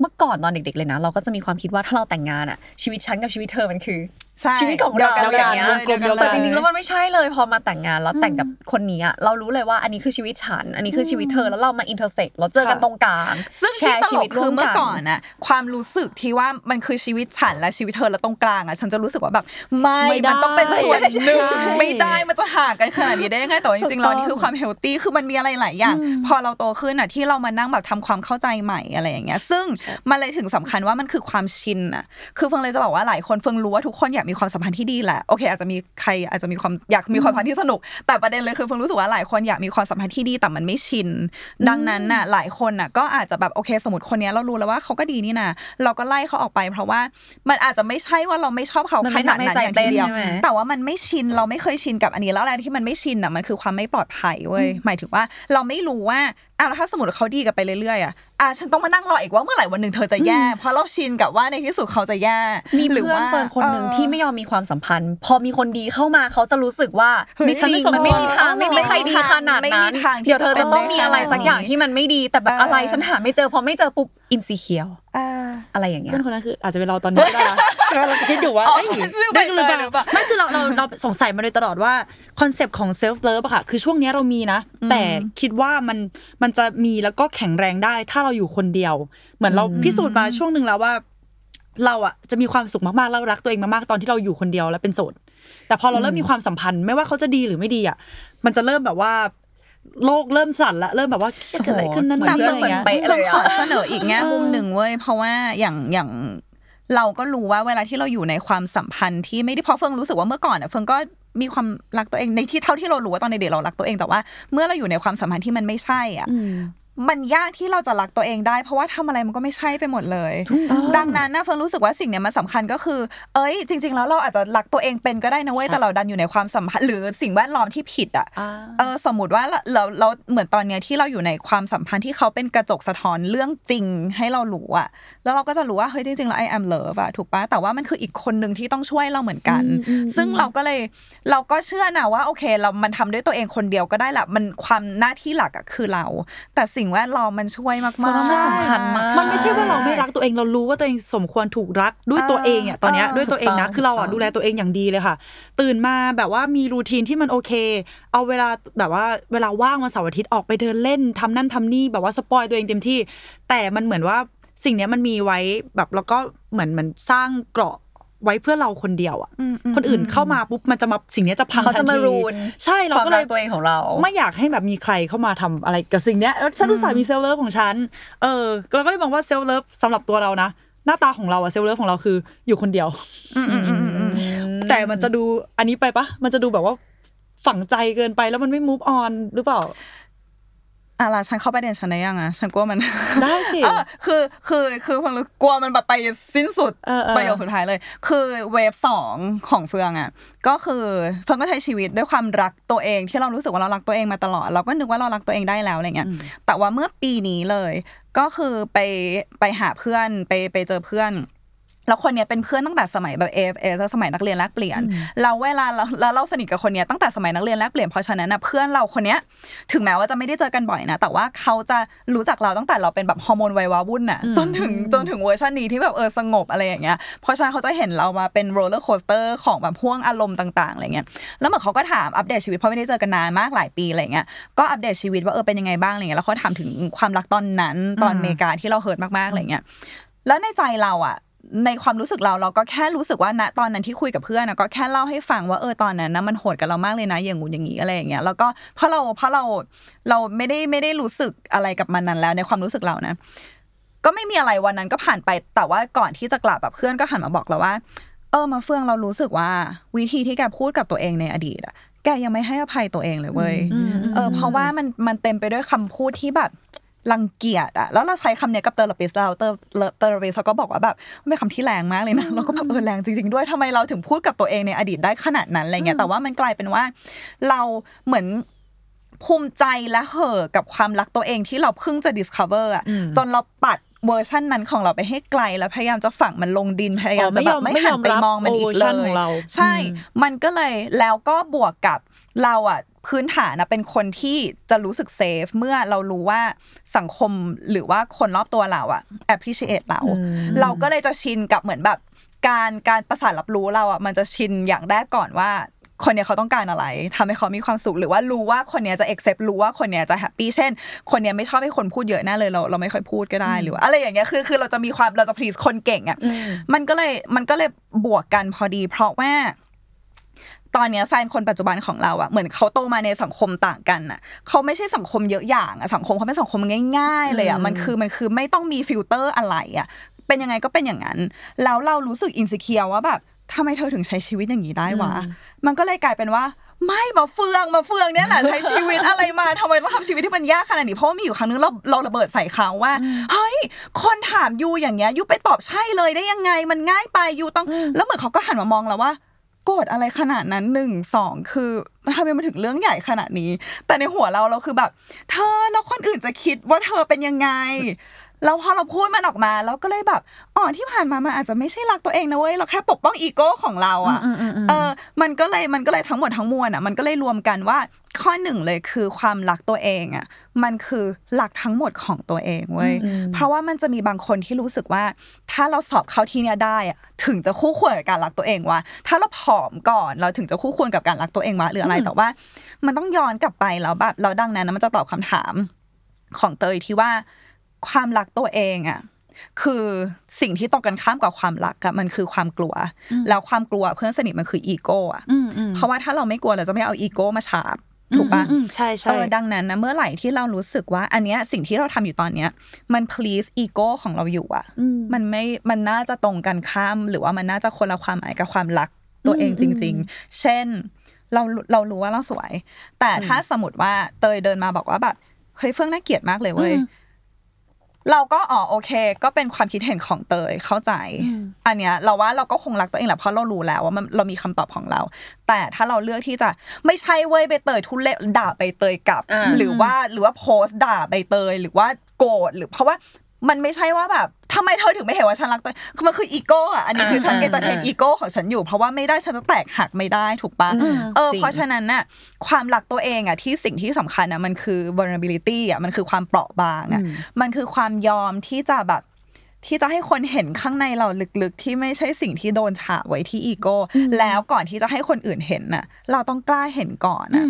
เมื่อก่อนตอนเด็กๆเลยนะ เราก็จะมีความคิดว่าถ้าเราแต่งงานอะชีวิตฉันกับชีวิตเธอมันคือใช่ชีวิตของเดียวเรากันอย่างเงี้ยวงกลมเดียวกันแต่จริงๆแล้วมันไม่ใช่เลยพอมาแต่งงานแล้วแต่งกับคนนี้อะเรารู้เลยว่าอันนี้คือชีวิตฉัน อันนี้คือชีวิตเธอแล้วเรามา intersect เราเจอกันตรงกลางแชร์ชีวิตร่วมกัน ซึ่งที่ตลกคือเมื่อก่อนอะความรู้สึกที่ว่ามันคือชีวิตฉันและชีวิตเธอแล้วตรงกลางอะฉันจะรู้สึกว่าแบบไม่ไม่ได้มันต้องเป็นส่วนหนึ่งใช่ไม่ได้มันจะห่างกันขนาดนี้ได้ยังไงแต่ว่าจริงๆแล้วนี่คือความเฮลตี้คือมันมีอะไรหลายอย่างพอเราโตขึ้นอะที่เรามานั่งแบบทำความเข้าใจใหม่อะไรอย่างเงี้ยซึ่งมันเลยถึงสำคัญว่ามันคือความชินอะคือเฟิงเลยจะบอกว่าหลายคนเฟิงรู้ว่าทุกคนอยากมีความสัมพันธ์ที่ดีแหละโอเค อาจจะมีใครอาจจะมีความอยากมีความสัมพันธ์ที่สนุก แต่ประเด็นเลยคือเฟิงรู้สึกว่าหลายคนอยากมีความสัมพันธ์ที่ดีแต่มันไม่ชิน ดังนั้นน่ะหลายคนน่ะก็อาจจะแบบโอเค สมมติคนเนี้ยเรารู้แล้วว่าเขาก็ดีนี่นะเราก็ไล่เขาออกไป เพราะว่ามันอาจจะไม่ใช่ว่าเราไม่ชอบเขามันขไม่นาดทำให้นั้นใจอย่างทีเดียวเต้นใช่ไหมแต่ว่ามันไม่ชินเราไม่เคยชินกับอันนี้แล้วอะไรที่มันไม่ชินอะมันคือความไม่ปลอดภัยเว้ยหมายถึงว่าเราไม่รู้ว่า อะแล้วถ้าสมมติเขาดีกันไปเรื่อยๆอะอะฉันต้องมานั่งรออีกว่าเมื่อไหร่วันหนึ่งเธอจะแย่เพราะเราชินกับว่าในที่สุดเขาจะแย่มีหรืเพื่อนว่าเฟิร์นคนหนึ่งเออที่ไม่ยอมมีความสัมพันธ์ พอมีคนดีเข้ามาเขาจะรู้สึกว่าเฮ้ยไม่จริงฉันไม่มันไม่มีทางสมควรไม่มีใครดีขนาดไม่มีนั้นทางที่เดี๋ยวเธอจะต้องมีอะไรสักอย่างจะเป็นได้ที่มันไม่ดีแต่แบบเออออะไรฉันหาไม่เจอพอไม่เจอปุ๊บ อินซีเคียวอ่าอะไรอย่างเงี้ยเพื่อนคนนั้นคืออาจจะเป็นเราตอนนี้ก็ได้นะเราคิดอยู่ว่าอ๋อเอ้ยชื่อได้หรือเปใบเตยหรือเปล่าไม่คือเราเราเราสงสัยมาโดยตลอดว่า concept ของ self-love อะค่ะ คือช่วงเนี้ยเรามีนะ แต่คิดว่ามันมันจะมีแล้วก็แข็งแรงได้ ถ้าเราอยู่คนเดียว เหมือนเราพิสูจน์มาช่วงหนึ่งแล้วว่า เราอะจะมีความสุขมากๆแล้วรักตัวเองมากๆตอนที่เราอยู่คนเดียวและเป็นโสดแต่พอเราเริ่มมีความสัมพันธ์ไม่ว่าเขาจะดีหรือไม่ดีอะมันจะเริ่มแบบว่า โลกเริ่มสั่นละเริ่มแบบว่าเชี่ยเกิดอะไรขึ้นนั่นนี่เพื่อะอนไรเงี้ย เหมือนเพื่อนเป๊ะเลยอะขอเสนออีกแง่มุมหนึ่งเว้ยเพราะว่าอย่างอย่างเราก็รู้ว่าเวลาที่เราอยู่ในความสัมพันธ์ที่ไม่ได้เพราะเฟิงรู้สึกว่าเมื่อก่อนอะเฟิงก็มีความรักตัวเองในที่เท่าที่เรารู้ว่าตอนในเด็กเรารักตัวเองแต่ว่า เมื่อเราอยู่ในความสัมพันธ์ที่มันไม่ใช่อะ มันยากที่เราจะรักตัวเองได้ เพราะว่าทำอะไรมันก็ไม่ใช่ไปหมดเลย ดังนั้นนะเฟิงรู้สึกว่าสิ่งเนี้ยมันสำคัญก็คือ เอ้ย จริง ๆ แล้วเราอาจจะรักตัวเองเป็นก็ได้นะเว้ยแต่เราดันอยู่ในความสัมพันธ์หรือสิ่งแวดล้อมที่ผิดอะอ่าเออสมมติว่าเราเราเราเหมือนตอนเนี้ยที่เราอยู่ในความสัมพันธ์ที่เขาเป็นกระจกสะท้อนเรื่องจริงให้เรารู้อะแล้วเราก็จะรู้ว่าเฮ้ยจริงๆแล้ว I am love อะถูกปะแต่ว่ามันคืออีกคนหนึ่งที่ต้องช่วยเราเหมือนกัน ซึ่งเราก็เลยเราก็เชื่อนะว่าโอเค เรามันทำด้วยตัวเองคนเดียวก็ได้แหละมันความหน้าที่หลักอะคือเรา แต่สิ่งแวดล้อมมันช่วยมากมันๆสำคัญมากมันไม่ใช่ว่าเราไม่รักตัวเองเรารู้ว่าตัวเองสมควรถูกรักด้วยตัวเองอะตอนเนี้ยเออด้วยตัวเองนะถูกต้องคือเราอะถูกต้องดูแลตัวเองอย่างดีเลยค่ะ ตื่นมาแบบว่ามีรูทีนที่มันโอเค เอาเวลาแบบว่าเวลาว่างวันเสาร์อาทิตย์ออกไปเดินเล่นทำนั่นทำนี่แบบว่า spoil ตัวเองเต็มที่ แต่มันเหมือนว่าสิ่งเนี้ยมันมีไว้แบบแล้วก็เหมือนเหมันสร้างเกราะ ไว้เพื่อเราคนเดียวอะอืมอืมคนอื่นเข้ามาปุ๊บมันจะมาสิ่งเนี้ยจะพังเขาจะทันมาทีรูนใช่เราความก็เลรัยกตัวเองของเรา ไม่อยากให้แบบมีใครเข้ามาทำอะไรกับสิ่งเนี้ยแล้วฉันรู้สึกมี self-love ของฉัน เออเราก็เลยมองว่า self-love สำหรับตัวเรานะหน้าตาของเราอะ self-love ของเราคืออยู่คนเดียวแต่มันจะดูอันนี้ไปปะมันจะดูแบบว่าฝังใจเกินไปแล้วมันไม่ move on หรือเปล่า อะล่ะฉันเข้าประเด็นฉันได้ยังอะฉันกลัวมันได้สิเออคือคือคือเพิ่งรู้กลัวมันแบบไปสิ้นสุดเออเออประโยคสุดท้ายเลย คือเวฟสองของเฟืองอะก็คือเฟืองก็ใช้ชีวิตด้วยความรักตัวเอง ที่เรารู้สึกว่าเรารักตัวเองมาตลอด เราก็นึกว่าเรารักตัวเองได้แล้วอะไรเงี้ยแต่ว่าเมื่อปีนี้เลย ก็คือไปไปหาเพื่อนไปไปเจอเพื่อน แล้วคนเนี้ยเป็นเพื่อนตั้งแต่สมัยแบบ AFS สมัยนักเรียนแลกเปลี่ยน เราเวลาเราแล้วเราสนิทกับคนเนี้ยตั้งแต่สมัยนักเรียนแลกเปลี่ยนเพราะฉะนั้นนะเพื่อนเราคนเนี้ยถึงแม้ว่าจะไม่ได้เจอกันบ่อยนะ แต่ว่าเขาจะรู้จักเราตั้งแต่เราเป็นแบบฮอร์โมนวัยวาวุ่นน่ะจนถึงจนถึงเวอร์ชันนี้ที่แบบเออสงบอะไรอย่างเงี้ยเพราะฉะนั้นเขาจะเห็นเรามาเป็น roller coaster ของแบบห้วงอารมณ์ต่างๆอะไรเงี้ยแล้วเหมือนเขาก็ถามอัปเดตชีวิตเพราะไม่ได้เจอกันนานมากหลายปีอะไรเงี้ยก็อัปเดตชีวิตว่าเออเป็นยังไงบ้างอะไรเงี้ยแล้วเขาถามถึงความรักตอนนั้นตอนอเมริกาที่เราเฮิร์ตมากๆอะไรเงี้ยแล้วในใจเราอะ ในความรู้สึกเราเราก็แค่รู้สึกว่าณตอนนั้นที่คุยกับเพื่อนอะก็แค่เล่าให้ฟังว่าเออตอนนั้นนะมันโหดกับเรามากเลยนะ อย่างงูอย่างงี้อะไรอย่างเงี้ยแล้วก็เพราะเราเพราะเราเราไม่ได้ไม่ได้รู้สึกอะไรกับมันนั้นแล้วในความรู้สึกเรานะ ก็ไม่มีอะไรวันนั้นก็ผ่านไปแต่ว่าก่อนที่จะกลับแบบเพื่อนก็หันมาบอกเราว่า เออมาเฟืองเรารู้สึกว่า วิธีที่แกพูดกับตัวเองในอดีตอะแกยังไม่ให้อภัยตัวเองเลยเว้ยเออเพราะว่ามันมันเต็มไปด้วยคำพูดที่แบบ รังเกียจอะแล้วเราใช้คำเนี้ยกับ therapist เราเธอ therapist เขาก็บอกว่าแบบมันเป็นคำที่แรงมากเลยนะเราก็แบบเออแรงจริง ๆ ด้วยทำไมเราถึงพูดกับตัวเองในอดีตได้ขนาดนั้นอะไรเงี้ยแต่ว่ามันกลายเป็นว่า เราเหมือนภูมิใจและเห่อกับความรักตัวเองที่เราเพิ่งจะ discover อะจนเราปัดเวอร์ชันนั้นของเราไปให้ไกลแล้วพยายามจะฝังมันลงดินพยายามจะแบบไม่หันไปมองมันอีกไม่ยอมรับเล version ขยองเราใช่ มันก็เลยแล้วก็บวกกับเราอะ พื้นฐานนะเป็นคนที่จะรู้สึกเซฟเมื่อเรารู้ว่าสังคมหรือว่าคนรอบตัวเราอะ appreciate เรา เราก็เลยจะชินกับเหมือนแบบการการประสาทรับรู้เราอะมันจะชินอย่างแรกก่อนว่าคนเนี้ยเขาต้องการอะไรทำให้เขามีความสุขหรือว่ารู้ว่าคนเนี้ยจะ accept รู้ว่าคนเนี้ยจะแฮปปี้เช่น คนเนี้ยไม่ชอบให้คนพูดเยอะแน่เลยเราเราไม่ค่อยพูดก็ได้หรือว่าอะไรอย่างเงี้ยคือคือเราจะมีความเราจะ please คนเก่งอะมันก็เลยมันก็เลยบวกกันพอดี เพราะว่า ตอนเนี้ยแฟนคนปัจจุบันของเราอะเหมือนเขาโตมาในสังคมต่างกันอะเขาไม่ใช่สังคมเยอะอย่างอะสังคมเขาเป็นสังคมง่าย ๆ เลยอะมันคือมันคือไม่ต้องมีฟิลเตอร์อะไรอะเป็นยังไงก็เป็นอย่างนั้น แล้วเรารู้สึก insecure ว่าแบบทำไมเธอถึงใช้ชีวิตอย่างนี้ได้วะมันก็เลยกลายเป็นว่าไม่มาเฟืองมาเฟืองเนี่ยแหละใช้ชีวิตอะไรมาทำไมต้องทำชีวิตที่มันยากขนาดนี้เพราะว่ามีอยู่ครั้งนึงเราเราระเบิดใส่เขาว่าเฮ้ยคนถามยูอย่างเงี้ยยูไปตอบใช่เลยได้ยังไงมันง่ายไปยูต้อง แล้วเหมือนเขาก็หันมามองเราว่าโกรธอะไรขนาดนั้นหนึ่งสองคือทำไมมันถึงเรื่องใหญ่ขนาดนี้ แต่ในหัวเราเราคือแบบ เธอแล้วคนอื่นจะคิดว่าเธอเป็นยังไงแล้วพอเราพูดมันออกมาเราก็เลยแบบอ๋อที่ผ่านมามันอาจจะไม่ใช่รักตัวเองนะเว้ยเราแค่ปกป้องอีโก้ของเราอะเออมันก็เลยมันก็เลยทั้งหมดทั้งมวลอะมันก็เลยรวมกันว่า ข้อหนึ่งเลยคือความรักตัวเองอะมันคือหลักทั้งหมดของตัวเองเว้ยเพราะว่ามันจะมีบางคนที่รู้สึกว่า ถ้าเราสอบเข้าที่เนี้ยได้อะถึงจะคู่ควรกับการรักตัวเองว่า ถ้าเราผอมก่อนเราถึงจะคู่ควรกับการรักตัวเองวะหรืออะไรแต่ว่า มันต้องย้อนกลับไปแล้วแบบเราดังนั้นนะมันจะตอบคำถามของเตยที่ว่าความรักตัวเองอะคือสิ่งที่ตรงกันข้ามกับความรักอะมันคือความกลัว แล้วความกลัวเพื่อนสนิทมันคืออีโก้อะเพราะว่าถ้าเราไม่กลัวเราจะไม่เอาอีโก้มาฉาบ ถูกปะอืมใช่ใช่เออดังนั้นนะเมื่อไหร่ที่เรารู้สึกว่า อันเนี้ยสิ่งที่เราทำอยู่ตอนเนี้ย มัน please ego ของเราอยู่อะมันไม่มันน่าจะตรงกันข้าม หรือว่ามันน่าจะคนละความหมายกับความรักตัวเองจริง ๆ เช่น เราเรารู้ว่าเราสวย แต่ถ้าสมมติว่าเตยเดินมาบอกว่าแบบเฮ้ยเฟื่องน่าเกลียดมากเลยเว้ย เราก็อ๋อโอเค ก็เป็นความคิดเห็นของเตยเข้าใจ อันเนี้ยเราว่าเราก็คงรักตัวเองแหละเพราะเรารู้แล้วว่ามันเรามีคำตอบของเรา แต่ถ้าเราเลือกที่จะไม่ใช่เว้ยไปเตยทุเรศด่าไปเตยกลับอ่าหรือว่าหรือว่าโพสต์ด่าใบเตยหรือว่าโกรธหรือเพราะว่า มันไม่ใช่ว่าแบบทำไมเธอถึงไม่เห็นว่าฉันรักตัวคือมันคืออีโก้อะอันนี้คือฉันอ่า entertain อ่าอีโก้ของฉันอยู่ เพราะว่าไม่ได้ฉันจะแตกหักไม่ได้ถูกปะเออจริงเพราะฉะนั้นน่ะความรักตัวเองอะที่สิ่งที่สำคัญอะมันคือ vulnerability อะมันคือความเปราะบางอะมันคือความยอมที่จะแบบที่จะให้คนเห็นข้างในเราลึกๆ ที่ไม่ใช่สิ่งที่โดนฉาบไว้ที่อีโก้แล้วก่อนที่จะให้คนอื่นเห็นน่ะ เราต้องกล้าเห็นก่อนน่ะ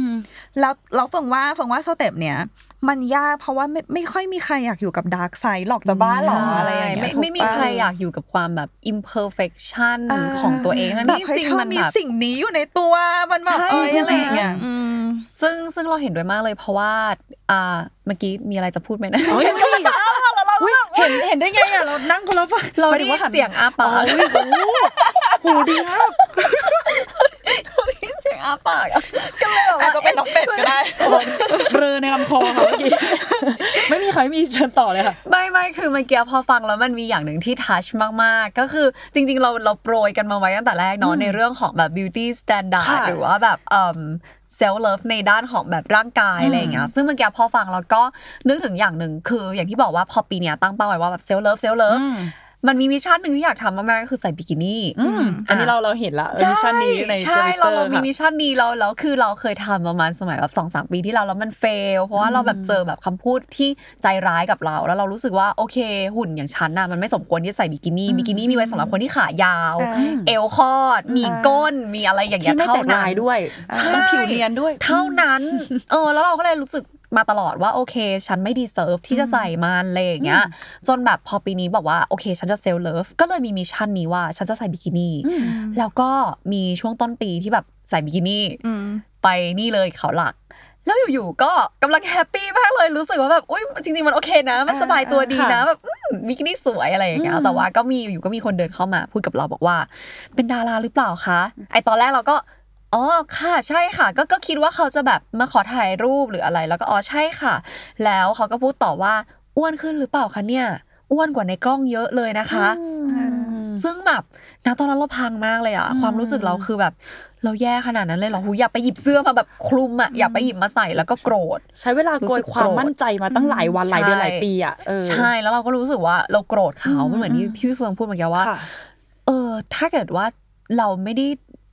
แล้วเราฟังว่าฟังว่า step เนี้ย มันยากเพราะว่าไม่ไม่ค่อยมีใครอยากอยู่กับ dark side หรอกจะบ้าหรออะไรอย่างเงี้ยไม่ไม่มีถูกปะใครอยากอยู่กับความแบบ imperfection าของตัวเองทั้งแบบที่เฮ้ยจริงเธอมันมีแบบสิ่งนี้อยู่ในตัวมันแบบใช่เอ้ยใช่อะไรอย่างเงี้ยไหมอืมซึ่งซึ่งเราเห็นด้วยมากเลยเพราะว่าอ่าเมื่อกี้มีอะไรจะพูดไหมนะเฮ้ยเฮ้ยอุ๊ยเห็นเห็นได้ไงอะเรานั่งคนละฝั่งเราหมได้ถึยิว่นหัเสียงอาปากโอ้ยโอ้โหหูดีมากเราได้ยินเสียงอาปากอะก็เลยแบบอาจว่าจะเป็นน้องเป็ดก็ได้เบลอในลำคอค่ะเมื่อกี้ไม่มีใครมีเชิญต่อเลยค่ะ ไม่ไม่คือเมื่อกี้พอฟังแล้วมันมีอย่างหนึ่งที่ทัชมากๆ ก็คือจริง ๆ เราเราโปรยกันมาไว้ตั้งแต่แรกเนาะในเรื่องของแบบ beauty standard ค่ะ หรือว่าแบบเอ่อ self love ในด้านของแบบร่างกายอะไรอย่างเงี้ยซึ่งเมื่อกี้พอฟังแล้วก็นึกถึงอย่างหนึ่งคืออย่างที่บอกว่าพอปีเนี้ยตั้งเป้าไว้ว่าแบบ self love self love มั นมี mission หนึ่งที่อยากทำมากๆก็คือใส่บิกินี่อันนี้เราเราเห็นละ mission นี้ในทวิตเตเราอร์เรา ใช่ค่ะเรามีิชชั่นนี้เราแล้วคือเราเคยทำประมาณสมัยแบบสองสามปีที่แล้วแล้วมัน fail เพราะว่าเราแบบเจอแบบคำพูดที่ใจร้ายกับเรา แล้วเรารู้สึกว่าโอเค หุ่นอย่างฉันน่ะมันไม่สมควรที่จะใส่บิกินี่บิกินี่มีไว้สำหรับคนที่ขายาว เอวคอด มีก้นมีอะไรอย่างเงี้ที่ไม่แตกลายด้วยเท่าแตกนั้นใช่ต้องผิวเนียนด้วย เท่านั้น เออแล้วเราก็เลยรู้สึก มาตลอดว่าโอเค ฉันไม่ deserve ที่จะใส่มันอะไรอย่างเงี้ยจนแบบพอปีนี้บอกว่าโอเค ฉันจะ self-love ก็เลยมี mission นี้ว่าฉันจะใส่บิกินี่แล้วก็มีช่วงต้นปีที่แบบใส่บิกินี่ไปนี่เลยเขาหลักแล้วอยู่ๆก็กำลัง happy มากเลยรู้สึกว่าแบบอุ้ยจริงๆมันโอเคนะ มันสบายตัวดีนะค่ะแบบอืมบิกินี่สวยอะไรอย่างเงี้ยแต่ว่าก็มีอยู่ๆก็มีคนเดินเข้ามาพูดกับเราบอกว่า เป็นดาราหรือเปล่าคะไอตอนแรกเราก็ อ๋อค่ะใช่ค่ะ ก็ก็คิดว่าเขาจะแบบมาขอถ่ายรูปหรืออะไร แล้วก็อ๋อใช่ค่ะ แล้วเขาก็พูดต่อว่าอ้วนขึ้นหรือเปล่าคะเนี่ยอ้วนกว่าในกล้องเยอะเลยนะคะ ซึ่งแบบณตอนนั้นเราพังมากเลยอะความรู้สึกเราคือแบบ เราแย่ขนาดนั้นเลยเหรอหูอยากไปหยิบเสื้อมาแบบคลุมอะอยากไปหยิบมาใส่แล้วก็โกรธ ใช้เวลาโกยความมั่นใจมาตั้งหลายวันหลายเดือนหลายปีอะเออใช่แล้วเราก็รู้สึกว่าเราโกรธเขามันเหมือนที่พี่เฟืองพูดเมื่อกี้ว่าค่ะเออถ้าเกิดว่าเราไม่ได้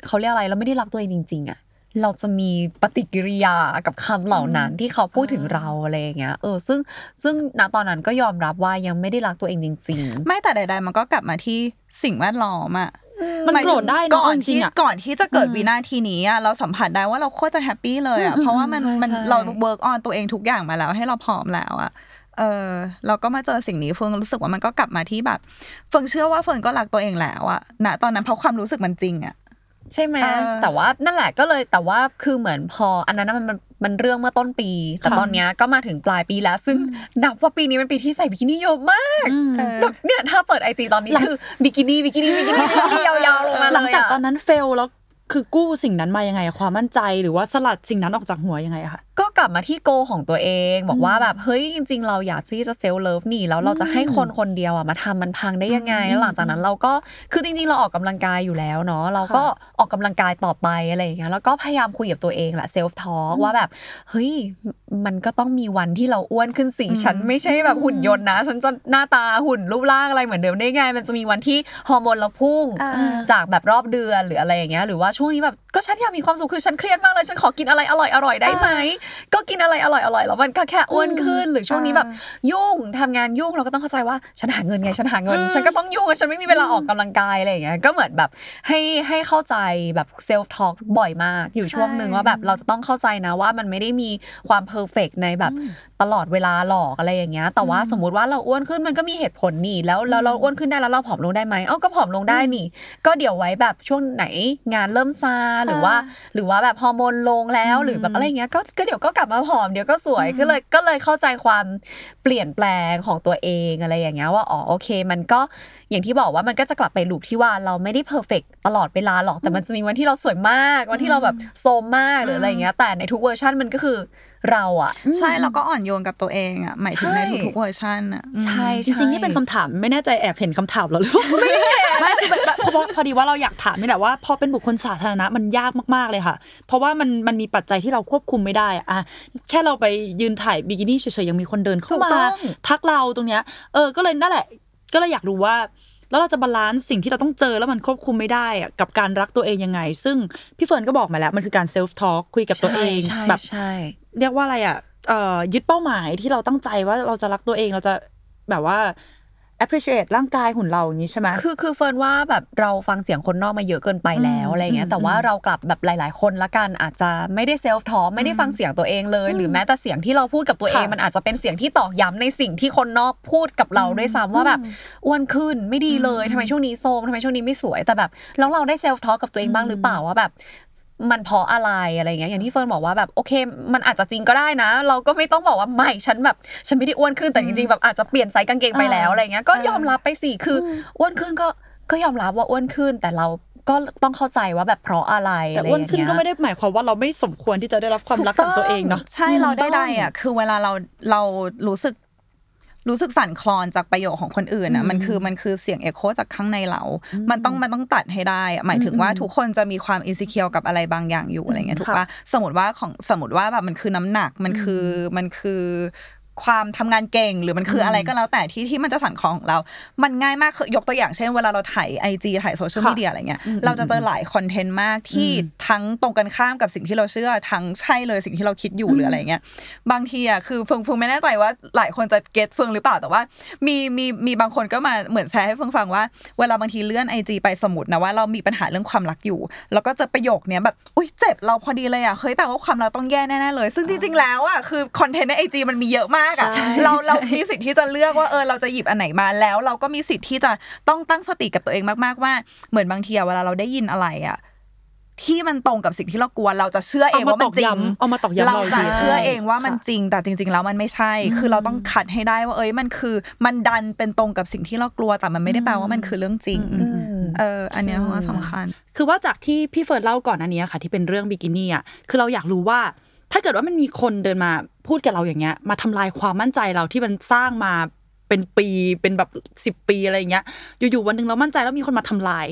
เขาเรียกอะไรเราไม่ได้รักตัวเองจริง ๆอะเราจะมีปฏิกิริยากับคำเหล่านั้นที่เขาพูดถึงเราอะไรอย่างเงี้ยเออซึ่งซึ่งณตอนนั้นก็ยอมรับว่ายังไม่ได้รักตัวเองจริงไม่แต่ใด ๆ มันก็กลับมาที่สิ่งแวดล้อมอะมันหายโกรธได้เนอะจริงๆอะ ก่อนจริที่ถึงก่อนที่จะเกิดอืมวินาทีนี้อะเราสัมผัสได้ว่าเราโคตรจะ happy เลยอะอืมเพราะว่ามันใช่มันใช่มันเรา work on ตัวเองทุกอย่างมาแล้วให้เราพร้อมแล้วอะเออเราก็มาเจอสิ่งนี้เฟิร์นรู้สึกว่ามันก็กลับมาที่แบบ เฟิร์นเชื่อว่าเฟิร์นก็รักตัวเองแล้วอะณตอนนั้นเพราะความรู้สึกมันจริงอะ ใช่ไหมเออแต่ว่านั่นแหละก็เลยแต่ว่าคือเหมือนพอ อันนั้นนะมันมันมันเรื่องเมื่อต้นปี แต่ค่ะตอนเนี้ยก็มาถึงปลายปีแล้ว ซึ่งนับว่าปีนี้เป็นปีที่ใส่บิกินี่เยอะมากอืมแบบเนี่ยถ้าเปิดไอจีตอนนี้คือบิกินี่บิกินี่บิกินี่บิกินี่ยาวๆลงมาเลยหลังจากตอนอะนั้น fail แล้วคือกู้สิ่งนั้นมายังไงอะความมั่นใจหรือว่าสลัดสิ่งนั้นออกจากหัวยังไงอะคะ ก็กลับมาที่ goal ของตัวเอง บอกว่าแบบเฮ้ยจริง ๆ เราอยากที่จะ self-love นี่แล้วเราจะให้คนคนเดียวอะมาทำมันพังได้ยังไงแล้วหลังจากนั้นเราก็คือจริง ๆ เราออกกำลังกายอยู่แล้วเนาะเราก็ออกกำลังกายต่อไปอะไรอย่างเงี้ยแล้วก็พยายามคุยกับตัวเองแหละ self-talk ว่าแบบเฮ้ยมันก็ต้องมีวันที่เราอ้วนขึ้นสิฉันไม่ใช่แบบหุ่นยนต์นะฉันจะหน้าตาหุ่นรูปร่างอะไรเหมือนเดิมได้ไง มันจะมีวันที่ฮอร์โมนเราพุ่งอ่าจากแบบรอบเดือนหรืออะไรอย่างเงี้ยหรือว่าช่วงนี้แบบก็ฉันอยากมีความสุขคือฉันเครียดมากเลยฉันขอกินอะไรอร่อยอร่อยๆได้ไหมก็กินอะไรอร่อยอร่อยๆแล้วมันก็แค่อ้วนขึ้น หรือช่วงนี้แบบยุ่งทำงานยุ่งเราก็ต้องเข้าใจว่าฉันหาเงินไงฉันหาเงิน ฉันก็ต้องยุ่งอะฉันไม่มีเวลาออกกำลังกายอะไรอย่างเงี้ยก็เหมือนแบบให้ให้เข้าใจแบบ self-talk บ่อยมากอยู่ช่วงหนึ่งว่าแบบเราจะต้องเข้าใจนะว่ามันไม่ได้มีความ perfect ในแบบตลอดเวลาหรอกอะไรอย่างเงี้ยแต่ว่าสมมุติว่าเราอ้วนขึ้นมันก็มีเหตุผลนี่แล้วแล้วเราอ้วนขึ้นได้แล้วเราผอมลงได้ไหมเอ้าก็ผอมลงได้นี่ ก็เดี๋ยวไว้แบบช่วงไหนงานเริ่มซาหรือว่า หรือว่าแบบฮอร์โมนลงแล้วหรือแบบอะไรเงี้ยก็ก็เดี๋ยวก็กลับมาผอมเดี๋ยวก็สวยก็เลยก็เลยเข้าใจความเปลี่ยนแปลงของตัวเองอะไรอย่างเงี้ยว่าอ๋อโอเค มันก็อย่างที่บอกว่ามันก็จะกลับไป loop ที่ว่าเราไม่ได้ perfect ตลอดเวลาหรอกแต่มันจะมีวันที่เราสวยมาก วันที่เราแบบโทรมมากหรืออะไรเงี้ยแต่ในทุกเวอร์ชันมันก็คือ เราอะใช่แล้วก็อ่อนโยนกับตัวเองอะหมายถึงในใช่ทุกๆเวอร์ชันอะอืมใช่จริงๆนี่เป็นคำถามไม่แน่ใจแอบเห็นคำถามเราหรือเปล่าไม่ได้ไม่คือแบบเพราะพอดีว่าเราอยากถามนี่แหละว่าพอเป็นบุคคลสาธารณะมันยากมากๆเลยค่ะ เพราะว่ามันมันมีปัจจัยที่เราควบคุมไม่ได้อะอะแค่เราไปยืนถ่ายบิกินี่เฉยๆยังมีคนเดินเข้าถูกมาต้องทักเราตรงเนี้ยเออก็เลยนั่นแหละ ก็เลยอยากรู้ว่า แล้วเราจะ balance สิ่งที่เราต้องเจอแล้วมันควบคุมไม่ได้อะกับการรักตัวเองยังไง ซึ่งพี่เฟิร์นก็บอกมาแล้วมันคือการ self-talk คุยกับตัวเองใช่แบบใช่เรียกว่าอะไรอะเอ่อยึดเป้าหมายที่เราตั้งใจว่าเราจะรักตัวเองเราจะแบบว่า appreciate ร่างกายหุ่นเราอย่างนี้ใช่ไหมคือคือเฟิร์นว่าแบบเราฟังเสียงคนนอกมาเยอะเกินไปแล้วอะไรเงี้ยแต่ว่าเรากลับแบบหลาย ๆ คนละกันอาจจะไม่ได้ self-talk ไม่ได้ฟังเสียงตัวเองเลย หรือแม้แต่เสียงที่เราพูดกับตัวเองค่ะมันอาจจะเป็นเสียงที่ตอกย้ำในสิ่งที่คนนอกพูดกับเราด้วยซ้ำว่าแบบอ้วนขึ้นไม่ดีเลยทำไมช่วงนี้โทรมทำไมช่วงนี้ไม่สวยแต่แบบแล้วเราได้ self-talk กับตัวเองบ้างหรือเปล่าว่าแบบ มันเพราะอะไรอะไรเงี้ยอย่างที่เฟิร์นบอกว่าแบบโอเค มันอาจจะจริงก็ได้นะ เราก็ไม่ต้องบอกว่าไม่ฉันแบบ ฉันไม่ได้อ้วนขึ้นแต่จริงๆแบบอาจจะเปลี่ยนไซส์กางเกงไปแล้วอะไรเงี้ยก็ยอมรับไปสิคือออ้วนขึ้นก็ก็ยอมรับว่าอ้วนขึ้นแต่เราก็ต้องเข้าใจว่าแบบเพราะอะไรแต่อะไรอ้วนอย่างขึ้นเงี้ยก็ไม่ได้หมายความว่าเราไม่สมควรที่จะได้รับความรักจากตัวเองเนาะใช่เราได้ใดอะคือเวลาเราเรารู้สึก รู้สึกสั่นคลอนจากประโยคของคนอื่นอะมันคือมันคือเสียงเอ็โคจากข้างในเรา มันต้องมันต้องตัดให้ได้อะหมายถึงว่าทุกคนจะมีความอินสิเคียวกับอะไรบางอย่างอยู่อะไรเงี้ยถูกปะสมมติว่าของสมมติว่าแบบมันคือน้ำหนักมันคือมันคือ ความทำงานเก่ง หรือมันคืออะไรก็แล้วแต่ที่ที่มันจะสั่นคลอนของเรา มันง่ายมากคือยกตัวอย่างเช่นเวลาเราถ่ายไอจีถ่ายโซเชียลค่ะมีเดียอะไรเงี้ยเราจะเจอหลายคอนเทนต์มากที่ทั้งตรงกันข้ามกับสิ่งที่เราเชื่อ ทั้งใช่เลยสิ่งที่เราคิดอยู่หรืออะไรเงี้ยบางทีอะคือเฟิร์นเฟิร์นไม่แน่ใจว่าหลายคนจะ get เฟิร์นหรือเปล่าแต่ว่า มีมีมีบางคนก็มาเหมือนแชร์ให้เฟิร์นฟังว่า เวลาบางทีเลื่อนไอจีไปสมมตินะว่าเรามีปัญหาเรื่องความรักอยู่ แล้วก็จะประโยคเนี้ยแบบอุ้ยเจ็บเราพอดีเลยอะเฮ้ยแปลว่าความรักต้องแย่แน่ๆเลย ซึ่งจริงๆแล้วอะคือคอนเทนต์ในไอจีมันมีเยอะมากอะใช่เราเรามีสิทธิ์ที่จะเลือกว่าเออเราจะหยิบอันไหนมาแล้ว เราก็มีสิทธิ์ที่จะต้องตั้งสติกับตัวเองมากๆว่า เหมือนบางทีอะเวลาเราได้ยินอะไรอะที่มันตรงกับสิ่งที่เรากลัวเราจะเชื่อเองว่ามันจริงเอามาตอกย้ำเราเราจะอีกทีเชื่อเองว่ามันค่ะจริง แต่จริง ๆ แล้วมันไม่ใช่ คือเราต้องคัดให้ได้ว่าเอ้ยมันคือ มันดันเป็นตรงกับสิ่งที่เรากลัวแต่มันไม่ได้แปลว่ามันคือเรื่องจริงเอออันเนี้ยว่าสำคัญ คือว่าจากที่พี่เฟิร์นเล่าก่อนอันนี้ค่ะ ที่เป็นเรื่องบิกินี่อะคือเราอยากรู้ว่า ถ้าเกิดว่ามันมีคนเดินมาพูดกับเราอย่างเงี้ย มาทำลายความมั่นใจเราที่มันสร้างมาเป็นปีเป็นแบบสิบปีอะไรอย่างเงี้ย อยู่ๆวันหนึ่งเรามั่นใจแล้วมีคนมาทำลาย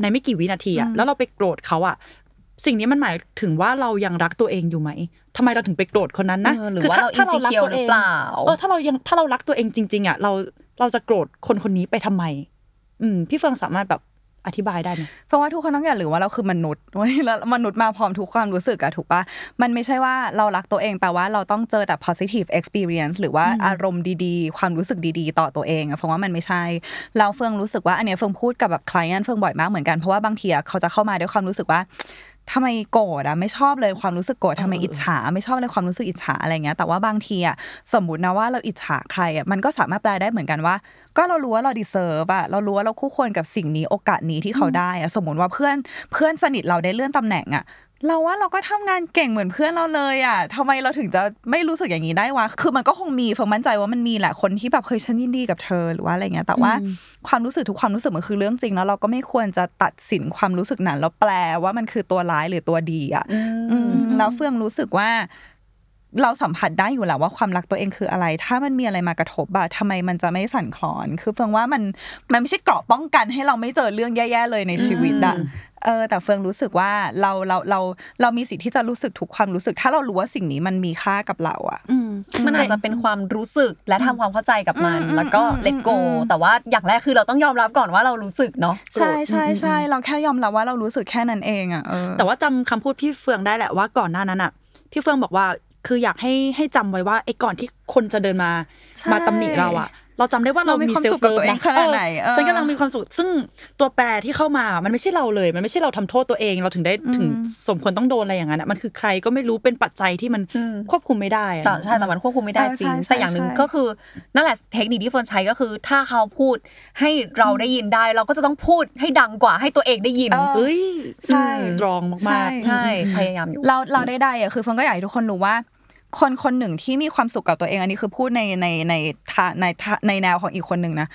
ในไม่กี่วินาทีอะแล้วเราไปโกรธเขาอะสิ่งนี้มันหมายถึงว่าเรายังรักตัวเองอยู่ไหมทำไมเราถึงไปโกรธคนนั้นนะเออหรือคืว่าเราถ้ถ้ insecure ตัวหรือเปล่าเออถ้าเรายังถ้าเรารักตัวเองจริง ๆอะเราเราจะโกรธคนคนนี้ไปทำไม อืมพี่เฟิงสามารถแบบ อธิบายได้ไหมเพราะว่าทุกคนต้องอย่าลืมว่าเราคือมนุษย์เว้ยแล้วมนุษย์มาพร้อมทุกความรู้สึกอะถูกปะมันไม่ใช่ว่าเรารักตัวเองแปลว่าเราต้องเจอแต่ positive experience หรือว่าอารมณ์ดีๆ ความรู้สึกดีๆ ต่อตัวเองอะเพราะว่ามันไม่ใช่ เราเฟิงรู้สึกว่าอันเนี้ยเฟิงพูดกับแบบ client เฟิงบ่อยมากเหมือนกันเพราะว่าบางทีอะเขาจะเข้ามาด้วยความรู้สึกว่า ทำไมโกรธอะไม่ชอบเลยความรู้สึกโกรธทำไมอิจฉา ไม่ชอบเลยความรู้สึกอิจฉาอะไรเงี้ยแต่ว่าบางทีอะสมมตินะว่าเราอิจฉาใครอะมันก็สามารถแปลได้เหมือนกันว่า ก็เรารู้ว่าเรา deserve อะเรารู้ว่าเราคู่ควรกับสิ่งนี้โอกาสนี้ที่เขาได้อะสมมติว่าเพื่อนเพื่อนสนิทเราได้เลื่อนตำแหน่งอะ เราว่าเราก็ทำงานเก่งเหมือนเพื่อนเราเลยอะทำไมเราถึงจะไม่รู้สึกอย่างนี้ได้วะ คือมันก็คงมีเฟิร์มมั่นใจว่ามันมีแหละคนที่แบบเคยฉันยินดีกับเธอหรือว่าอะไรเงี้ย แต่ว่าความรู้สึกทุกความรู้สึกมันคือเรื่องจริงแล้วเราก็ไม่ควรจะตัดสินความรู้สึกนั้นแล้วแปลว่ามันคือตัวร้ายหรือตัวดีอะอืมแล้วเฟื่องรู้สึกว่า เราสัมผัสได้อยู่แล้วว่าความรักตัวเองคืออะไร ถ้ามันมีอะไรมากระทบอะทำไมมันจะไม่สั่นคลอน คือเฟืองว่ามันมันไม่ใช่เกราะป้องกันให้เราไม่เจอเรื่องแย่ๆเลยในชีวิตอะเออแต่เฟืองรู้สึกว่าเราเราเราเรามีสิทธิ์ที่จะรู้สึกทุกความรู้สึก ถ้าเรารู้ว่าสิ่งนี้มันมีค่ากับเราอะมันอาจจะเป็นความรู้สึกและทำความเข้าใจกับมันอืมแล้วก็อืมเลตโกอืมแต่ว่าอย่างแรกคือเราต้องยอมรับก่อนว่าเรารู้สึกเนาะใช่ใช่ใช่เราแค่ยอมรับว่าเรารู้สึกแค่นั้นเองอะเออแต่ว่าจำคำพูดพี่เฟืองได้แหละว่าก่อนหน้านั้นอะพี่เฟืองบอกว่า คืออยากให้ให้จำไว้ว่าไอ้ก่อนที่คนจะเดินมาใช่มาตำหนิเราอะเราจำได้ว่าเราเรามีมีความเซลสุขฟ์กับเลิฟตัวเองนะขนาดไหนเออฉันกำลังมีความสุข ซึ่งตัวแปรที่เข้ามา มันไม่ใช่เราเลย มันไม่ใช่เราทำโทษตัวเอง เราถึงได้ถึงสมควรต้องโดนอะไรอย่างนั้นอะมันคือใครก็ไม่รู้เป็นปัจจัยที่มันอืมควบคุมไม่ได้อะแต่ใช่แต่มันควบคุมไม่ได้เออจริงใช่ใช่แต่อย่างหนึ่งใช่ก็คือนั่นแหละเทคนิคที่เฟิร์นใช้ก็คือ ถ้าเขาพูดให้เราได้ยินได้ เราก็จะต้องพูดให้ดังกว่าให้ตัวเองได้ยินเออเฮ้ยใช่สตรองใช่มากใช่พยายามอยู่เราเราได้ได้อะคือเฟิงก็อยากให้ทุกคนรู้ว่า คนคนหนึ่งที่มีความสุขกับตัวเอง อันนี้คือพูดในในในทาในทาในแนวของอีกคนหนึ่งนะ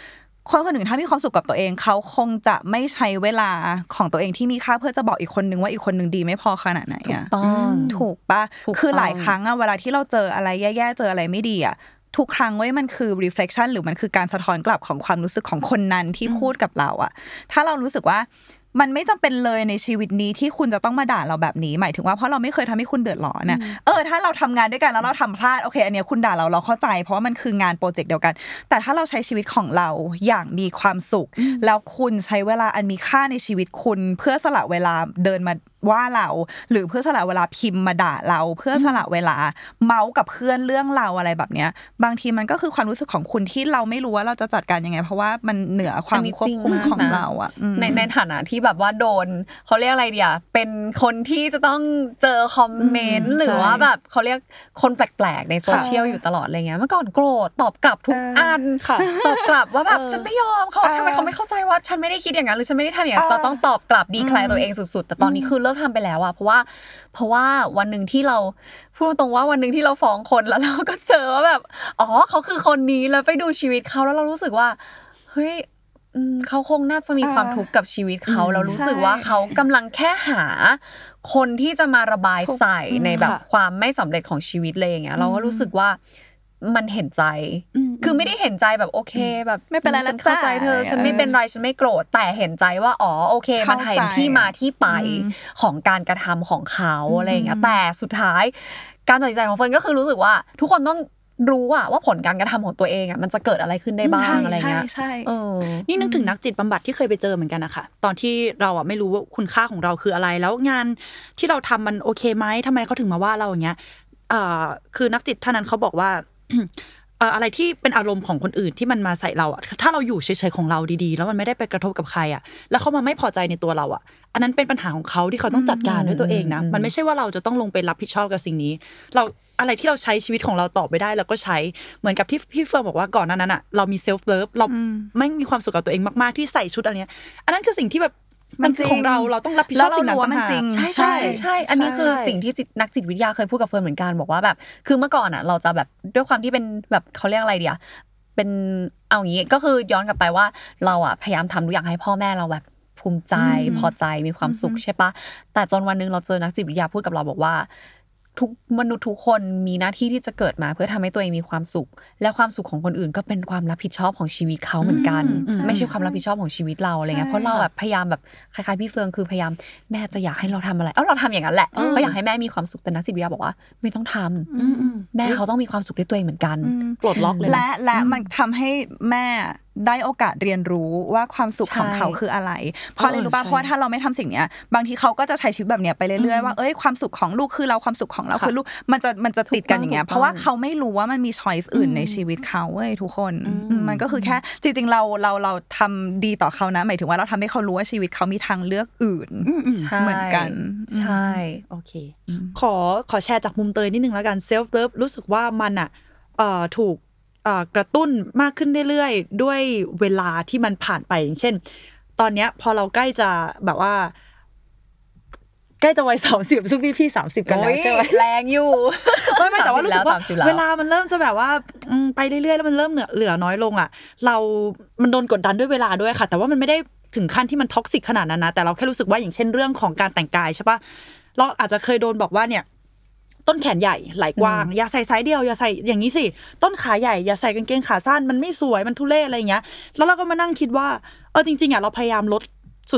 คนคนหนึ่งถ้ามีความสุขกับตัวเอง เขาคงจะไม่ใช้เวลาของตัวเองที่มีค่าเพื่อจะบอกอีกคนนึงว่าอีกคนนึงดีไม่พอขนาดไหนอะต้องถูกปะถูกคือหลายต้องครั้งอะเวลาที่เราเจออะไรแย่ๆเจออะไรไม่ดีอะทุกครั้งเว้ยมันคือ reflection หรือมันคือการสะท้อนกลับของความรู้สึกของคนนั้นที่พูดกับเราอะถ้าเรารู้สึกว่า มันไม่จำเป็นเลยในชีวิตนี้ที่คุณจะต้องมาด่าเราแบบนี้หมายถึงว่าเพราะเราไม่เคยทำให้คุณเดือดร้อนนะเออถ้าเราทำงานด้วยกันแล้วเราทำพลาดโอเคอันเนี้ยคุณด่าเราเราเข้าใจ เพราะว่ามันคืองานโปรเจกต์เดียวกัน แต่ถ้าเราใช้ชีวิตของเราอย่างมีความสุข แล้วคุณใช้เวลาอันมีค่าในชีวิตคุณ เพื่อสละเวลาเดินมา ว่าเรา หรือเพื่อสละเวลาพิมพ์มาด่าเรา เพื่อสละเวลาเมาส์กับเพื่อนเรื่องเราอะไรแบบเนี้ย บางทีมันก็คือความรู้สึกของคุณที่เราไม่รู้ว่าเราจะจัดการยังไง เพราะว่ามันเหนือความอันนี้ควบจริงคุมมากของนะเราอะอืมในในฐานะที่แบบว่าโดนเขาเรียกอะไรเดียเป็นคนที่จะต้องเจอคอมเมนต์หรือว่าแบบเขาเรียกคนแปลกๆในโซเชียลอยู่ตลอดอะไรเงี้ยเมื่อก่อนโกรธตอบกลับทุกเอออันค่ะตอบกลับว่าแบบเออฉันไม่ยอมเขาเออทำไมเขาไม่เข้าใจว่าฉันไม่ได้คิดอย่างนั้นหรือฉันไม่ได้ทำอย่างนั้นเออเราต้องตอบกลับ declare ตัวเองสุดๆ แต่ตอนนี้คือเลิกทำไปแล้วอะเพราะว่าเพราะว่าวันหนึ่งที่เราพูดตรงๆว่าวันหนึ่งที่เราฟ้องคนแล้วเราก็เจอว่าแบบอ๋อเขาคือคนนี้แล้วไปดูชีวิตเขาแล้วเรารู้สึกว่าเฮ้ยอืมเขาคงน่าจะมีความทุกข์กับชีวิตเขาแล้วรู้สึกว่าเขากำลังแค่หา คนที่จะมาระบายใส่ในแบบค่ะความไม่สำเร็จของชีวิตเลยอย่างเงี้ยเราก็รู้สึกว่า มันเห็นใจ คือไม่ได้เห็นใจแบบโอเคแบบ ไม่เป็นไรฉันเข้าใจเธอแล้วจ้ะฉันไม่เป็นไรฉันไม่โกรธแต่เห็นใจว่าอ๋อโอเค มันเข้าใจเห็นที่มาที่ไปอืมของการกระทำของเขาอะไรอย่างเงี้ยแต่สุดท้าย การตัดสินใจของเฟิร์นก็คือรู้สึกว่า ทุกคนต้องรู้อะว่าผลการกระทำของตัวเองอะมันจะเกิดอะไรขึ้นได้บ้างอะไรเงี้ยใช่ใช่เออนี่นึกถึงนักจิตบำบัดที่เคยไปเจอเหมือนกันนะคะตอนที่เราอะไม่รู้ว่าคุณค่าของเราคืออะไร แล้วงานที่เราทำมันโอเคไหมทำไมเขาถึงมาว่าเราอย่างเงี้ยเอ่อคือนักจิตท่านนั้นเขาบอกว่าเอ่ออะไรที่เป็นอารมณ์ของคนอื่นที่มันมาใส่เราอะถ้าเราอยู่เฉยๆของเราดีๆ แล้วมันไม่ได้ไปกระทบกับใครอะแล้วเขามาไม่พอใจในตัวเราอะอันนั้นเป็นปัญหาของเขาที่เขาต้องจัดการด้วยตัวเองนะ มันไม่ใช่ว่าเราจะต้องลงไปรับผิดชอบกับสิ่งนี้ เราอะไรที่เราใช้ชีวิตของเราต่อไปได้เราก็ใช้เหมือนกับที่พี่เฟิร์นบอกว่าก่อนหน้านั้นอะเรามี self-love เราไม่มีความสุขกับตัวเองมากๆที่ใส่ชุดอันเนี้ยอันนั้นคือสิ่งที่แบบ มันคือของเราเราต้องรับผิดชอบสิ่งนั้นแล้วเรารู้ว่ามันต่างหากจริงใช่ใช่ใช่ใช่อันนี้คือใช่สิ่งที่จิตนักจิตวิทยาเคยพูดกับเฟิร์นเหมือนกันบอกว่าแบบ คือเมื่อก่อนอะ เราจะแบบด้วยความที่เป็นแบบเขาเรียกอะไรเดียเป็นเอางี้ก็คือย้อนกลับไปว่าเราอะพยายามทำทุกอย่างให้พ่อแม่เราแบบภูมิใจพอใจมีความสุขใช่ปะแต่จนวันหนึงเราเจอนักจิตวิทยาพูดกับเราบอกว่า ทุกมนุษย์ทุกคนมีหน้าที่ที่จะเกิดมา เพื่อทำให้ตัวเองมีความสุข และความสุขของคนอื่นก็เป็นความรับผิดชอบของชีวิตเขาเหมือนกันอืมไม่ใช่ความรับผิดชอบของชีวิตเราอะไรเงี้ยใช่เพราะเราแบบพยายามแบบคล้ายๆพี่เฟืองคือพยายามแม่จะอยากให้เราทำอะไรเอ้าเราทำอย่างนั้นแหละเพราะอยากให้แม่มีความสุขแต่นักจิตวิทยาบอกว่า ไม่ต้องทำแม่เขาต้องมีความสุขด้วยตัวเองเหมือนกันปลดล็อกเลยนะและและมันทำให้แม่ได้โอกาสเรียนรู้ว่าความสุขของเขาคืออะไรเพราะอะไรรู้ป่ะใช่เพราะว่าถ้าเราไม่ทำสิ่งเนี้ย บางทีเขาก็จะใช้ชีวิตแบบเนี้ยไปเรื่อยๆว่าเอ้ยความสุขของลูกคือเราความสุขของเราค่ะคือลูกมันจะมันจะติดกันอย่างเงี้ยถูกต้องเพราะว่าเขาไม่รู้ว่ามันมีช้อยส์อื่นในชีวิตเขาเว้ยทุกคนอืมมันก็คือแค่จริงๆเราเราเราทำดีต่อเขานะ หมายถึงว่าเราทำให้เขารู้ว่าชีวิตเขามีทางเลือกอื่นใช่เหมือนกัน ใช่โอเค ขอขอแชร์จากมุมเตยนิดนึงแล้วกัน self-love รู้สึกว่ามันอะเอ่อถูกเอ่อ กระตุ้นมากขึ้นเรื่อยๆ ด้วยเวลาที่มันผ่านไปอย่างเช่น ตอนเนี้ยพอเราใกล้จะแบบว่า ใกล้จะวัยสามสิบซึ่งพี่พี่สามสิบกันแล้วใช่ไหมแรงอยู่ไม่ไม่แต่ว่ารู้สึกว่า30แล้วเวลามันเริ่มจะแบบว่าอืมไปเรื่อยๆแล้วมันเริ่มเหลือเหลือน้อยลงอะ เรา มันโดนกดดันด้วยเวลาด้วยค่ะ แต่ว่ามันไม่ได้ถึงขั้นที่มัน toxic ขนาดนั้นนะแต่เราแค่รู้สึกว่าอย่างเช่นเรื่องของการแต่งกายใช่ปะเราอาจจะเคยโดนบอกว่าเนี่ย ต้นแขนใหญ่ไหล่กว้าง อย่าใส่สายเดี่ยวอย่าใส่อย่างนี้สิ ต้นขาใหญ่อย่าใส่กางเกงขาสั้นมันไม่สวยมันทุเรศอะไรอย่างเงี้ย แล้วเราก็มานั่งคิดว่าเออจริงๆอะเราพยายามลด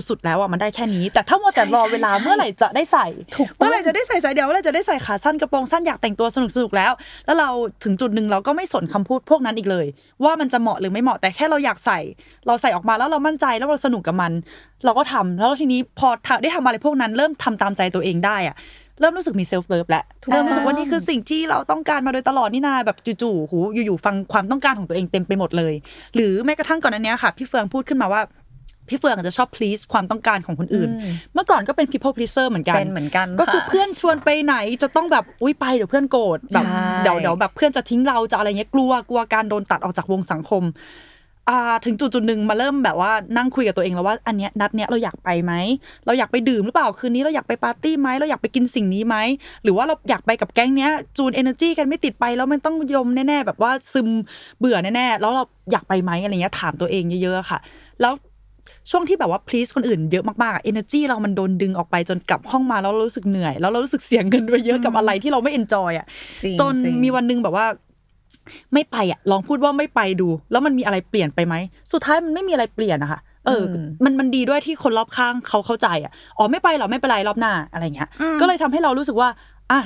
สุดๆแล้วอะมันได้แค่นี้ แต่ถ้ามัวแต่รอเวลาเมื่อไหร่จะได้ใส่เมื่อไหร่จะได้ใส่สายเดี่ยวเมื่อไหร่จะได้ใส่ขาสั้นกระโปรงสั้นอยากแต่งตัวสนุกๆแล้ว แล้วเราถึงจุดหนึ่งเราก็ไม่สนคำพูดพวกนั้นอีกเลย ว่ามันจะเหมาะหรือไม่เหมาะแต่แค่เราอยากใส่ เราใส่ออกมาแล้วเรามั่นใจแล้วเราสนุกกับมัน เราก็ทำแล้วทีนี้พอทำได้ทำอะไรพวกนั้นเริ่มทำตามใจตัวเองได้อะ เริ่มรู้สึกมี self love แล้วเริ่มรู้สึกว่านี่คือสิ่งที่เราต้องการมาโดยตลอดนี่นาแบบจู่ๆหูอยู่ๆฟังความต้องการของตัวเองเต็มไปหมดเลย หรือแม้กระทั่งก่อนอันเนี้ยค่ะ พี่เฟิร์นพูดขึ้นมาว่าพี่เฟิร์นอาจจะชอบ please ความต้องการของคนอื่น เมื่อก่อนก็เป็น people pleaser เหมือนกัน เป็นเหมือนกัน ก็คือค่ะเพื่อนชวนไปไหนจะต้องแบบ อุ้ยไปเดี๋ยวเพื่อนโกรธแบบใช่เดี๋ยวเดี๋ยวแบบเพื่อนจะทิ้งเราจะอะไรเงี้ยกลัวกลัวการโดนตัดออกจากวงสังคม อ่าถึงจุดจุดหนึ่งมาเริ่มแบบว่านั่งคุยกับตัวเองแล้วว่าอันเนี้ยนัดเนี้ยเราอยากไปไหมเราอยากไปดื่มหรือเปล่าคืนนี้เราอยากไปปาร์ตี้ไหมเราอยากไปกินสิ่งนี้ไหมหรือว่าเราอยากไปกับแก๊งเนี้ยจูนเอเนอร์จีกันไม่ติดไปแล้วมันต้องยมแน่ๆแบบว่าซึมเบื่อแน่ๆแล้วเราอยากไปไหมอะไรเงี้ยถามตัวเองเยอะๆค่ะ แล้วช่วงที่แบบว่า please คนอื่นเยอะมากๆอะ energy เรามันโดนดึงออกไปจนกลับห้องมาแล้วเรารู้สึกเหนื่อย แล้วเรารู้สึกเสียเงินไปเยอะกับอะไรที่เราไม่ enjoy อะจริงจนจริงมีวันหนึงแบบว่า ไม่ไปอะลองพูดว่าไม่ไปดู แล้วมันมีอะไรเปลี่ยนไปไหมสุดท้ายมันไม่มีอะไรเปลี่ยนนะคะเอออมันมันดีด้วยที่คนรอบข้างเขาเข้าใจอะอ๋อไม่ไปหรอไม่เป็นไรรอบหน้าอะไรเงี้ย ก็เลยทำให้เรารู้สึกว่าอะ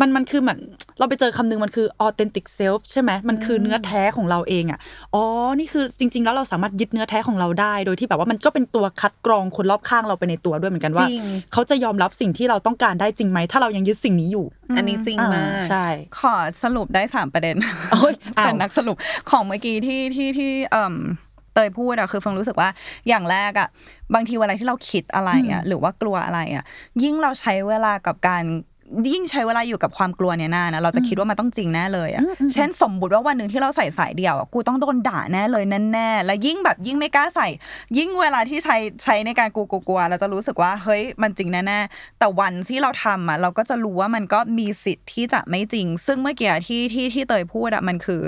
มันมันคือเหมือนเราไปเจอคำนึงมันคือ authentic self ใช่ไหมมันคือเนื้อแท้ของเราเองอะอ๋อนี่คือจริง ๆ แล้วเราสามารถยึดเนื้อแท้ของเราได้ โดยที่แบบว่ามันก็เป็นตัวคัดกรองคนรอบข้างเราไปในตัวด้วยเหมือนกันว่าจริงเขาจะยอมรับสิ่งที่เราต้องการได้จริงไหมถ้าเรายังยึดสิ่งนี้อยู่ อันนี้จริงมากอ่ใช่ขอสรุปได้สามประเด็นโอ้ยอ้าวเป็นนักสรุปของเมื่อกี้ที่ที่ที่เอ่มเตยพูดอะคือฟังรู้สึกว่าอย่างแรกอะบางทีเวลาที่เราคิดอะไรอะหรือว่ากลัวอะไรอะยิ่งเราใช้เวลากับการ ยิ่งใช้เวลาอยู่กับความกลัวเนี่ยนานนะเราจะคิดว่ามันต้องจริงแน่เลยอะเช่นสมมุติว่าวันหนึ่งที่เราใส่สายเดี่ยวอะกูต้องโดนด่าแน่เลยแน่ๆและยิ่งแบบยิ่งไม่กล้าใส่ ยิ่งเวลาที่ใช้ใช้ในการกูกลัวๆเราจะรู้สึกว่าเฮ้ยมันจริงแน่ๆแต่วันที่เราทำอะเราก็จะรู้ว่ามันก็มีสิทธิ์ที่จะไม่จริง ซึ่งเมื่อกี้ที่ที่ที่เตยพูดอะมันคือ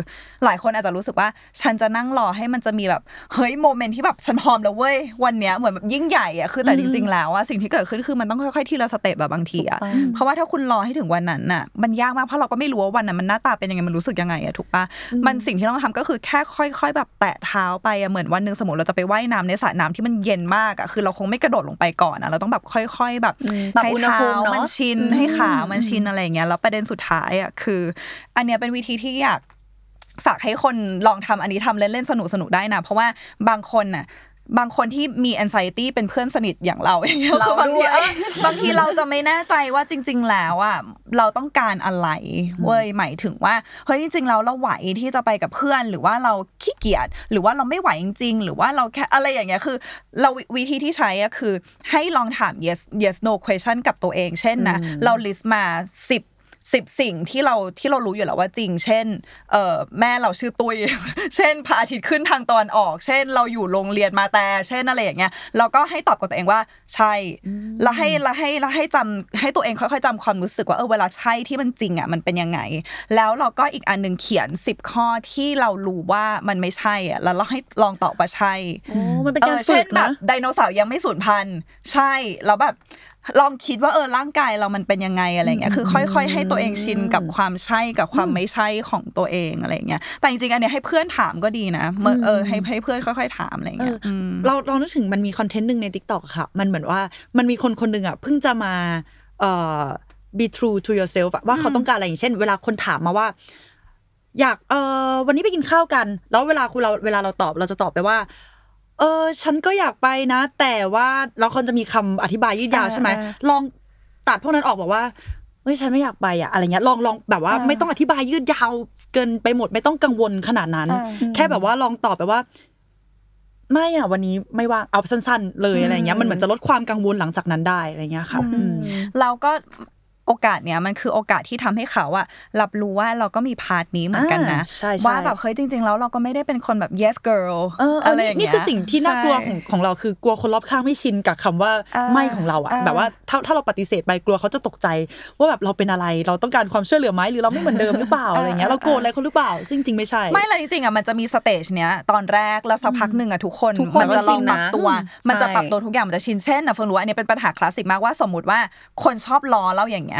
หลายคนอาจจะรู้สึกว่าฉันจะนั่งรอให้มันจะมีแบบเฮ้ยโมเมนต์ที่แบบฉันพร้อมแล้วเว้ยวันเนี้ยเหมือนแบบยิ่งใหญ่อะคือแต่จริง ๆ แล้วอะสิ่งที่เกิดขึ้นคือมันต้องค่อยๆทีละสเต็ปแบบบางทีอะเพราะว่าถ้าคุณรอให้ถึงวันนั้นน่ะ มันยากมากเพราะเราก็ไม่รู้ว่าวันนั้นมันหน้าตาเป็นยังไงมันรู้สึกยังไงอะถูกปะมันสิ่งที่เราต้องทำก็คือแค่ค่อยๆ แบบแตะเท้าไปอะเหมือนวันหนึ่งสมมติเราจะไปว่ายน้ำในสระน้ำที่มันเย็นมากอะคือเราคงไม่กระโดดลงไปก่อนอะเราต้องแบบค่อย ๆ แบบปรับให้อุณหเท้าภูมิเนอะมันชินให้ขามันชินอะไรอย่างเงี้ยแล้วประเด็นสุดท้ายอะคือ อันเนี้ยเป็นวิธีที่อยากฝากให้คนลองทำอันนี้ทำเล่นๆสนุกสนุกๆได้นะ เพราะว่าบางคนน่ะ บางคนที่มี anxiety เป็นเพื่อนสนิทอย่างเราอย่างเงี้ยเราคือบางทีด้วยเออบางทีเราจะไม่แน่ใจว่าจริง ๆ แล้วอะเราต้องการอะไรเว้ยหมายถึงว่าเฮ้ยจริงๆเราเราไหวที่จะไปกับเพื่อน หรือว่าเราขี้เกียจหรือว่าเราไม่ไหวจริง ๆ หรือว่าเราแค่อะไรอย่างเงี้ยคือ เราวิธีที่ใช้อะคือ ให้ลองถาม yes yes no question กับตัวเอง เช่นนะเรา list มาสิบ สิบสิ่งที่เราที่เรารู้อยู่แล้วว่าจริง เช่นเอ่อแม่เราชื่อตุย เช่นพระอาทิตย์ขึ้นทางตอนออก เช่น เราอยู่โรงเรียนมาแต่ เช่นอะไรอย่างเงี้ยเราก็ให้ตอบกับตัวเองว่าใช่แล้วให้แล้วให้แล้วให้จำให้ตัวเองค่อยๆจำความรู้สึกว่าเออเวลาใช่ที่มันจริงอะมันเป็นยังไง แล้วเราก็อีกอันหนึ่งเขียนสิบข้อที่เรารู้ว่ามันไม่ใช่อะแล้วเราให้ลองตอบว่าใช่โอ้มันเป็นเอการอฝึเช่นกแบนะบไดโนเสาร์ยังไม่สูญพันธุ์ใช่แล้วแบบ ลองคิดว่าเออร่างกายเรามันเป็นยังไงอะไรเงี้ยคือ ค่อย ๆ ให้ตัวเองชินกับความใช่กับความไม่ใช่ของตัวเองอะไรเงี้ยแต่จริงๆอันเนี้ยให้เพื่อนถามก็ดีนะเมื่อเออให้ให้เพื่อนค่อย ๆ ถามอะไรเงี้ยเอออเราเรานึกถึงมันมีคอนเทนต์หนึ่งใน t ิ k t o k ค่ะ มันเหมือนว่ามันมีคนคนหนึ่งอะเพิ่งจะมาเอ่อ be true to yourself อะว่าเขาต้องการอะไรอย่างเช่น เวลาคนถามมาว่า อยากเออวันนี้ไปกินข้าวกัน แล้วเวลาคุณเราเวลาเราตอบเราจะตอบไปว่า เออ ฉันก็อยากไปนะ แต่ว่าเราคนจะมีคำอธิบายยืดยาวใช่ไหมอ่าลองตัดพวกนั้นออกบอกว่าเฮ้ยฉันไม่อยากไปอะอะไรเงี้ยลองลองแบบว่าอ่าไม่ต้องอธิบายยืดยาวเกินไปหมดไม่ต้องกังวลขนาดนั้นอ่าแค่แบบว่าลองตอบไปว่า ไม่อะวันนี้ไม่ว่างเอาสั้น ๆ เลยอะไรเงี้ยมันเหมือนจะลดความกังวลหลังจากนั้นได้อะไรเงี้ยค่ะอืมเราก็ โอกาสเนี้ยมันคือโอกาสที่ทำให้เขาอะรับรู้ว่าเราก็มีพาร์ทนี้เหมือนกันนะอ่าใช่ใช่ว่าแบบเฮ้ยจริง ๆ แล้วเราก็ไม่ได้เป็นคนแบบ yes girl เออเอออะไรนี่อย่างนี่เงี้ยคือสิ่งที่น่ากลัวใช่ของของเราคือกลัวคนรอบข้างไม่ชินกับคำว่าอ่าไม่ของเราอะอ่าแบบว่าถ้าถ้าเราปฏิเสธไปกลัวเขาจะตกใจ ว่าแบบเราเป็นอะไรเราต้องการความช่วยเหลือไหมหรือเราไม่เหมือนเดิมหรือเปล่าอะไรเงี้ยเราโกรธอะไรเขาหรือเปล่า ซึ่งจริงไม่ใช่ไม่เลยจริงๆอะมันจะมีสเตจเนี้ยตอนแรกแล้วสักพักหนึ่งอะทุกคนทุกคนมัจะลองปรับจริงนะตัวอืมมันจะใช่ปรับตัวทุกอย่างมันจะชินเช่นนะเฟิงรู้ว่าอันนี้เป็นปัญหาคลาสสิกมากว่าสมมติว่าคนชอบล้อเราอย่างเงี้ย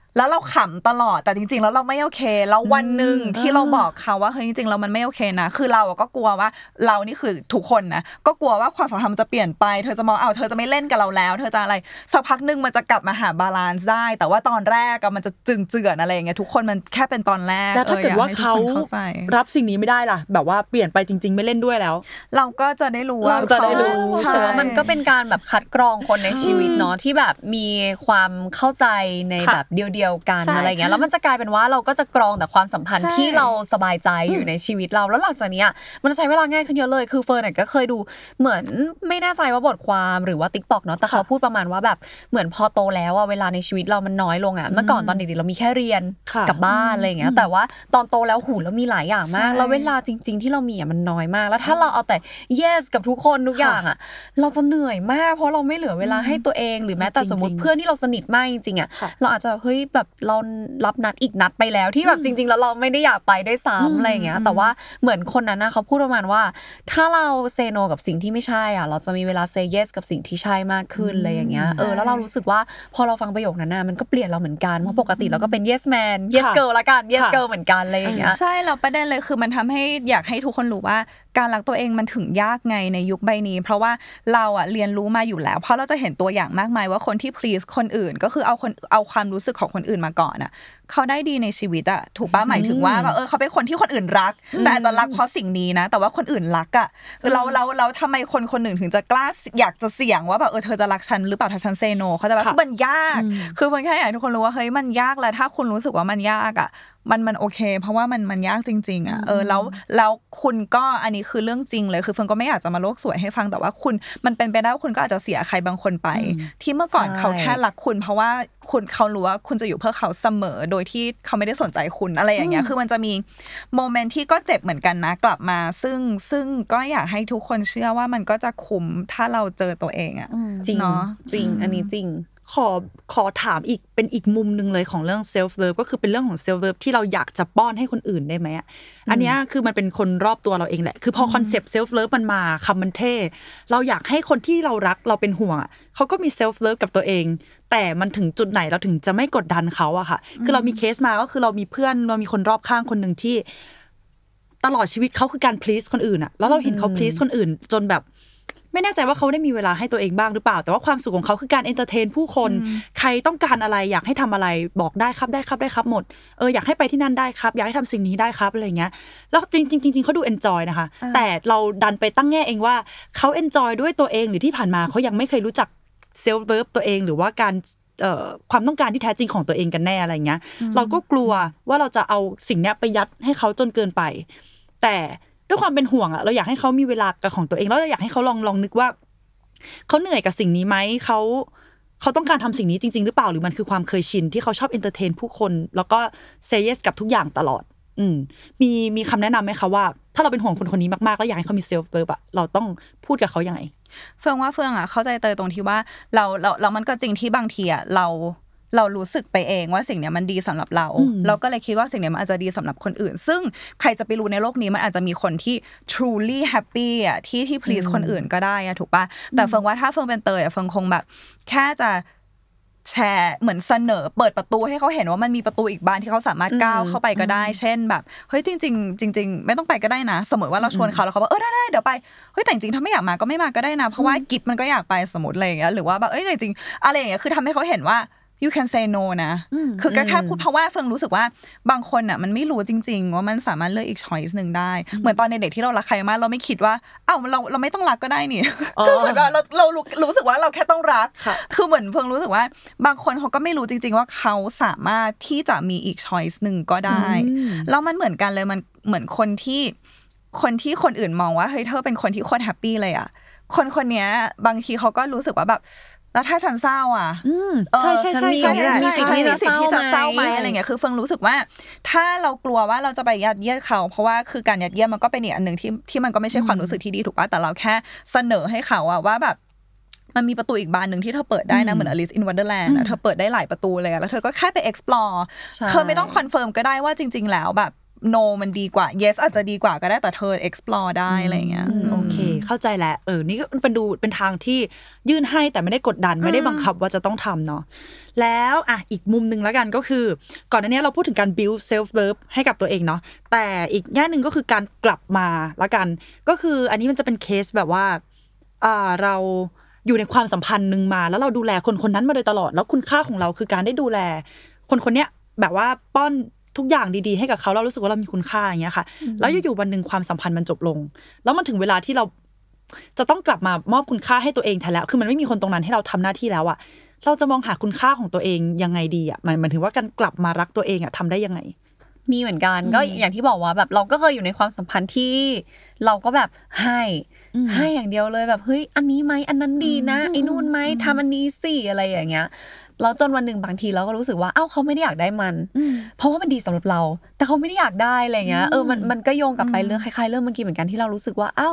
แล้วเราขำตลอดแต่จริง ๆ แล้วเราไม่โอเค แล้ววันหนึ่งที่เราบอกเขาว่าเฮ้ยจริงๆแล้วมันไม่โอเคนะ คือเราอะก็กลัวว่าเรานี่คือทุกคนนะก็กลัวว่าความสัมพันธ์มันจะเปลี่ยนไปเธอจะมองเอาวเธอจะไม่เล่นกับเราแล้ว เธอจะอะไรสักพักหนึ่งมันจะกลับมาหา balance ได้ แต่ว่าตอนแรกอะมันจะเจื่อนเจื่อนอะไรอย่างเงี้ยทุกคนมันแค่เป็นตอนแรกแล้วถ้าเกิดอออยว่าให้ทุเขาคนเข้าใจรับสิ่งนี้ไม่ได้ล่ะ แบบว่าเปลี่ยนไปจริง ๆ ไม่เล่นด้วยแล้ว เราก็จะได้รู้ว่าเราจะได้รู้เขารู้สึกว่ามันก็เป็นการแบบคัดกรองคนในชีวิตเนาะที่แบบมีความเข้าใจในค่ะแบบเดียวๆกันใช่ อะไรเงี้ยแล้วมันจะกลายเป็นว่าเราก็จะกรองแต่ความสัมพันธ์ใช่ที่เราสบายใจอยู่ในชีวิตเรา แล้วหลังจากเนี้ยมันจะใช้เวลาง่ายขึ้นเยอะเลย คือเฟิร์นเนี่ยก็เคยดูเหมือนไม่แน่ใจว่าบทความหรือว่า TikTok เนาะแต่เขาพูดประมาณว่าแบบเหมือนพอโตแล้วอะเวลาในชีวิตเรามันน้อยลงอะเมื่อก่อนตอนเด็กๆเรามีแค่เรียนค่ะกับบ้านอะไรอย่างเงี้ยแต่ว่าตอนโตแล้วหูเรามีหลายอย่างมาก ใช่ แล้วเวลาจริง ๆ ที่เรามีอะมันน้อยมาก แล้วถ้าเราเอาแต่ yes กับทุกคนทุกอย่างอะเราจะเหนื่อยมาก เพราะเราไม่เหลือเวลาให้ตัวเอง หรือแม้แต่จริงๆสมมติเพื่อนที่เราสนิทมากจริงๆอะ ค่ะ เราอาจจะเฮ้ยแบบเรารับนัดอีกนัดไปแล้วที่แบบจริง ๆ แล้วเราไม่ได้อยากไปด้วยซ้ำอะไรอย่างเงี้ย แต่ว่าเหมือนคนนั้นนะเขาพูดประมาณว่า ถ้าเราเซโนกับสิ่งที่ไม่ใช่อะเราจะมีเวลาเซเยสกับสิ่งที่ใช่มากขึ้นอะไรอย่างเงี้ยเออแล้วเรารู้สึกว่าพอเราฟังประโยคนั้นน่ะมันก็เปลี่ยนเราเหมือนกันเพราะปกติเราก็เป็น yes man yes ค่ะ girl ละกัน yes ค่ะ girl เหมือนกันอะไรอย่างเงี้ยใช่เราประเด็นเลยคือมันทำให้อยากให้ทุกคนรู้ว่า การรักตัวเองมันถึงยากไงในยุคใบนี้ เพราะว่าเราอะเรียนรู้มาอยู่แล้ว เพราะเราจะเห็นตัวอย่างมากมายว่าคนที่ please คนอื่น ก็คือเอาคนเอาความรู้สึกของคนอื่นมาก่อนอะ เขาได้ดีในชีวิตอะถูกปะหมายถึงว่าแบบเออเขาเป็นคนที่คนอื่นรัก แต่อาจจะรักเพราะสิ่งนี้นะ แต่ว่าคนอื่นรักอะเราเราเราทำไมคนคนหนึ่งถึงจะกล้าอยากจะเสี่ยงว่าแบบเออเธอจะรักฉันหรือเปล่าถ้าฉันเซโนเขาใจะแบบค่ะคือมันยาก คือเพื่อนแค่อยากให้ทุกคนรู้ว่าเฮ้ยมันยากแล้วถ้าคุณรู้สึกว่ามันยากอะมันมันโอเค เพราะว่ามันมันยากจริง ๆอะเออแล้วแล้วคุณก็อันนี้คือเรื่องจริงเลยคือเฟิร์นก็ไม่อยากจะมาโลกสวยให้ฟังแต่ว่าคุณมันเป็นไปได้ว่าคุณก็อาจจะเสียใครบางคนไป ที่เมื่อก่อนใช่เขาแค่รักคุณ เพราะว่าคุณเขารู้ว่าคุณจะอยู่เพื่อเขาเสมอโดยที่เขาไม่ได้สนใจคุณอะไรอย่างเงี้ย คือมันจะมีโมเมนต์ที่ก็เจ็บเหมือนกันนะ กลับมา ซึ่งซึ่งก็อยากให้ทุกคนเชื่อว่ามันก็จะคุ้มถ้าเราเจอตัวเองอะจริงเนาะจริง อันนี้จริงขอขอถามอีกเป็นอีกมุมหนึ่งเลยของเรื่อง self love ก็คือเป็นเรื่องของ self love ที่เราอยากจะป้อนให้คนอื่นได้ไหมอะอันเนี้ยคือมันเป็นคนรอบตัวเราเองแหละ คือพอคอนเซปต์ self love มันมาคำมันเท่ เราอยากให้คนที่เรารักเราเป็นห่วงอะเขาก็มี self love กับตัวเอง แต่มันถึงจุดไหนเราถึงจะไม่กดดันเขาอะค่ะ คือเรามีเคสมาก็คือเรามีเพื่อนเรามีคนรอบข้างคนหนึ่งที่ ตลอดชีวิตเขาคือการ please คนอื่นอะแล้วเราเห็นเขา please คนอื่น จนแบบไม่แน่ใจว่าเขาได้มีเวลาให้ตัวเองบ้างหรือเปล่า แต่ว่าความสุขของเขาคือการ entertain ผู้คน ใครต้องการอะไรอยากให้ทำอะไรบอกได้ครับได้ครับได้ครับหมด เอออยากให้ไปที่นั่นได้ครับ อยากให้ทำสิ่งนี้ได้ครับอะไรเงี้ย แล้วจริงจริงจริงๆเขาดู enjoy นะคะ แต่เราดันไปตั้งแง่เองว่าเขา enjoy ด้วยตัวเองหรือที่ผ่านมาเขายังไม่เคยรู้จัก self love ตัวเองหรือว่าการเอ่อความต้องการที่แท้จริงของตัวเองกันแน่อะไรเงี้ย เราก็กลัวว่าเราจะเอาสิ่งเนี้ยไปยัดให้เขาจนเกินไป แต่ด้วยความเป็นห่วงอะเราอยากให้เขามีเวลากับของตัวเองแล้วเราอยากให้เขาลองลองนึกว่าเขาเหนื่อยกับสิ่งนี้ไหมเขาเขาต้องการทำสิ่งนี้จริง ๆ หรือเปล่าหรือมันคือความเคยชินที่เขาชอบ entertain ผู้คน แล้วก็say yes กับทุกอย่างตลอด อืมมีมีคำแนะนำไหมคะว่า ถ้าเราเป็นห่วงคนคนนี้มากๆแล้วอยากให้เขามี self love อะเราต้องพูดกับเขายังไง เฟิร์นว่าเฟิร์นอะเข้าใจเตยตรงที่ว่าเราเราเรามันก็จริงที่บางทีอะเราเรารู้สึกไปเองว่าสิ่งเนี้ยมันดีสำหรับเรา เราก็เลยคิดว่าสิ่งเนี้ยมันอาจจะดีสำหรับคนอื่น ซึ่งใครจะไปรู้ในโลกนี้มันอาจจะมีคนที่ truly happy อะที่ที่ please คนอื่นก็ได้อะถูกปะแต่เฟิร์นว่าถ้าเฟิร์นเป็นเตยอะเฟิร์นคงแบบ แค่จะ แชร์เหมือนเสนอ เปิดประตูให้เขาเห็นว่ามันมีประตูอีกบานที่เขาสามารถก้าวเข้าไปก็ได้ เช่นแบบเฮ้ยจริง ๆ จริง ๆ ไม่ต้องไปก็ได้นะ สมมติว่าเราชวนเขาแล้วเขาบอกเออได้ได้เดี๋ยวไปเฮ้ยแต่จริงๆถ้าไม่อยากมาก็ไม่มาก็ได้นะ เพราะว่ากิฟมันก็อยากไปสมมติอะไรอย่างเงี้ยหรือว่าแบบเอ้ยจริงๆอะไรอย่างเงี้ยคือทำให้เขาเห็นว่า you can say no นะ คือก็แค่พูดเพราะว่าเฟิงรู้สึกว่าบางคนอะมันไม่รู้จริง ๆ ว่ามันสามารถเลือกอีก choice หนึ่งได้ เหมือนตอนในเด็กที่เรารักใครมากเราไม่คิดว่าเอ้าเราเราไม่ต้องรักก็ได้นี่คือเหมือนกับเราเรารู้รู้สึกว่าเราแค่ต้องรัก คือเหมือนเฟิร์นรู้สึกว่า บางคนเขาก็ไม่รู้จริง ๆ ว่าเขาสามารถที่จะมีอีก choice หนึ่งก็ได้แล้วมันเหมือนกันเลยมันเหมือนคนที่คนที่คนอื่นมองว่าเฮ้ยเธอเป็นคนที่โคตร happy เลยอะคนคนเนี้ยบางทีเขาก็รู้สึกว่าแบบ แล้วถ้าฉันเศร้าอะใช่ใช่ใช่ใช่ใช่ใช่มีใช่สิทธิ์ที่จะมีสิทธิ์ที่จะเศเศร้าร้าไหไหมมอะไรเงี้ยคือเฟิร์นรู้สึกว่า ถ้าเรากลัวว่าเราจะไปยัดเยียดเขา เพราะว่าคือการยัดเยียดมันก็เป็นอีกอันหนึ่งที่ที่มันก็ไม่ใช่ความรู้สึกที่ดีถูกป่ะแต่เราแค่เสนอให้เขาอะว่าแบบมันมีประตูอีกบานหนึ่งที่เธอเปิดได้นะเหมือน Alice in Wonderland อะเธอเปิดได้หลายประตูเลยอะแล้วเธอก็แค่ไป explore ใช่เธอไม่ต้อง confirm ก็ได้ว่าจริง ๆ แล้วแบบ no มันดีกว่า yes อาจจะดีกว่าก็ได้แต่เธอ explore ได้อะไรเงี้ยโอเค เข้าใจแล้วเออนี่ก็เป็นดูเป็นทางที่ยื่นให้แต่ไม่ได้กดดันไม่ได้บังคับว่าจะต้องทำเนาะแล้วอะอีกมุมหนึ่งแล้วกันก็คือ ก่อนหน้านี้เราพูดถึงการ build self love ให้กับตัวเองเนาะแต่อีกแง่หนึ่งก็คือการกลับมาละกัน ก็คืออันนี้มันจะเป็นเคสแบบว่าอ่าเราอยู่ในความสัมพันธ์หนึ่งมา แล้วเราดูแลคนคนนั้นมาโดยตลอด แล้วคุณค่าของเราคือการได้ดูแล คนคนเนี้ยแบบว่าป้อน ทุกอย่างดีๆให้กับเขาเรารู้สึกว่าเรามีคุณค่าอย่างเงี้ยค่ะ แล้วอยู่ๆวันหนึ่งความสัมพันธ์มันจบลง แล้วมันถึงเวลาที่เราจะต้องกลับมามอบคุณค่าให้ตัวเองแทนแล้ว คือมันไม่มีคนตรงนั้นให้เราทำหน้าที่แล้วอะเราจะมองหาคุณค่าของตัวเองยังไงดีอะมันหมายถึงว่าการกลับมารักตัวเองอะทำได้ยังไง มีเหมือนกันก็อย่างที่บอกว่าแบบเราก็เคยอยู่ในความสัมพันธ์ที่เราก็แบบให้ ให้อย่างเดียวเลยแบบเฮ้ยอันนี้ไหมอันนั้นดีนะไอ้นู่นไหมทำอันนี้สิอะไรอย่างเงี้ยแล้วจนวันหนึ่งบางทีเราก็รู้สึกว่าเอ้าเขาไม่ได้อยากได้มัน เพราะว่ามันดีสำหรับเรา แต่เขาไม่ได้อยากได้อะไรเงี้ยเออมันมันก็โยงกลับไปเรื่องคล้ายๆเรื่องเมื่อกี้เหมือนกันที่เรารู้สึกว่าเอ้า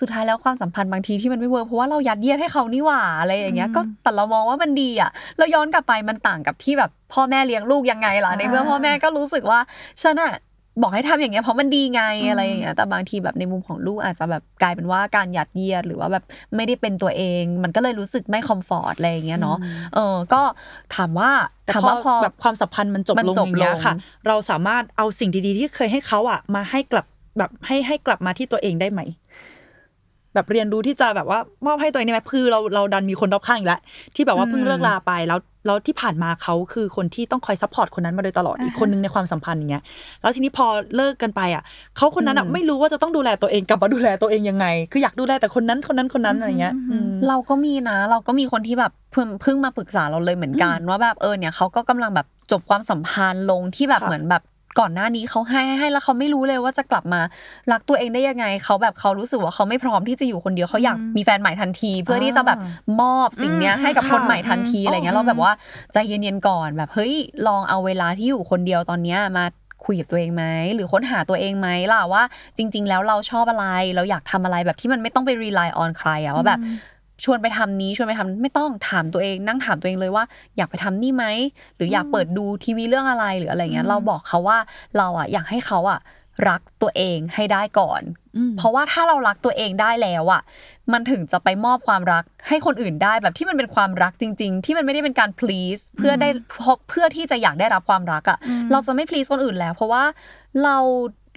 สุดท้ายแล้วความสัมพันธ์บางทีที่มันไม่ work เพราะว่าเรายัดเยียดให้เขานี่หว่าอะไรอย่างเงี้ยก็แต่เรามองว่ามันดีอะเราย้อนกลับไปมันต่างกับที่แบบพ่อแม่เลี้ยงลูกยังไงล่ะในเมื่อพ่อแม่ก็รู้สึกว่าฉันอะ บอกให้ทำอย่างเงี้ยเพราะมันดีไงอะไรอย่างเงี้ยแต่บางทีแบบในมุมของลูกอาจจะแบบกลายเป็นว่าการยัดเยียดหรือว่าแบบไม่ได้เป็นตัวเอง มันก็เลยรู้สึกไม่คอมฟอร์ตอะไรอย่างเงี้ยเนาะเออก็ถามว่าแต่ถามพอว่าพอแบบความสัมพันธ์มันจบมันลงจอบย่างเงี้ยลงค่ะ เราสามารถเอาสิ่งดีๆ ที่เคยให้เขาอะมาให้กลับแบบให้ให้กลับมาที่ตัวเองได้ไหม แบบเรียนรู้ที่จะแบบว่ามอบให้ตัวเองได้ไหมคือเราเราดันมีคนรอบข้างอีกแล้วที่แบบว่าเพิ่งเลิกลาไปแล้วแล้วที่ผ่านมาเขาคือคนที่ต้องคอย support คนนั้นมาโดยตลอดอีกคนนึงในความสัมพันธ์อย่างเงี้ยแล้วทีนี้พอเลิกกันไปอะเขาคนนั้นอะไม่รู้ว่าจะต้องดูแลตัวเองกลับมาดูแลตัวเองยังไง คืออยากดูแลแต่คนนั้นคนนั้นคนนั้นอะไรเงี้ยอืมเราก็มีนะ เราก็มีคนที่แบบเพิ่งเพิ่งมาปรึกษาเราเลยเหมือนกันว่าแบบเออเนี่ยเขาก็กำลังแบบจบความสัมพันธ์ลงที่แบบค่ะเหมือนแบบ ก่อนหน้านี้เขาให้ให้แล้วเขาไม่รู้เลยว่าจะกลับมารักตัวเองได้ยังไงเขาแบบเขารู้สึกว่าเขาไม่พร้อมที่จะอยู่คนเดียวเขาอยากมีแฟนใหม่ทันที เพื่อที่จะแบบมอบสิ่งเนี้ยให้กับคนใหม่ทันทีอะไรเงี้ยเราแบบว่าใจเย็นๆก่อนแบบเฮ้ยลองเอาเวลาที่อยู่คนเดียวตอนเนี้ยมาคุยกับตัวเองไหมหรือค้นหาตัวเองไหมล่ะว่า จริง ๆ แล้วเราชอบอะไร เราอยากทำอะไรแบบที่มันไม่ต้องไป rely on ใครอะว่าแบบ ชวนไปทำนี้ชวนไปทำไม่ต้องถามตัวเองนั่งถามตัวเองเลยว่า อยากไปทำนี่ไหมหรืออยากเปิดดูทีวีเรื่องอะไรหรืออะไรเงี้ยเราบอกเขาว่าเราอะอยากให้เขาอะรักตัวเองให้ได้ก่อน เพราะว่าถ้าเรารักตัวเองได้แล้วอะ มันถึงจะไปมอบความรักให้คนอื่นได้แบบที่มันเป็นความรักจริง ๆ ที่มันไม่ได้เป็นการ please เพื่อได้เพื่อที่จะอยากได้รับความรักอะ เราจะไม่ please คนอื่นแล้ว เพราะว่าเรา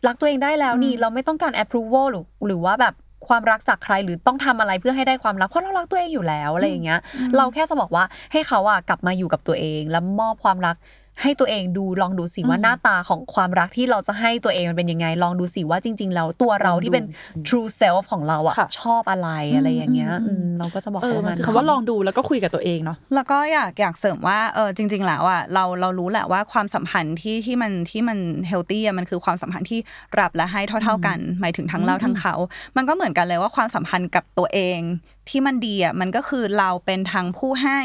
รักตัวเองได้แล้วนี่เราไม่ต้องการ approval หรือหรือว่าแบบ ความรักจากใครหรือต้องทำอะไรเพื่อให้ได้ความรักเพราะเรารักตัวเองอยู่แล้วอะไรอย่างเงี้ย เราแค่จะบอกว่าให้เขาอะกลับมาอยู่กับตัวเอง แล้วมอบความรัก ให้ตัวเองดูลองดูสิว่าหน้าตาของความรักที่เราจะให้ตัวเองมันเป็นยังไง ลองดูสิว่าจริง ๆ แล้วตัวเราที่เป็น true self ของเราอะค่ะชอบอะไรอะไรอย่างเงี้ยอืมเราก็จะบอกเออเขามัมันนคือคำว่าลองดูแล้วก็คุยกับตัวเองเนาะแล้วก็อยากอยากเสริมว่าเออจริง ๆ แล้วอะเราเรารู้แหละว่าความสัมพันธ์ที่ที่มันที่มันเฮลตี้มันคือความสัมพันธ์ที่รับและให้เท่า ๆกัน หมายถึงทั้งเราทั้งเขา มันก็เหมือนกันเลยว่าความสัมพันธ์กับตัวเอง ที่มันดีอะมันก็คือเราเป็นทางผู้ให้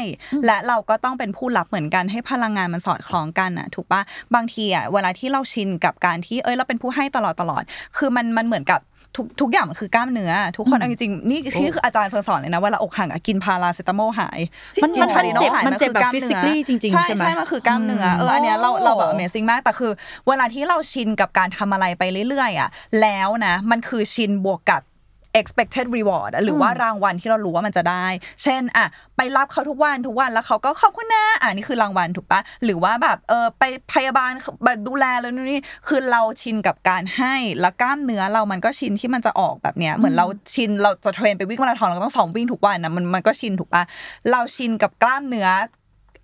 และเราก็ต้องเป็นผู้รับเหมือนกันให้พลังงานมันสอดคล้องกันอะถูกปะบางทีอะเวลาที่เราชินกับการที่เอ้ยเราเป็นผู้ให้ตลอดตลอด คือมันมันเหมือนกับทุกทุกอย่างมันคือกล้ามเนื้อ ทุกคนเอาจริงๆนี่นี่คืออาจารย์เฟิร์นสอนเลยนะเวลาอกหักอะกินพาราเซตามอลหาย มันกิมันพาราโเจ็บหายมันเจ็บแบบคือกล้าเนื้อ physically จริงๆใช่ใช่ไหมใช่มันคือกล้ามเนื้อเอออันเนี้ยเราเราแบบ Amazing มากแต่คือ เวลาที่เราชินกับการทำอะไรไปเรื่อยๆอะแล้วนะมันคือชินบวกกับ expected reward อะหรือว่ารางวัลที่เรารู้ว่ามันจะได้ เช่นอะไปรับเขาทุกวันทุกวันแล้วเขาก็ขอบคุณนะอะนี่คือรางวัลถูกปะหรือว่าแบบเออไปพยาบาลแบบดูแลแล้วนู่นนี่คือเราชินกับการให้แล้วกล้ามเนื้อเรามันก็ชินที่มันจะออกแบบเนี้ยเหมือนเราชินเราจะเทรนไปวิ่งมาราธอนเราก็ต้องซ้อมวิ่งทุกวันนะมันมันก็ชินถูกปะเราชินกับกล้ามเนื้อ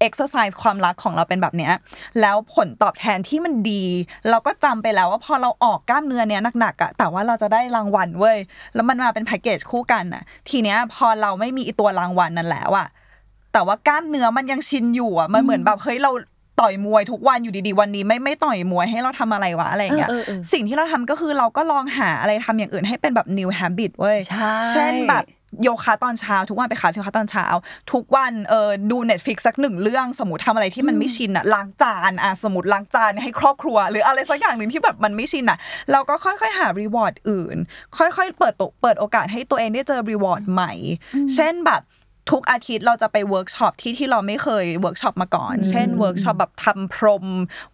exercise ความรักของเราเป็นแบบเนี้ยแล้วผลตอบแทนที่มันดี เราก็จำไปแล้วว่าพอเราออกกล้ามเนื้อเนี้ยหนักๆอะแต่ว่าเราจะได้รางวัลเว้ยแล้วมันมาเป็นแพ็กเกจคู่กันอะทีเนี้ยพอเราไม่มีอีตัวรางวัลนั่นแล้วอะแต่ว่ากล้ามเนื้อมันยังชินอยู่อะมันเหมือนแบบเฮ้ยเราต่อยมวยทุกวันอยู่ดีๆวันนี้ไม่ไม่ต่อยมวยให้เราทำอะไรวะอะไรอย่างเงี้ยเออเออเออสิ่งที่เราทำก็คือเราก็ลองหาอะไรทำอย่างอื่นให้เป็นแบบ new habit เว้ยใช่เช่นแบบ โยคะตอนเช้า ทุกวันไปคลาสโยคะตอนเช้า ทุกวันเออดู Netflix สักหนึ่งเรื่องสมมติทำอะไรที่มันไม่ชินอะล้างจานอะสมมติล้างจานให้ครอบครัว หรืออะไรสักอย่างหนึ่งที่แบบมันไม่ชินอะเราก็ค่อยๆ หา reward อื่น ค่อยๆ เปิดโตเปิดโอกาสให้ตัวเองได้เจอ reward ใหม่ เช่นแบบทุกอาทิตย์เราจะไปเวิร์กช็อปที่ที่เราไม่เคยเวิร์กช็อปมาก่อน เช่นเวิร์กช็อปแบบทำพรม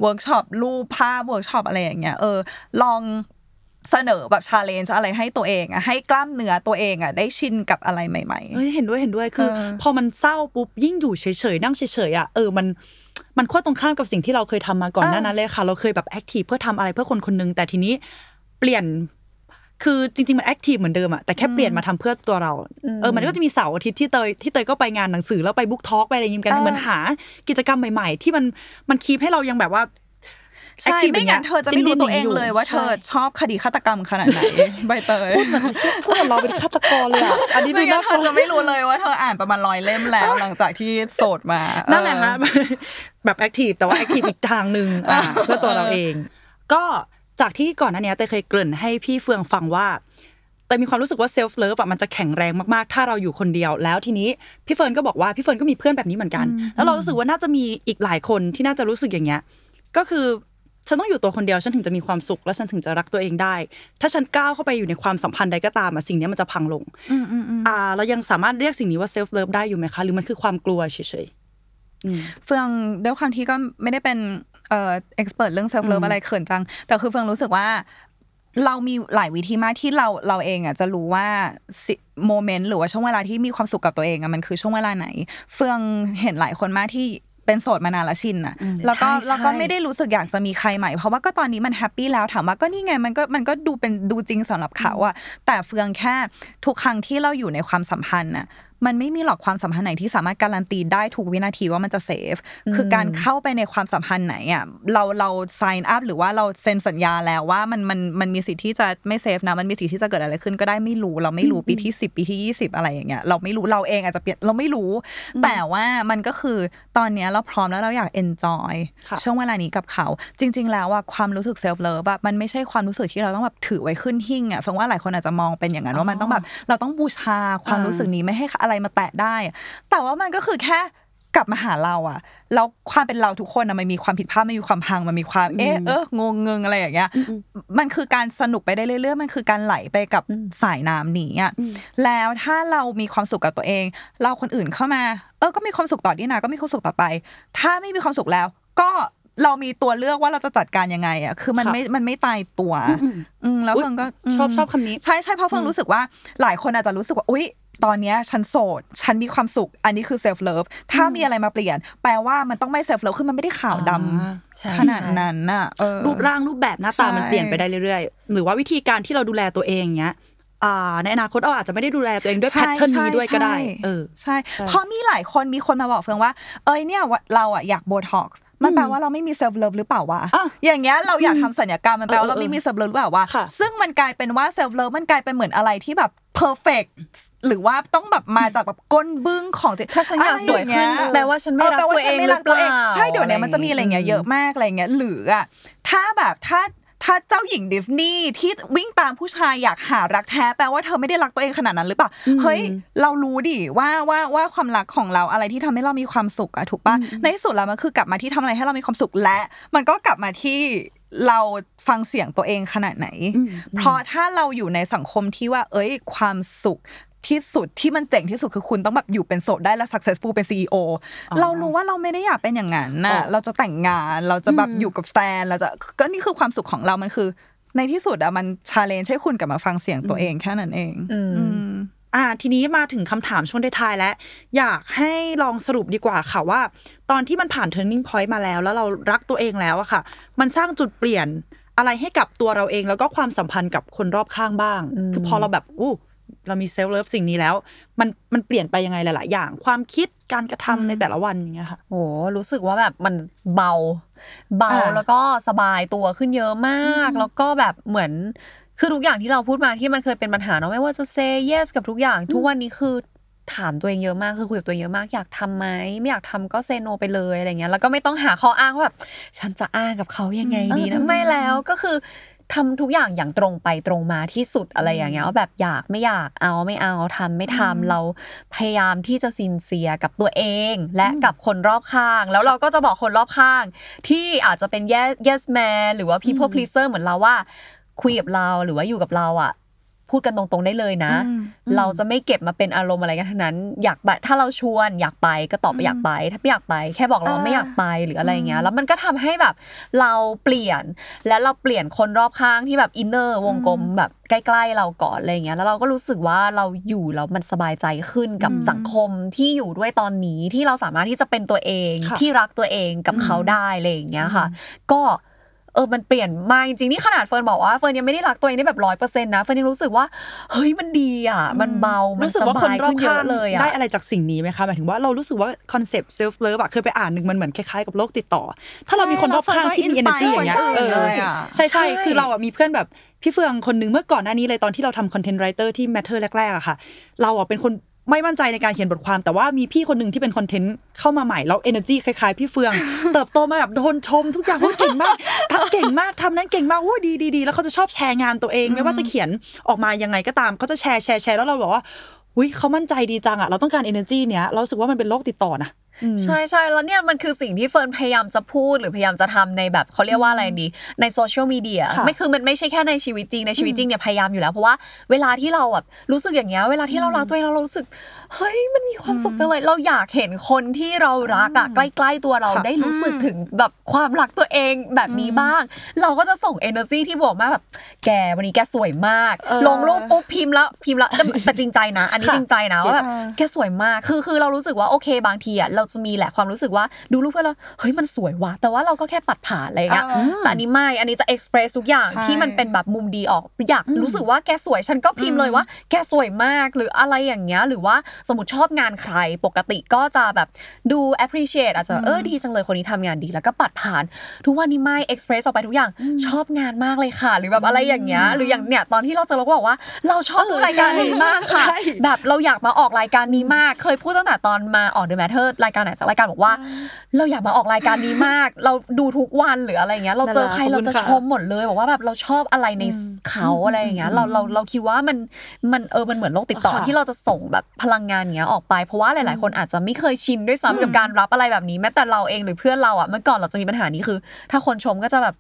เวิร์กช็อปรูปภาพเวิร์กช็อปอะไรอย่างเงี้ย เออ ลอง เสนอแบบ challenge อะไรให้ตัวเองอะให้กล้ามเนื้อตัวเองอะได้ชินกับอะไรใหม่เฮ้ยเห็นด้วยเห็นด้วยคือเออพอมันเศร้าปุ๊บยิ่งอยู่เฉยๆนั่งเฉยๆอะเออมันมันขั้วตรงข้ามกับสิ่งที่เราเคยทำมาก่อนหน้านั้นเลยค่ะ เราเคยแบบ active เพื่อทำอะไรเพื่อคนคนหนึงแต่ทีนี้เปลี่ยนคือจริงๆมัน active เหมือนเดิมอะแต่แค่เปลี่ยนมาทำเพื่อตัวเราเออมันก็จะมีเสาร์อาทิตย์ที่เตยที่เตยก็ไปงานหนังสือแล้วไป book talk ไปอะไรอยิมกันเออเหมือนหากิจกรรมใหม่ ๆ ที่มันมัน keep ให้เรายังแบบว่าๆ ใช่ไม่งั้นเธอจะไม่รู้ตัวเองเลยว่าเธอใช่ชอบคดีฆาตกรรมขนาดไหนใบเตยพูดเหมือนเราเป็นฆาตกรเลยอะอันนี้ดูไม่งั้น่านเธอจะไม่รู้เลยว่าเธออ่านประมาณร้อยเล่มแล้วหลังจากที่โสดมานั่นแหละฮะเออแบบ active แต่ว่า active อีกทางหนึ่งอะเพื่อตัวเราเอง ก็จากที่ก่อนหน้านี้เตยเคยเกริ่นให้พี่เฟืองฟังว่าเตยมีความรู้สึกว่า self love อะมันจะแข็งแรงมากๆ ถ้าเราอยู่คนเดียว แล้วทีนี้พี่เฟิร์นก็บอกว่าพี่เฟิร์นก็มีเพื่อนแบบนี้เหมือนกัน แล้วเรารู้สึกว่าน่าจะมีอีกหลายคนที่น่าจะรู้สึกอย่างเงี้ย ก็คือ ฉันต้องอยู่ตัวคนเดียวฉันถึงจะมีความสุข และฉันถึงจะรักตัวเองได้ ถ้าฉันก้าวเข้าไปอยู่ในความสัมพันธ์ใดก็ตามอะสิ่งเนี้ยมันจะพังลงอ่าเรายังสามารถเรียกสิ่งนี้ว่า self love ได้อยู่ไหมคะ หรือมันคือความกลัวเฉยๆอืมเฟืองด้วยความที่ก็ไม่ได้เป็นเอ่อ expert เรื่อง self love อะไรเขินจัง แต่คือเฟืองรู้สึกว่าเรามีหลายวิธีมากที่เราเราเองอะจะรู้ว่า moment หรือว่าช่วงเวลาที่มีความสุขกับตัวเองอะมันคือช่วงเวลาไหน เฟืองเห็นหลายคนมากที่ เป็นโสดมานานและชินอะแล้วก็ใช่ใช่ แล้วก็ไม่ได้รู้สึกอยากจะมีใครใหม่ เพราะว่าก็ตอนนี้มัน happy แล้วถามว่าก็นี่ไงมันก็มันก็ดูเป็นดูจริงสำหรับเขาอะแต่เฟืองแค่ทุกครั้งที่เราอยู่ในความสัมพันธ์น่ะ มันไม่มีหรอกความสัมพันธ์ไหนที่สามารถการันตีได้ทุกวินาทีว่ามันจะเซฟคือการเข้าไปในความสัมพันธ์ไหนอะเราเรา sign up หรือว่าเราเซ็นสัญญาแล้วว่ามันมันมันมีสิทธิ์ที่จะไม่เซฟนะมันมีสิทธิ์ที่จะเกิดอะไรขึ้นก็ได้ไม่รู้เราไม่รู้ปีที่ 10 ปีที่ 20 อะไรอย่างเงี้ยเราไม่รู้เราเองอาจจะเปลี่ยนเราไม่รู้ แต่ว่ามันก็คือตอนเนี้ยเราพร้อมแล้วเราอยาก enjoy ค่ะช่วงเวลานี้กับเขา จริง ๆ แล้วว่าความรู้สึก self love แบบมันไม่ใช่ความรู้สึกที่เราต้องแบบถือไว้ขึ้นหิ้งอะฟังว่าหลายคนอาจจะมองเป็นอย่างนั้นว่ามันต้องแบบเราต้องบูชาความรู้สึกนี้ไม่ให้อะไรมาแตะได้อะแต่ว่ามันก็คือแค่กลับมาหาเราอะแล้วความเป็นเราทุกคนอะมันมีความผิดพลาดมันมีความพังมันมีความเอ๊ะเอองงเงงอะไรอย่างเงี้ย มันคือการสนุกไปได้เรื่อยๆ มันคือการไหลไปกับสายน้ำนี้อะแล้วถ้าเรามีความสุขกับตัวเอง เราคนอื่นเข้ามา เออก็มีความสุขต่อที่นาก็มีความสุขต่อไป ถ้าไม่มีความสุขแล้ว ก็ เรามีตัวเลือกว่าเราจะจัดการยังไงอะคือมันค่ะไม่มันไม่ตายตัว อืมแล้วอุ๊ยเฟืองก็ชอบชอบคำนี้ใช่ใช่เพราะเฟืองรู้สึกว่าหลายคนอาจจะรู้สึกว่าอุ๊ยตอนเนี้ยฉันโสด ฉันมีความสุข อันนี้คือ self love ถ้ามีอะไรมาเปลี่ยน แปลว่ามันต้องไม่ self love คือมันไม่ได้ขาวดำอ่าใช่ขนาดนั้นน่ะเออรูปร่างรูปแบบหน้าตาใช่มันเปลี่ยนไปได้เรื่อยๆ หรือว่าวิธีการที่เราดูแลตัวเองเงี้ยอ่าในอนาคตเราอาจจะไม่ได้ดูแลตัวเองด้วย pattern นี้ด้วยก็ได้ เออ ใช่ เพราะมีหลายคนมีคนมาบอกเฟืองว่า เอ้ยเนี่ยเราอะอยากโบท็อกซ์ มันแปลว่าเราไม่มี self love หรือเปล่าวะอะอย่างเงี้ยเราอยากทำศัลยกรรมมันแปลว่าเราเออเออไม่มี self love หรือเปล่าวะค่ะซึ่งมันกลายเป็นว่า self love มันกลายเป็นเหมือนอะไรที่แบบ perfectหรือว่าต้องแบบมาจากแบบก้นบึ้งของจิตถ้าฉันอยากสวยขึ้นะไรอย่างเงี้ยแปลว่าฉันไม่รักแปลว่าตัวฉันเองไม่รักหรือตัวเองเปล่าใช่เดี๋ยวเนี้ยมันจะมีอะไรอย่างเงี้ยเยอะมากอะไรอย่างเงี้ยหรืออะถ้าแบบถ้า ถ้าเจ้าหญิงดิสนีย์ที่วิ่งตามผู้ชายอยากหารักแท้แปลว่าเธอไม่ได้รักตัวเองขนาดนั้นหรือเปล่าเฮ้ยเรารู้ดิว่าว่าว่าความรักของเราอะไรที่ทำให้เรามีความสุขอะถูกปะในที่สุดแล้วมันคือกลับมาที่ทำอะไรให้เรามีความสุขและ มันก็กลับมาที่เราฟังเสียงตัวเองขนาดไหน เพราะถ้าเราอยู่ในสังคมที่ว่า เอ้ย ความสุข ที่สุดที่มันเจ๋งที่สุดคือคุณต้องแบบอยู่เป็นโสดได้และ successful เป็น CEO เรารู้ว่าเราไม่ได้อยากเป็นอย่างนั้นน่ะอ๋อเราจะแต่งงานเราจะแบบอยู่กับแฟนเราจะก็นี่คือความสุขของเรามันคือ ในที่สุดอะมันชาเลนจ์ให้คุณกลับมาฟังเสียงตัวเองแค่นั้นเองอืมอืมอ่าทีนี้มาถึงคำถามช่วงท้ายๆแล้วอยากให้ลองสรุปดีกว่าค่ะว่า ตอนที่มันผ่าน turning point มาแล้ว แล้วเรารักตัวเองแล้วอะค่ะ มันสร้างจุดเปลี่ยนอะไรให้กับตัวเราเองแล้วก็ความสัมพันธ์กับคนรอบข้างบ้าง คือพอเราแบบอู้ เรามีเซลฟ์เลิฟสิ่งนี้แล้ว มันมันเปลี่ยนไปยังไงหลาย ๆ อย่าง ความคิดการกระทำในแต่ละวันอย่างเงี้ยค่ะโหรู้สึกว่าแบบมันเบา เบาอ่าแล้วก็สบายตัวขึ้นเยอะมาก แล้วก็แบบเหมือนคือทุกอย่างที่เราพูดมาที่มันเคยเป็นปัญหาเนาะไม่ว่าจะ say yes กับทุกอย่าง ทุกวันนี้คือถามตัวเองเยอะมากคือคุยกับตัวเองเยอะมากอยากทำไหมไม่อยากทำก็เซโนไปเลยอะไรเงี้ยแล้วก็ไม่ต้องหาข้ออ้างว่าแบบฉันจะอ้างกับเขายังไงดีนะไม่แล้วก็คือ ทำทุกอย่างอย่างตรงไปตรงมาที่สุดอะไรอย่างเงี้ยว่าแบบอยากไม่อยากเอาไม่เอาทำไม่ทำเราพยายามที่จะซินเซียกับตัวเอง และกับคนรอบข้าง แล้วเราก็จะบอกคนรอบข้าง ที่อาจจะเป็น yes yes man หรือว่า people pleaser เหมือนเราว่าคุยกับเราหรือว่าอยู่กับเราอะ พูดกันตรงๆได้เลยนะ เราจะไม่เก็บมาเป็นอารมณ์อะไรกันทั้งนั้น อยากไปถ้าเราชวนอยากไปก็ตอบไปอยากไป ถ้าไม่อยากไป แค่บอกเราว่าไม่อยากไปหรืออะไรอย่างเงี้ย แล้วมันก็ทำให้แบบเราเปลี่ยนและเราเปลี่ยนคนรอบข้างที่แบบ inner วงกลมแบบใกล้ๆเราก่อนอะไรอย่างเงี้ย แล้วเราก็รู้สึกว่าเราอยู่แล้วมันสบายใจขึ้นกับสังคมที่อยู่ด้วยตอนนี้ที่เราสามารถที่จะเป็นตัวเองค่ะที่รักตัวเองกับเขาได้อะไรอย่างเงี้ยค่ะ ก็ เออมันเปลี่ยนมากจริงๆนี่ขนาดเฟิร์นบอกว่าเฟิร์นยังไม่ได้รักตัวเองได้แบบร้อยเปอร์เซ็นต์นะเฟิร์นยังรู้สึกว่าเฮ้ยมันดีอะ มันเบา มันรู้สึกสว่าคนบายรอบขึ้นเยข้างอะเลยอะได้อะไรจากสิ่งนี้ไหมคะหมายถึงว่าเรารู้สึกว่า concept self love อะเคยไปอ่านหนึ่งมันเหมือนคล้ายๆกับโรคติดต่อ ถ้าเรามีคนรอบข้างที่มี energy อย่างเงี้ยใช่เออใช่อะใช่ใช่ใช่คือเราอะมีเพื่อนแบบพี่เฟืองคนหนึ่งเมื่อก่อนหน้านี้เลยตอนที่เราทำ content writer ที่ Matter แรกๆอะค่ะ เราอะเป็นคน ไม่มั่นใจในการเขียนบทความ แต่ว่ามีพี่คนหนึ่งที่เป็น content เข้ามาใหม่แล้ว energy คล้ายๆ พี่เฟือง เติบโตมาแบบโดนชม ทุกอย่างว่าเก่งมากทำเก่งมากทำนั้นเก่งมากโอ้ยดีดีดีแล้วเขาจะชอบแชร์งานตัวเอง ไม่ว่าจะเขียนออกมายังไงก็ตามเขาจะแชร์แชร์แชร์แล้วเราบอกว่าอุ้ยเขามั่นใจดีจังอะเราต้องการ energy เนี้ยเรารู้สึกว่ามันเป็นโรคติดต่อนะ ใช่ใช่แล้วเนี่ยมันคือสิ่งที่เฟิร์นพยายามจะพูดหรือพยายามจะทำในแบบเขาเรียกว่าอะไรดี ในโซเชียลมีเดียค่ะไม่คือมันไม่ใช่แค่ในชีวิตจริงในชีวิตจริงเนี่ยพยายามอยู่แล้วเพราะว่าเวลาที่เราแบบรู้สึกอย่างเงี้ยเวลาที่เรารักตัวเองเรารู้สึกเฮ้ยมันมีความสุขจังเลยเราอยากเห็นคนที่เรารักอะใกล้ ๆ ตัวเราค่ะได้รู้สึกถึงแบบความรักตัวเองแบบนี้บ้าง เราก็จะส่ง energy ที่บวกมากแบบแกวันนี้แกสวยมากเออลงรูปปุ๊บพิมพ์แล้วพิมพ์แล้วแต่แต่จริงใจนะ อันนี้ค่ะจริงใจนะว่าแบบแกสวยมากคือคือเรารู้สึกว่าโอเคบางทีอะเราจะมีแหละความรู้สึกว่าดูรูปเพื่อนแล้วเฮ้ยมันสวยว่ะแต่ว่าเราก็แค่ปัดผ่านอะไรอย่างเงี้ยอ่าแต่อันนี้ไม่อันนี้จะเอ็กซ์เพรสทุกอย่างใช่ที่มันเป็นแบบมุมดีออกอยากรู้สึกว่าแกสวยฉันก็พิมพ์เลยว่า แกสวยมากหรืออะไรอย่างเงี้ยหรือว่าสมมติชอบงานใครปกติก็จะแบบดู appreciate อาจจะเออดีจังเลยคนนี้ทำงานดีแล้วก็ปัดผ่าน ทุกวันนี้ไม่ express ออกไปทุกอย่างชอบงานมากเลยค่ะ หรือแบบอะไรอย่างเงี้ยหรืออย่างเนี้ยตอนที่เราเจะเราก็บอกว่า เราชอบดูรายการนี้มากค่ะใช่แบบเราอยากมาออกรายการนี้มาก เคยพูดตั้งแต่ตอนมาออก The Matter รายการไหนสักรายการบอกว่า เราอยากมาออกรายการนี้มาก เราดูทุกวันหรืออะไรเงี้ย เราเจอใครขอบเราคุณจะค่ะชมหมดเลยบอกว่าแบบเราชอบอะไรในเขาอะไรอย่างเงี้ยเราเราเราคิดว่ามันมันเออมันเหมือนโลกติดต่อค่ะที่เราจะส่งแบบพลังงานเนี้ยออกไป เพราะว่าหลาย ๆ คนอาจจะไม่เคยชินด้วยซ้ำกับการรับอะไรแบบนี้แม้แต่เราเองหรือเพื่อนเราอะเมื่อก่อนเราจะมีปัญหานี้คือ ถ้าคนชมก็จะแบบ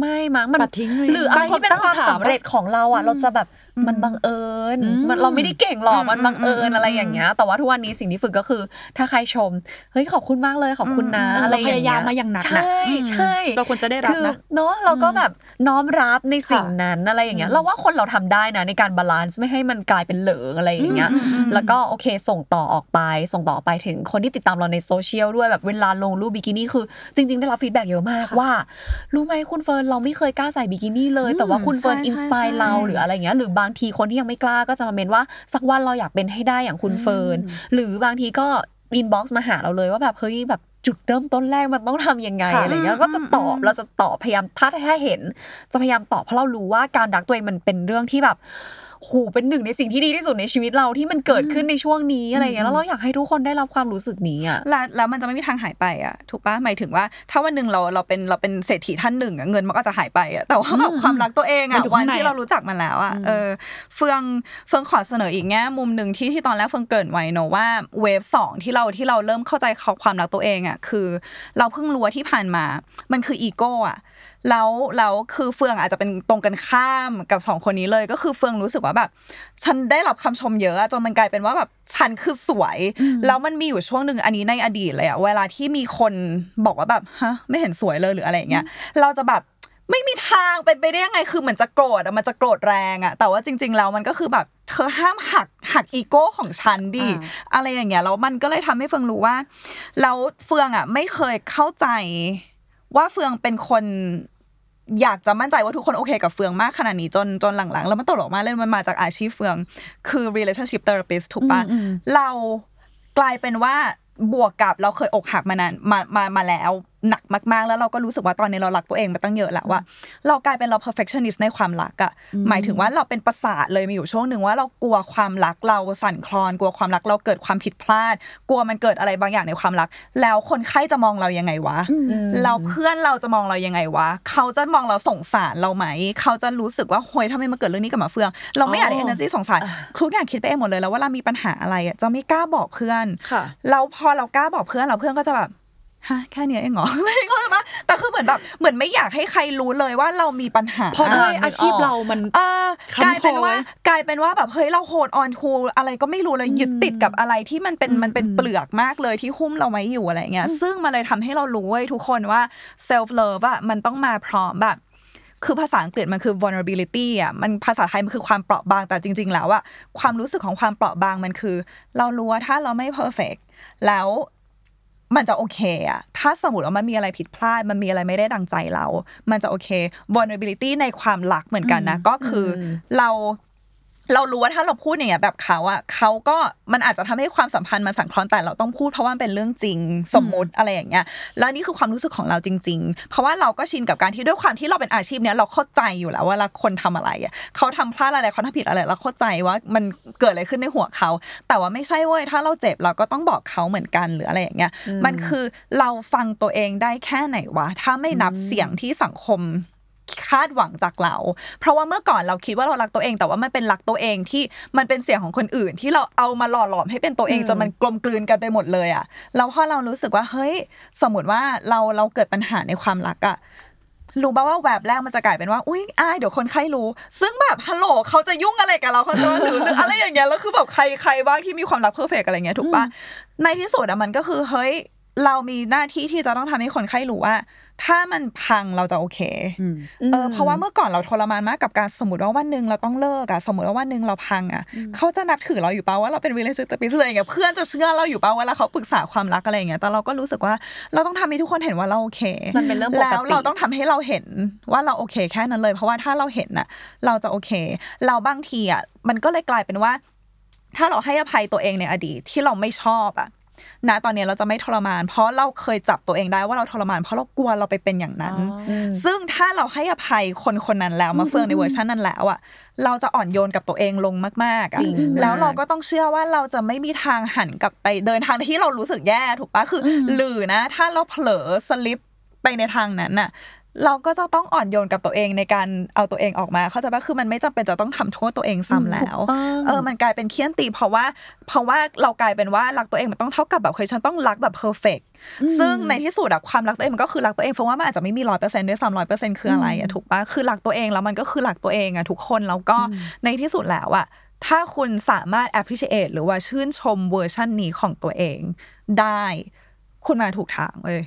ไม่มั้งมันปัดทิ้งเลยหรืออะไรที่เป็นความตั้งคำถามสำเร็จของเราอะ เราจะแบบ มันบังเอิญมันเราไม่ได้เก่งหรอกมันบังเอิญอะไรอย่างเงี้ย แต่ว่าทุกวันนี้สิ่งที่ฝึกก็คือ ถ้าใครชมเฮ้ยขอบคุณมากเลยขอบคุณนะอืมอะไรอย่างเราพยายามเงี้ยมาอย่างหนักนะใช่อืมใช่เราควรจะได้รับคือนะเนาะเราก็แบบน้อมรับในสิ่งนั้นอะไรอย่างเงี้ยเราว่าคนเราทำได้นะในการ balance ไม่ให้มันกลายเป็นเหลิงอะไรอย่างเงี้ยแล้วก็โอเคส่งต่อออกไป ส่งต่อไปถึงคนที่ติดตามเราในโซเชียลด้วยแบบเวลาลงรูปบิกินี่คือจริง ๆ ได้รับ feedback เยอะมากว่า รู้ไหมคุณเฟิร์นเราไม่เคยกล้าใส่บิกินี่เลย แต่ว่าคุณเฟิร์นใช่ inspire ใช่เราหรืออะไรเงี้ยหรือบางทีคนที่ยังไม่กล้าก็จะมาเมนต์ว่าสักวันเราอยากเป็นให้ได้อย่างคุณเฟิร์นหรือบางทีก็ inbox มาหาเราเลยว่าแบบเฮ้ยแบบจุดเริ่มต้นแรกมันต้องทำยังไงค่ะอะไรเงี้ยเราก็จะตอบเราจะตอบพยายามถ้าถ้าเห็น จะพยายามตอบเพราะเรารู้ว่าการรักตัวเองมันเป็นเรื่องที่แบบโหเป็นหนึ่งในสิ่งที่ดีที่สุดในชีวิตเราที่มันเกิดขึ้นในช่วงนี้อะไรเงี้ยแล้วเราอยากให้ทุกคนได้รับความรู้สึกนี้อะแล้วแล้วมันจะไม่มีทางหายไปอะถูกปะหมายถึงว่า ถ้าวันหนึ่งเราเราเป็นเราเป็นเศรษฐีท่านหนึ่งอะเงินมันก็จะหายไปอะแต่ว่าแบบความรักตัวเองมันอะอยู่วัข้านงในที่เรารู้จักมันแล้วอะเออเฟืองเฟืองขอเสนออีกแง่มุมหนึ่งที่ที่ตอนแรกเฟืองเกรินไว้เนอะว่าเวฟสองที่เราที่เราเริ่มเข้าใจความรักตัวเองอะคือ เราเพิ่งรู้ว่าที่ผ่านมา มันคืออีโก้อะ แล้วแล้วคือเฟืองอาจจะเป็นตรงกันข้ามกับสองคนนี้เลยก็คือเฟืองรู้สึกว่าแบบ ฉันได้รับคำชมเยอะอะจนมันกลายเป็นว่าแบบฉันคือสวย แล้วมันมีอยู่ช่วงหนึ่งอันนี้ในอดีตเลยอะเวลาที่มีคนบอกว่าแบบฮะไม่เห็นสวยเลยหรืออะไรอย่างเงี้ยเราจะแบบไม่มีทางเป็นไปได้ยังไงคือเหมือนจะโกรธอะมันจะโกรธแรงอะแต่ว่าจริง ๆ แล้วมันก็คือแบบเธอห้ามหักหักอีโก้ของฉันดิอ่าอะไรอย่างเงี้ยแล้วมันก็เลยทำให้เฟืองรู้ว่าแล้วเฟืองอะไม่เคยเข้าใจว่าเฟืองเป็นคน อยากจะมั่นใจว่าทุกคนโอเคกับเฟืองมากขนาดนี้จนจนหลังๆ แล้วมันตลกมากเลยมันมาจากอาชีพเฟือง คือ relationship therapist ถูกปะเรากลายเป็นว่าบวกกับเราเคยอกหักมานานมามามาแล้ว หนักมากๆ แล้วเราก็รู้สึกว่าตอนนี้เรารักตัวเองมาตั้งเยอะแล้วว่าเรากลายเป็นเรา perfectionist ในความรักอะหมายถึงว่าเราเป็นประสาทเลยมีอยู่ช่วงหนึ่งว่าเรากลัวความรักเราสั่นคลอน กลัวความรักเราเกิดความผิดพลาด กลัวมันเกิดอะไรบางอย่างในความรัก แล้วคนไข้จะมองเรายังไงวะเราเพื่อนเราจะมองเรายังไงวะเขาจะมองเราสงสารเราไหม เขาจะรู้สึกว่าโหยทำไมมาเกิดเรื่องนี้กับหมาเฟือง เราไม่อยากได้ energy สงสารทุกอย่างคิดไปเองหมดเลยแล้วเวลามีปัญหาอะไรอะจะไม่กล้าบอกเพื่อนค่ะแล้วพอเรากล้าบอกเพื่อนเราเพื่อนก็จะแบบ ฮะแค่เนี้ยเองเหรอเขาใจปะแต่คือเหมือนแบบเหมือนไม่อยากให้ใครรู้เลยว่าเรามีปัญหา เพราะด้วยอาชีพเรามัน เออค้ำกลายเป็นว่าคอไว้กลายเป็นว่าแบบเฮ้ยเราโหดออนคูอะไรก็ไม่รู้เลยยึดติดกับอะไรที่มันเป็นมันเป็นเปลือกมากเลยที่หุ้มเราไว้อยู่อะไรเงี้ย ซึ่งมันเลยทำให้เรารู้เว้ยทุกคนว่า self love อะมันต้องมาพร้อมแบบคือภาษาอังกฤษมันคือ vulnerability อะ มันภาษาไทยมันคือความเปราะบาง แต่จริง ๆ แล้วอะความรู้สึกของความเปราะบางมันคือ เรารู้ว่าถ้าเราไม่ perfect แล้ว มันจะโอเคอะถ้าสมมติว่ามันมีอะไรผิดพลาด มันมีอะไรไม่ได้ดังใจเรา มันจะโอเค vulnerability ในความรักเหมือนกันนะ ก็คืออเรา เรารู้ว่าถ้าเราพูดอย่างเงี้ยแบบเขาอะเขาก็มันอาจจะทำให้ความสัมพันธ์มันสั่นคลอนแต่เราต้องพูดเพราะว่ามันเป็นเรื่องจริงสมมุติอะไรอย่างเงี้ยแล้วนี่คือความรู้สึกของเราจริง ๆ เพราะว่าเราก็ชินกับการที่ด้วยความที่เราเป็นอาชีพเนี้ยเราเข้าใจอยู่แล้วว่าเวลาคนทำอะไรอะเขาทำพลาดอะไรเขาทำผิดอะไรเราเข้าใจว่ามันเกิดอะไรขึ้นในหัวเขา แต่ว่าไม่ใช่เว้ยถ้าเราเจ็บเราก็ต้องบอกเขาเหมือนกันหรืออะไรอย่างเงี้ยมันคือเราฟังตัวเองได้แค่ไหนวะถ้าไม่นับเสียงที่สังคม คาดหวังจากเรา เพราะว่าเมื่อก่อนเราคิดว่าเรารักตัวเอง แต่ว่ามันเป็นรักตัวเองที่มันเป็นเสียงของคนอื่น ที่เราเอามาหล่อหลอมให้เป็นตัวเองจนมันกลมกลืนกันไปหมดเลยอะแล้วพอเรารู้สึกว่าเฮ้ย สมมติว่าเราเราเกิดปัญหาในความรักอะรู้ป่าว่าแวบแรกมันจะกลายเป็นว่าอุ้ยอายเดี๋ยวคนไข้รู้ ซึ่งแบบฮัลโหลเขาจะยุ่งอะไรกับเราเขาจะหรือหรืออะไรอย่างเงี้ยแล้วคือแบบใครใครบ้างที่มีความรักเพอร์เฟกอะไรเงี้ยถูกปะในที่สุดอะมันก็คือเฮ้ยเรามีหน้าที่ที่จะต้องทำให้คนไข้รู้ว่า ถ้ามันพังเราจะโอเค เออ เพราะว่าเมื่อก่อนเราทรมานมากกับการสมมติว่าวันหนึ่งเราต้องเลิกอะสมมติว่าวันหนึ่งเราพังอะเขาจะนับถือเราอยู่เปล่าว่าเราเป็น relationship therapist อะไรอย่างเงี้ยเพื่อนจะเชื่อเราอยู่เปล่าเวลาเขาปรึกษาความรักอะไรอย่างเงี้ยแต่เราก็รู้สึกว่าเราต้องทำให้ทุกคนเห็นว่าเราโอเคมันเป็นเรื่องปกติแล้วเราต้องทำให้เราเห็นว่าเราโอเคแค่นั้นเลย เพราะว่าถ้าเราเห็นน่ะเราจะโอเค เราบางทีอะมันก็เลยกลายเป็นว่า ถ้าเราให้อภัยตัวเองในอดีตที่เราไม่ชอบอะ นะตอนนี้เราจะไม่ทรมาน เพราะเราเคยจับตัวเองได้ว่าเราทรมาน เพราะเรากลัวเราไปเป็นอย่างนั้น ซึ่งถ้าเราให้อภัยคนคนนั้นแล้วมาเฟืองในเวอร์ชันนั้นแล้วอะเราจะอ่อนโยนกับตัวเองลงมากๆอะจริงแล้วเราก็ต้องเชื่อว่าเราจะไม่มีทางหันกลับไปเดินทางที่เรารู้สึกแย่ถูกปะคืออหรือนะ ถ้าเราเผลอสลิปไปในทางนั้นน่ะ เราก็จะต้องอ่อนโยนกับตัวเองในการเอาตัวเองออกมา เข้าใจปะคือมันไม่จำเป็นจะต้องทำโทษตัวเองซ้ำแล้วเออมันกลายเป็นเคี่ยนตีเพราะว่า เพราะว่าเรากลายเป็นว่ารักตัวเองมันต้องเท่ากับแบบเคยฉันต้องรักแบบเพอร์เฟกซึ่งในที่สุดอะความรักตัวเองมันก็คือรักตัวเองเพราะว่ามันอาจจะไม่มีร้อยเปอร์เซ็นต์ด้วยซ้ำร้อยเปอร์เซ็นต์คืออะไรอะถูกปะคือรักตัวเองแล้วมันก็คือรักตัวเองอะทุกคนแล้วก็ในที่สุดแล้วอะถ้าคุณสามารถ appreciate หรือว่าชื่นชมเวอร์ชันนี้ของตัวเองได้ คุณมาถูกทางเว้ย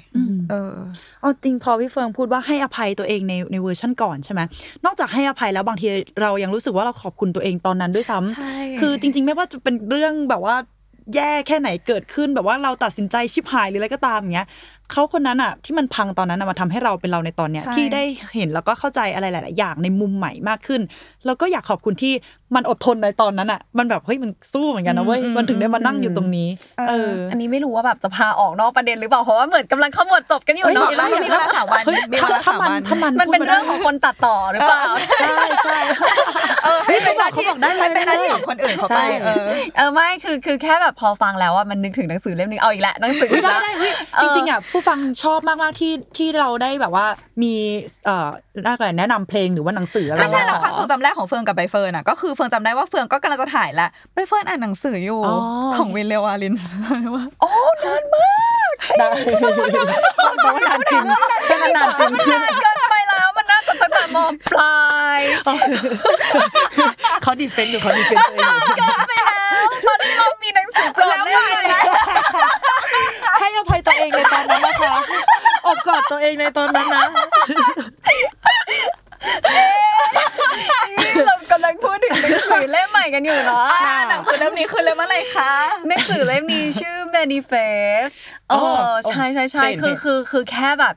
เออเอาจริงพอพี่เฟิงพูดว่าให้อภัยตัวเองในในเวอร์ชันก่อนใช่ไหมนอกจากให้อภัยแล้วบางทีเรายังรู้สึกว่าเราขอบคุณตัวเองตอนนั้นด้วยซ้ำใช่คือจริง ๆ ไม่ว่าจะเป็นเรื่องแบบว่าแย่แค่ไหนเกิดขึ้นแบบว่าเราตัดสินใจชิบหายหรืออะไรก็ตามอย่างเงี้ยเขาคนนั้นอะที่มันพังตอนนั้นอะมาทำให้เราเป็นเราในตอนเนี้ยใช่ที่ได้เห็นแล้วก็เข้าใจอะไรหลาย ๆ อย่างในมุมใหม่มากขึ้น แล้วก็อยากขอบคุณที่มันอดทนในตอนนั้นอะ มันแบบเฮ้ยมันสู้เหมือนกันนะเว้ยมันถึงได้มานั่งอยู่ตรงนี้เอออันนี้ไม่รู้ว่าแบบจะพาออกนอกประเด็นหรือเปล่าเพราะว่าเหมือนกำลังขมวดจบกันอยู่เฮ้ยเนาะได้มีเวลาสามวันเฮ้ยมีเวถ้าลาถ้าสามมันวันถ้ามันมันเป็นพูดาเรื่องของคนตัดต่อหรือเปล่าใช่ใช่เออให้เป็นหน้าที่เขาบอกได้เลยให้เป็นหน้าที่ของคนอื่นเขาไปใช่เออเออไม่คือคือแค่แบบพอฟังแล้วอะมันนึกถึงหนังสือเล่มนึงเอาอีกแล้วหนังสือเฮ้อียกได้แล้วได้เฮ้ยจริงๆอะผู้ฟังชอบมากๆที่ที่เราได้แบบว่ามีเอ่ออะไรแนะนำเพลงหรือว่าหนังสืออะไรไม่ใช่แล้วมาความทรงจำแรกของเฟิร์นกับใบเฟิร์นอะก็คือเฟิร์นจำได้ว่าเฟิร์นก็กำลังจะถ่ายแล้วใบเฟิร์นอ่านหนังสืออยู่อ๋อของวินเลวาลินว่าได้แต่ว่านานจริงแต่มันนานจริงนานเกินไปแล้วมัน น่าจะตั้งแต่มปลายเขา defend อยู่เขา defend ตัวเองอยู่เกินไปแล้วตอนนี้เรามีหนังสือโปรดแน่เลยนะให้อภัยตัวเองในตอนนั้นนะคะอบกอดตัวเองในตอนนั้นนะเรากำลังพูดถึงหนังสือเล่มใหม่กันอยู่เนาะอ่าหนังสือเล่มนี้คือเล่มอะไรคะหนังสือเล่มนี้ชื่อ manifest เออ๋ออใช่ใช่ใช่เห็นคือเห็นคือคือแค่แบบ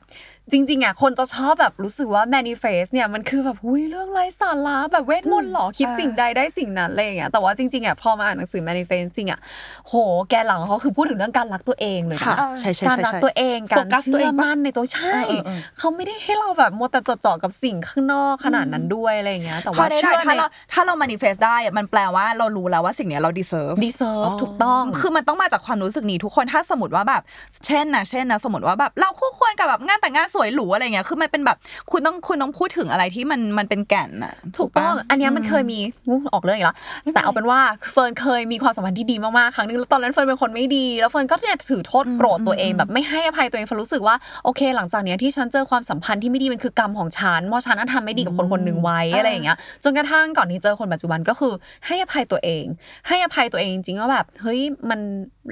จริงๆอะคนจะชอบแบบรู้สึกว่า manifest เนี่ยมันคือแบบหุยเรื่องไร้สาระแบบเวทมนต์หรอคิดสิ่งใดได้สิ่งนั้นอะไรอย่างเงี้ยแต่ว่าจริงๆอะพอมาอ่านหนังสือ manifest จริงๆอะโหแกนหลังของเขาคือพูดถึงเรื่องการรักตัวเองเลยค่ะนะใช่ใช่การใช่รักใช่ตัวเองโฟการกัสตัวเชื่เอองปะมั่นในตัวใช่เออเออเออเขาไม่ได้ให้เราแบบมัวแต่จดจ่อกับสิ่งข้างนอกขนาดนั้นด้วยอะไรอย่างเงี้ยแต่พอว่าได้เชื่อถ้าในเราถ้าเรา manifest ได้อะมันแปลว่าเรารู้แล้วว่าสิ่งเนี้ยเรา deserve deserve ถูกต้องคือมันต้องมาจากความรู้สึกนี้ทุกคนถ้าสมมติว่าแบบ เช่นนะเช่นนะสมมติว่าแบบเราคู่ควรกับแบบงานแต่งงานสวยหรูอะไรเงี้ย คือมันเป็นแบบคุณต้องคุณต้องพูดถึงอะไรที่มันมันเป็นแก่นอะถูกต้องปะอันเนี้ยมันเคยมีงูออกเรื่องอีกแล้วแต่เอาเป็นว่าเฟิร์นเคยมีความสัมพันธ์ที่ดีมากๆครั้งนึงแล้วตอนนั้นเฟิร์นเป็นคนไม่ดี แล้วเฟิร์นก็เนี่ยถือโทษโกรธตัวเองแบบไม่ให้อภัยตัวเองเฟิร์นรู้สึกว่าโอเค หลังจากเนี้ยที่ฉันเจอความสัมพันธ์ที่ไม่ดีมันคือกรรมของฉันเพราะฉันนั้นทำไม่ดีกับคนคนหนึ่งไว้อะไรอย่างเงี้ย จนกระทั่งก่อนที่เจอคนปัจจุบันก็คือให้อภัยตัวเอง ให้อภัยตัวเองจริงๆว่าแบบเฮ้ยมัน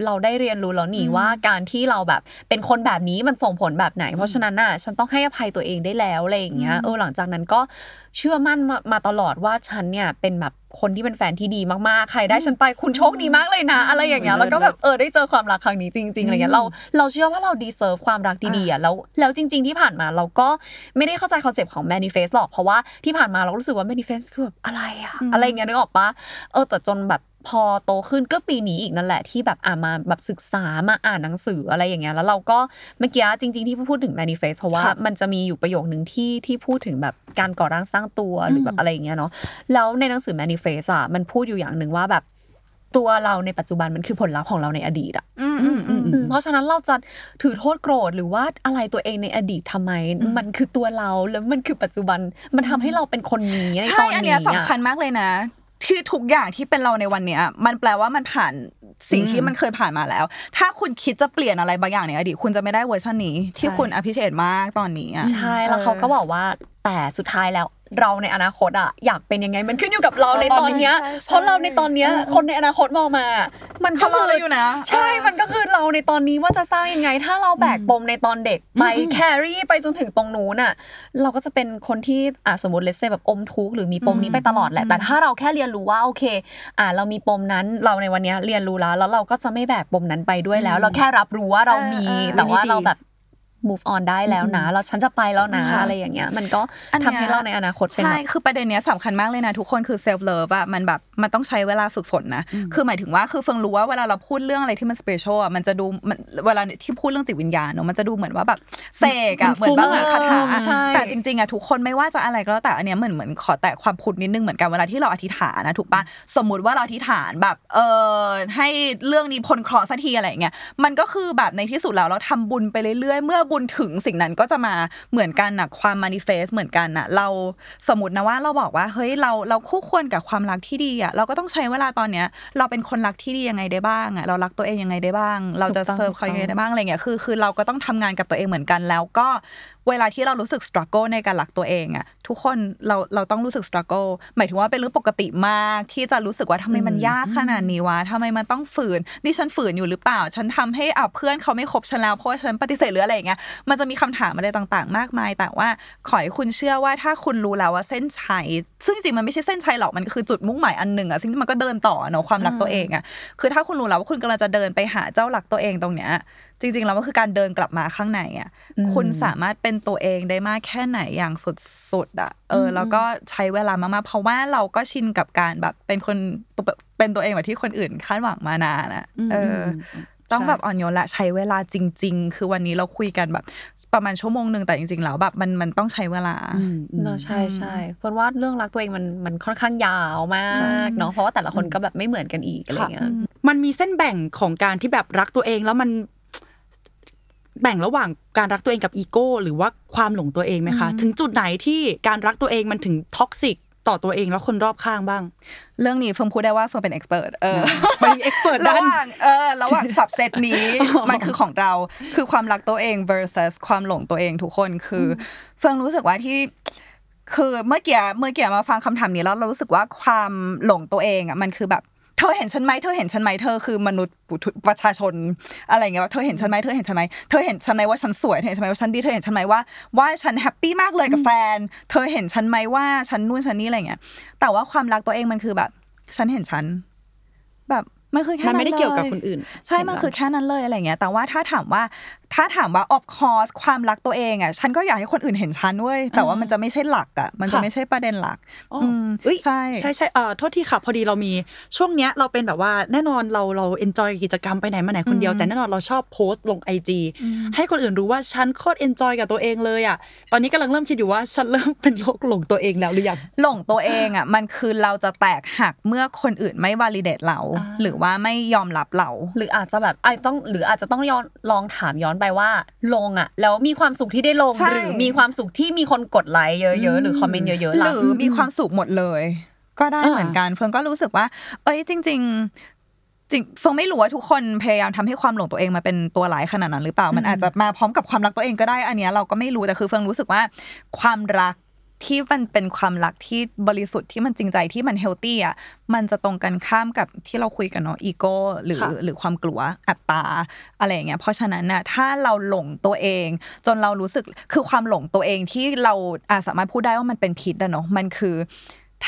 เราได้เรียนรู้แล้วนี่ว่าการที่เราแบบเป็นคนแบบนี้มันส่งผลแบบไหน เพราะฉะนั้นน่ะฉันต้องให้อภัยตัวเองได้แล้วอะไรอย่างเงี้ยเออหลังจากนั้นก็เชื่อมั่นมามาตลอดว่าฉันเนี่ยเป็นแบบคนที่เป็นแฟนที่ดีมากๆ ใครได้ฉันไปคุณโชคดีมากเลยนะ อะไรอย่างเงี้ยแล้วก็แบบเออได้เจอความรักครั้งนี้จริงๆอะไรเงี้ยเราเราเชื่อว่าเรา deserve ความรักดีๆอะแล้วแล้วจริง ๆที่ผ่านมาเราก็ไม่ได้เข้าใจ concept ของ manifest หรอกเพราะว่าที่ผ่านมาเรารู้สึกว่า manifest คือแบบอะไรอะอะไรอย่างเงี้ยนึกออกปะเออแต่จนแบบ พอโตขึ้นก็ปีนี้อีกนั่นแหละที่แบบอ่ามาแบบศึกษามาอ่านหนังสืออะไรอย่างเงี้ยแล้วเราก็เมื่อกี้จริง ๆที่พูดถึง manifest เพราะว่ามันจะมีอยู่ประโยคนึงที่ที่พูดถึงแบบการก่อร่างสร้างตัวหรือแบบอะไรอย่างเงี้ยเนาะแล้วในหนังสือ manifest อะมันพูดอยู่อย่างหนึ่งว่าแบบตัวเราในปัจจุบันมันคือผลลัพธ์ของเราในอดีตอะอืมอืมอืมอืมเพราะฉะนั้นเราจะถือโทษโกรธหรือว่าอะไรตัวเองในอดีตทำไม มันคือตัวเราแล้วมันคือปัจจุบันมันทำให้เราเป็นคนนี้ในตใช่อนอันนี้เนี้ยอะสำคัญมากเลยนะ ที่ทุกอย่างที่เป็นเราในวันเนี้ย มันแปลว่ามันผ่านสิ่งที่มันเคยผ่านมาแล้ว ถ้าคุณคิดจะเปลี่ยนอะไรบางอย่างในอดีตคุณจะไม่ได้เวอร์ชันนี้ ที่คุณอภิเชษมากตอนนี้อะใช่แล้วเขาก็บอกว่าแต่สุดท้ายแล้ว เราในอนาคตอะอยากเป็นยังไง มันขึ้นอยู่กับเราในตอนเนี้ยใช่ใช่เพราะเราในตอนเนี้ยคนในอนาคตมองมา มันก็เขารคืออเราอยู่นะ ใช่ มันก็คือเราในตอนนี้ว่าจะสร้างยังไง ถ้าเราแบกปมในตอนเด็กไป carry ไปจนถึงตรงนู้นน่ะเราก็จะเป็นคนที่อะสมมติ let's say แบบอมทุกข์หรือมีปมนี้ไปตลอดแหละ แต่ถ้าเราแค่เรียนรู้ว่าโอเค อะเรามีปมนั้นเราในวันเนี้ยเรียนรู้แล้วแล้วเราก็จะไม่แบกปมนั้นไปด้วยแล้ว เราแค่รับรู้ว่าเรามีเออเออแต่ว่าดีเราแบบ move on ได้แล้วนะเราฉันจะไปแล้วนะค่ะอะไรอย่างเงี้ยมันก็อันเนี้ยทำให้เราในอนาคตเป็นใช่แบบคือประเด็นเนี้ยสำคัญมากเลยนะทุกคนคือ self love อะมันแบบมันต้องใช้เวลาฝึกฝนนะคือหมายถึงว่าคือเฟิงรู้ว่าเวลาเราพูดเรื่องอะไรที่มัน spiritual อะมันจะดูมันเวลาที่พูดเรื่องจิตวิญญาณเนอะมันจะดูเหมือนว่าแบบเสกอะเหมือนแบบฟุ้งคาถาใช่แต่จริงๆอะทุกคนไม่ว่าจะอะไรก็แล้วแต่อันเนี้ยเหมือนเหมือนขอแตะความพุทธนิดนึงเหมือนกันเวลาที่เราอธิษฐานนะถูกปะสมมุติว่าเราอธิษฐานแบบเออให้เรื่องนี้พ้นเคราะห์สักทีอะไรอย่างเงี้ยมันก็คือแบบในที่สุดแล้วเราทำบุญไปเรื่อยๆเมื่อบุญถึงสิ่งนั้นก็จะมาเหมือนกันนะความ manifest เหมือนกันนะเราสมมตินะว่าเราบอกว่าเฮ้ยเราเราคู่ควรกับความรักที่ดีอะเราก็ต้องใช้เวลาตอนเนี้ย เราเป็นคนรักที่ดียังไงได้บ้างอะเรารักตัวเองยังไงได้บ้าง เราจะถูกต้องเซิร์ฟเขายังไงได้บ้างอะไรเงี้ยคือคือเราก็ต้องทำงานกับตัวเองเหมือนกันแล้วก็ เวลาที่เรารู้สึก struggle ในการรักตัวเองอะทุกคนเราเราต้องรู้สึก struggle หมายถึงว่าเป็นเรื่องปกติมาก ที่จะรู้สึกว่าทำไมมันยากขนาดนี้วะทำไมมันต้องฝืนนี่ฉันฝืนอยู่หรือเปล่า ฉันทำให้อะเพื่อนเขาไม่คบฉันแล้วเพราะว่าฉันปฏิเสธหรืออะไรอย่างเงี้ยมันจะมีคำถามอะไรต่างๆ มากมาย แต่ว่าขอให้คุณเชื่อว่าถ้าคุณรู้แล้วว่าเส้นชัยซึ่งจริงๆมันไม่ใช่เส้นชัยหรอกมันคือจุดมุ่งหมายอันหนึ่งอะซึ่งมันก็เดินต่อเนอะความรักตัวเองอะคือถ้าคุณรู้แล้วว่าคุณกำลังจะเดินไปหาเจ้าหลักตัวเองตรงเนี้ย จริงๆแล้วมันคือการเดินกลับมาข้างในอะคุณสามารถเป็นตัวเองได้มากแค่ไหนอย่างสุดๆอะเออแล้วก็ใช้เวลามากๆเพราะว่าเราก็ชินกับการแบบเป็นคนตัวเป็นตัวเองแบบที่คนอื่นคาดหวังมานานอะเอออต้องแบบอ่อนโยนละใช้เวลาจริง ๆ คือวันนี้เราคุยกันแบบประมาณชั่วโมงหนึ่งแต่จริง ๆ แล้วแบบมันมันต้องใช้เวลาเนอะใช่ใช่เฟิร์นว่าเรื่องรักตัวเองมันมันค่อนข้างยาวมากเนาะเพราะว่าแต่ละคนก็แบบไม่เหมือนกันอีกอะไรเงี้ยมันมีเส้นแบ่งของการที่แบบรักตัวเองแล้วมัน แบ่งระหว่างการรักตัวเองกับอีโก้ หรือว่าความหลงตัวเองไหมคะ ถึงจุดไหนที่การรักตัวเองมันถึง toxic ต่อตัวเองแล้วคนรอบข้างบ้าง เรื่องนี้เฟิร์มพูดได้ว่าเฟิร์มเป็นเอ็กซ์เพรสเออมันมี expert ระด้านหว่างเออระหว่างสับเซตนี้มันคือของเราคือความรักตัวเอง versus ความหลงตัวเองทุกคนคือเฟิร์นรู้สึกว่าที่คือเมื่อกี้เมื่อกี้มาฟังคำถามนี้แล้วเรารู้สึกว่าความหลงตัวเองอะมันคือแบบ เธอเห็นฉันไหมเธอเห็นฉันไหมเธอคือมนุษย์ปุถุประชาชนอะไรอย่างเงี้ยว่าเธอเห็นฉันไหมเธอเห็นฉันไหมเธอเห็นฉันไหมว่าฉันสวยเธอเห็นฉันไหมว่าฉันดีเธอเห็นฉันไหมว่าว่าฉัน happy มากเลยกับแฟน เธอเห็นฉันไหมว่าฉันนู่นฉันนี่อะไรเงี้ยแต่ว่าความรักตัวเองมันคือแบบ ฉันเห็นฉัน แบบมันคือแค่มันนั้นไม่ได้เกี่ยวกับลคนอื่น ใช่มันคือแค่นั้นเลยอะไรเงี้ย แต่ว่าถ้าถามว่าถ้าถามว่า of course ความรักตัวเองอะ ฉันก็อยากให้คนอื่นเห็นฉันเว้ย แต่ว่ามันจะไม่ใช่หลักอะ มันจะค่ะไม่ใช่ประเด็นหลักอ๋ออืมเอ้ยใช่ใช่ใช่เอ่อโทษทีค่ะพอดีเรามีช่วงเนี้ยเราเป็นแบบว่าแน่นอนเราเรา enjoy กิจกรรมไปไหนมาไหนคนเดียวอืมแต่แน่นอนเราชอบโพสต์ลงไอจีให้คนอื่นรู้ว่าฉันโคตร enjoy กับตัวเองเลยอะ ตอนนี้กำลังเริ่มคิดอยู่ว่าฉันเริ่มเป็นโรคหลงตัวเองแล้วหรือยังหลงตัวเองอะมันคือเราจะแตกหักเมื่อคนอื่นไม่ validate เราอ่าหรือว่าไม่ยอมรับเรา หรืออาจจะแบบไอ้ต้องหรืออาจจะต้องย้อนลองถามย้อนไปว่าลงอะแล้วมีความสุขที่ได้ลงใช่หรือมีความสุขที่มีคนกดไลค์เยอะๆหรือคอมเมนต์เยอะๆหล่ะรือมีความสุขหมดเลย ก็ได้อ่าเหมือนกันเฟิร์นก็รู้สึกว่า เอ้ยจริง ๆจริงเฟิร์นไม่รู้ว่าทุกคนพยายามทำให้ความหลงตัวเองมาเป็นตัวร้ายขนาดนั้นหรือเปล่า มันอาจจะมาพร้อมกับความรักตัวเองก็ได้ อันเนี้ยเราก็ไม่รู้แต่คือเฟิร์นรู้สึกว่าความรัก ที่มันเป็นความรักที่บริสุทธิ์ที่มันจริงใจที่มัน healthy อะมันจะตรงกันข้ามกับที่เราคุยกันเนาะอีโก้หรือค่ะหรือความกลัวอัตตาอะไรอย่างเงี้ยเพราะฉะนั้นน่ะถ้าเราหลงตัวเอง จนเรารู้สึกคือความหลงตัวเองที่เราอาจสามารถพูดได้ว่ามันเป็นพิษอะเนาะมันคือ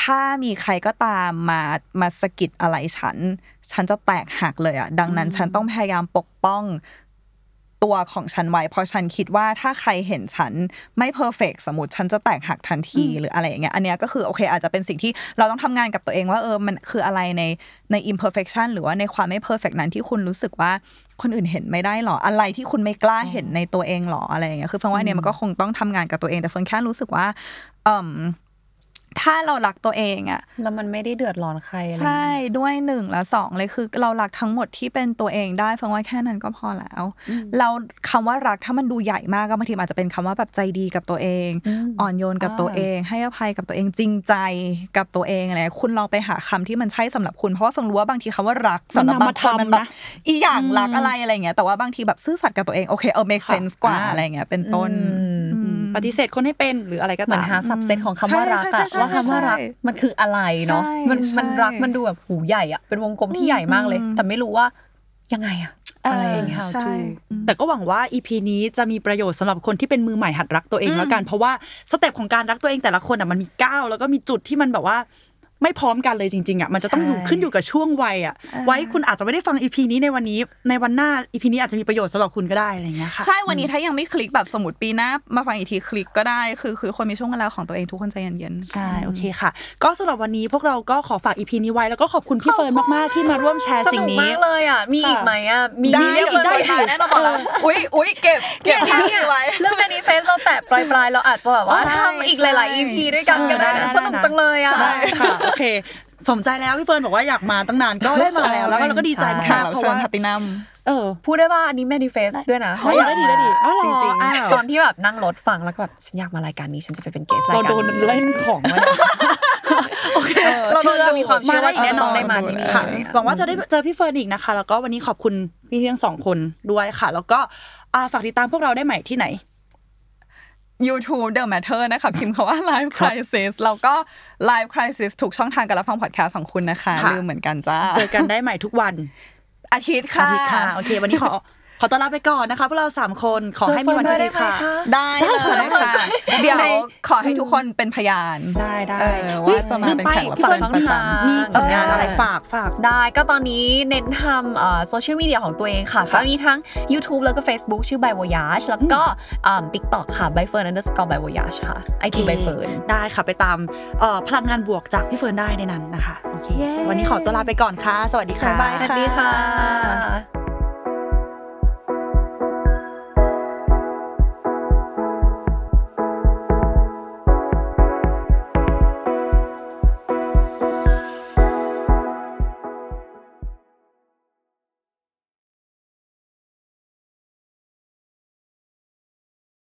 ถ้ามีใครก็ตามมามาสะกิดอะไรฉัน ฉันจะแตกหักเลยอะดังนั้นฉันต้องพยายามปกป้อง ตัวของฉันไว้ เพราะฉันคิดว่าถ้าใครเห็นฉันไม่เพอร์เฟกสมมติฉันจะแตกหักทันทีหรืออะไรอย่างเงี้ยอันเนี้ยก็คือโอเค อาจจะเป็นสิ่งที่เราต้องทำงานกับตัวเองว่าเออมันคืออะไรในใน imperfection หรือว่าในความไม่ perfect นั้นที่คุณรู้สึกว่าคนอื่นเห็นไม่ได้หรออะไรที่คุณไม่กล้าเห็นในตัวเองหรออะไรอย่างเงี้ยคือเฟิร์นว่าอันเนี้ยมันก็คงต้องทำงานกับตัวเองแต่เฟิร์นแค่รู้สึกว่าเอ่ม ถ้าเรารักตัวเองอะแล้วมันไม่ได้เดือดร้อนใครอะไรใช่ด้วยหนึ่งและสองเลยคือ เรารักทั้งหมดที่เป็นตัวเองเฟิร์นว่าแค่นั้นก็พอแล้ว เราคำว่ารักถ้ามันดูใหญ่มากก็บางทีมันอาจจะเป็นคำว่าแบบใจดีกับตัวเอง อ่อนโยนกับตัวเอง ให้อภัยกับตัวเองจริงใจกับตัวเองอะไรคุณลองไปหาคำที่มันใช่สำหรับคุณเพราะว่าเฟิร์นรู้ว่าบางทีคำว่ารักสำหรับบางคนมันแบบอีอย่างรักอะไรอะไรเงี้ยแต่ว่าบางทีแบบซื่อสัตย์กับตัวเองโอเคเออ make sense กว่าอะไรเงี้ยเป็นต้นอืม ปฏิเสธคนให้เป็นหรืออะไรก็เหมือตานมหาสับเซตของคำว่ารักใช่ใช่อะใช่ว่าคำว่ารักใช่มันคืออะไรเนาะใช่มันมันใช่รักมันดูแบบหูใหญ่อะเป็นวงกลมที่ใหญ่มากเลยอืมแต่ไม่รู้ว่ายังไงอะอะไรอย่างเงี้ยใช่แต่ก็หวังว่า EP นี้จะมีประโยชน์สำหรับคนที่เป็นมือใหม่หัดรักตัวเองแล้วกัน เพราะว่าสเต็ปของการรักตัวเองแต่ละคนอะมันมีก้าวแล้วก็มีจุดที่มันแบบว่า ไม่พร้อมกันเลยจริงๆอะมันจะต้องอยู่ใช่ขึ้นอยู่กับช่วงวัยอะไว้คุณอาจจะไม่ได้ฟัง EP นี้ในวันนี้ ในวันหน้า EP นี้อาจจะมีประโยชน์สำหรับคุณก็ได้อะไรอย่างเงี้ยค่ะใช่วันนี้ถ้ายังไม่คลิกแบบสมมติปีหน้ามาฟังอีกทีคลิกก็ได้คือคือคนมีช่วงเวลาของตัวเองทุกคนใจเย็นๆใช่โอเคค่ะ ก็สำหรับวันนี้พวกเราก็ขอฝาก EP นี้ไว้แล้วก็ขอบคุณพี่เฟิร์นมากๆที่มาร่วมแชร์สสิ่งนุกนี้มากเลยอะมีอีกไหมอะมีได้เรื่องอีกได้เฟิค่ะร์นแน่นอนบอกแล้วอุ้ยอุ้ยเก็บเก็บเนี่ยภาพเนี่ยไว้เรื่อง manifest เราแตะปลายๆเราอาจจะแบบว่าใช่ทำอีกหลายๆ EP ด้วยกันก็ได้นะใช่สนุกจังเลยอะใช่ค่ะโอเค สมใจแล้วพี่เฟิร์นบอกว่าอยากมาตั้งนานก็ได้มาแล้ว แล้วก็เราก็ดีใจค่ะมากๆเราเพราะเชิญว่าพัตินัมเออพูดได้ว่าอันนี้ manifest ด้วยนะเฮ้ยได้ดีได้ดีอ้าวเหรอจริงอ้าวๆตอนที่แบบนั่งรถฟังแล้วก็แบบฉันอยากมารายการนี้ฉันจะไปเป็นเกสรายเราการโดนเล่นของมาเนี่ยโอเคเออเชื่อมีความเชื่อว่าได้แน่นอนได้มาดูที่นี่ค่ะหวังว่าจะได้เจอพี่เฟิร์นอีกนะคะ แล้วก็วันนี้ขอบคุณพี่ทั้งสองคนด้วยค่ะ แล้วก็อ่าฝากติดตามพวกเราได้ใหม่ที่ไหน YouTube The Matter นะคะ พิมพ์คาว่า Live Crisis แล้วก็ Live Crisis ทุกช่องทางการรับฟังพอดแคสต์ของคุณนะคะค่ะลืมเหมือนกันจ้า เจอกันได้ใหม่ทุกวัน อาทิตย์อาค่ะทิตย์ค่ะ โอเค วันนี้ขอ ขอต้อนรับไปก่อนนะคะพวกเราสามคนขอให้มีวันที่ดีค่ะ ได้เลยค่ะเดี๋ยวขอให้ทุกคนเป็นพยานได้ได้เออว่าจะมาเป็นแขกรับพี่เชิเฟิร์ญนประมีจำมีผลงานอะไรฝากฝากได้ก็ตอนนี้เน้นทำโซเชียลมีเดียของตัวเองค่ะก็มีทั้ง YouTube แล้วก็ Facebook ชื่อ by voyage แล้วก็ติ๊กต็อกค่ะ by fern underscore by voyage ค่ะ IG by fern ได้ค่ะไปตามเอ่อพลังงานบวกจากพี่เฟิร์นได้ในนั้นนะคะโอเคเย้วันนี้ขอตัวลาไปก่อนค่ะ สวัสดีค่ะบ๊ายบายสวัสดีค่ะ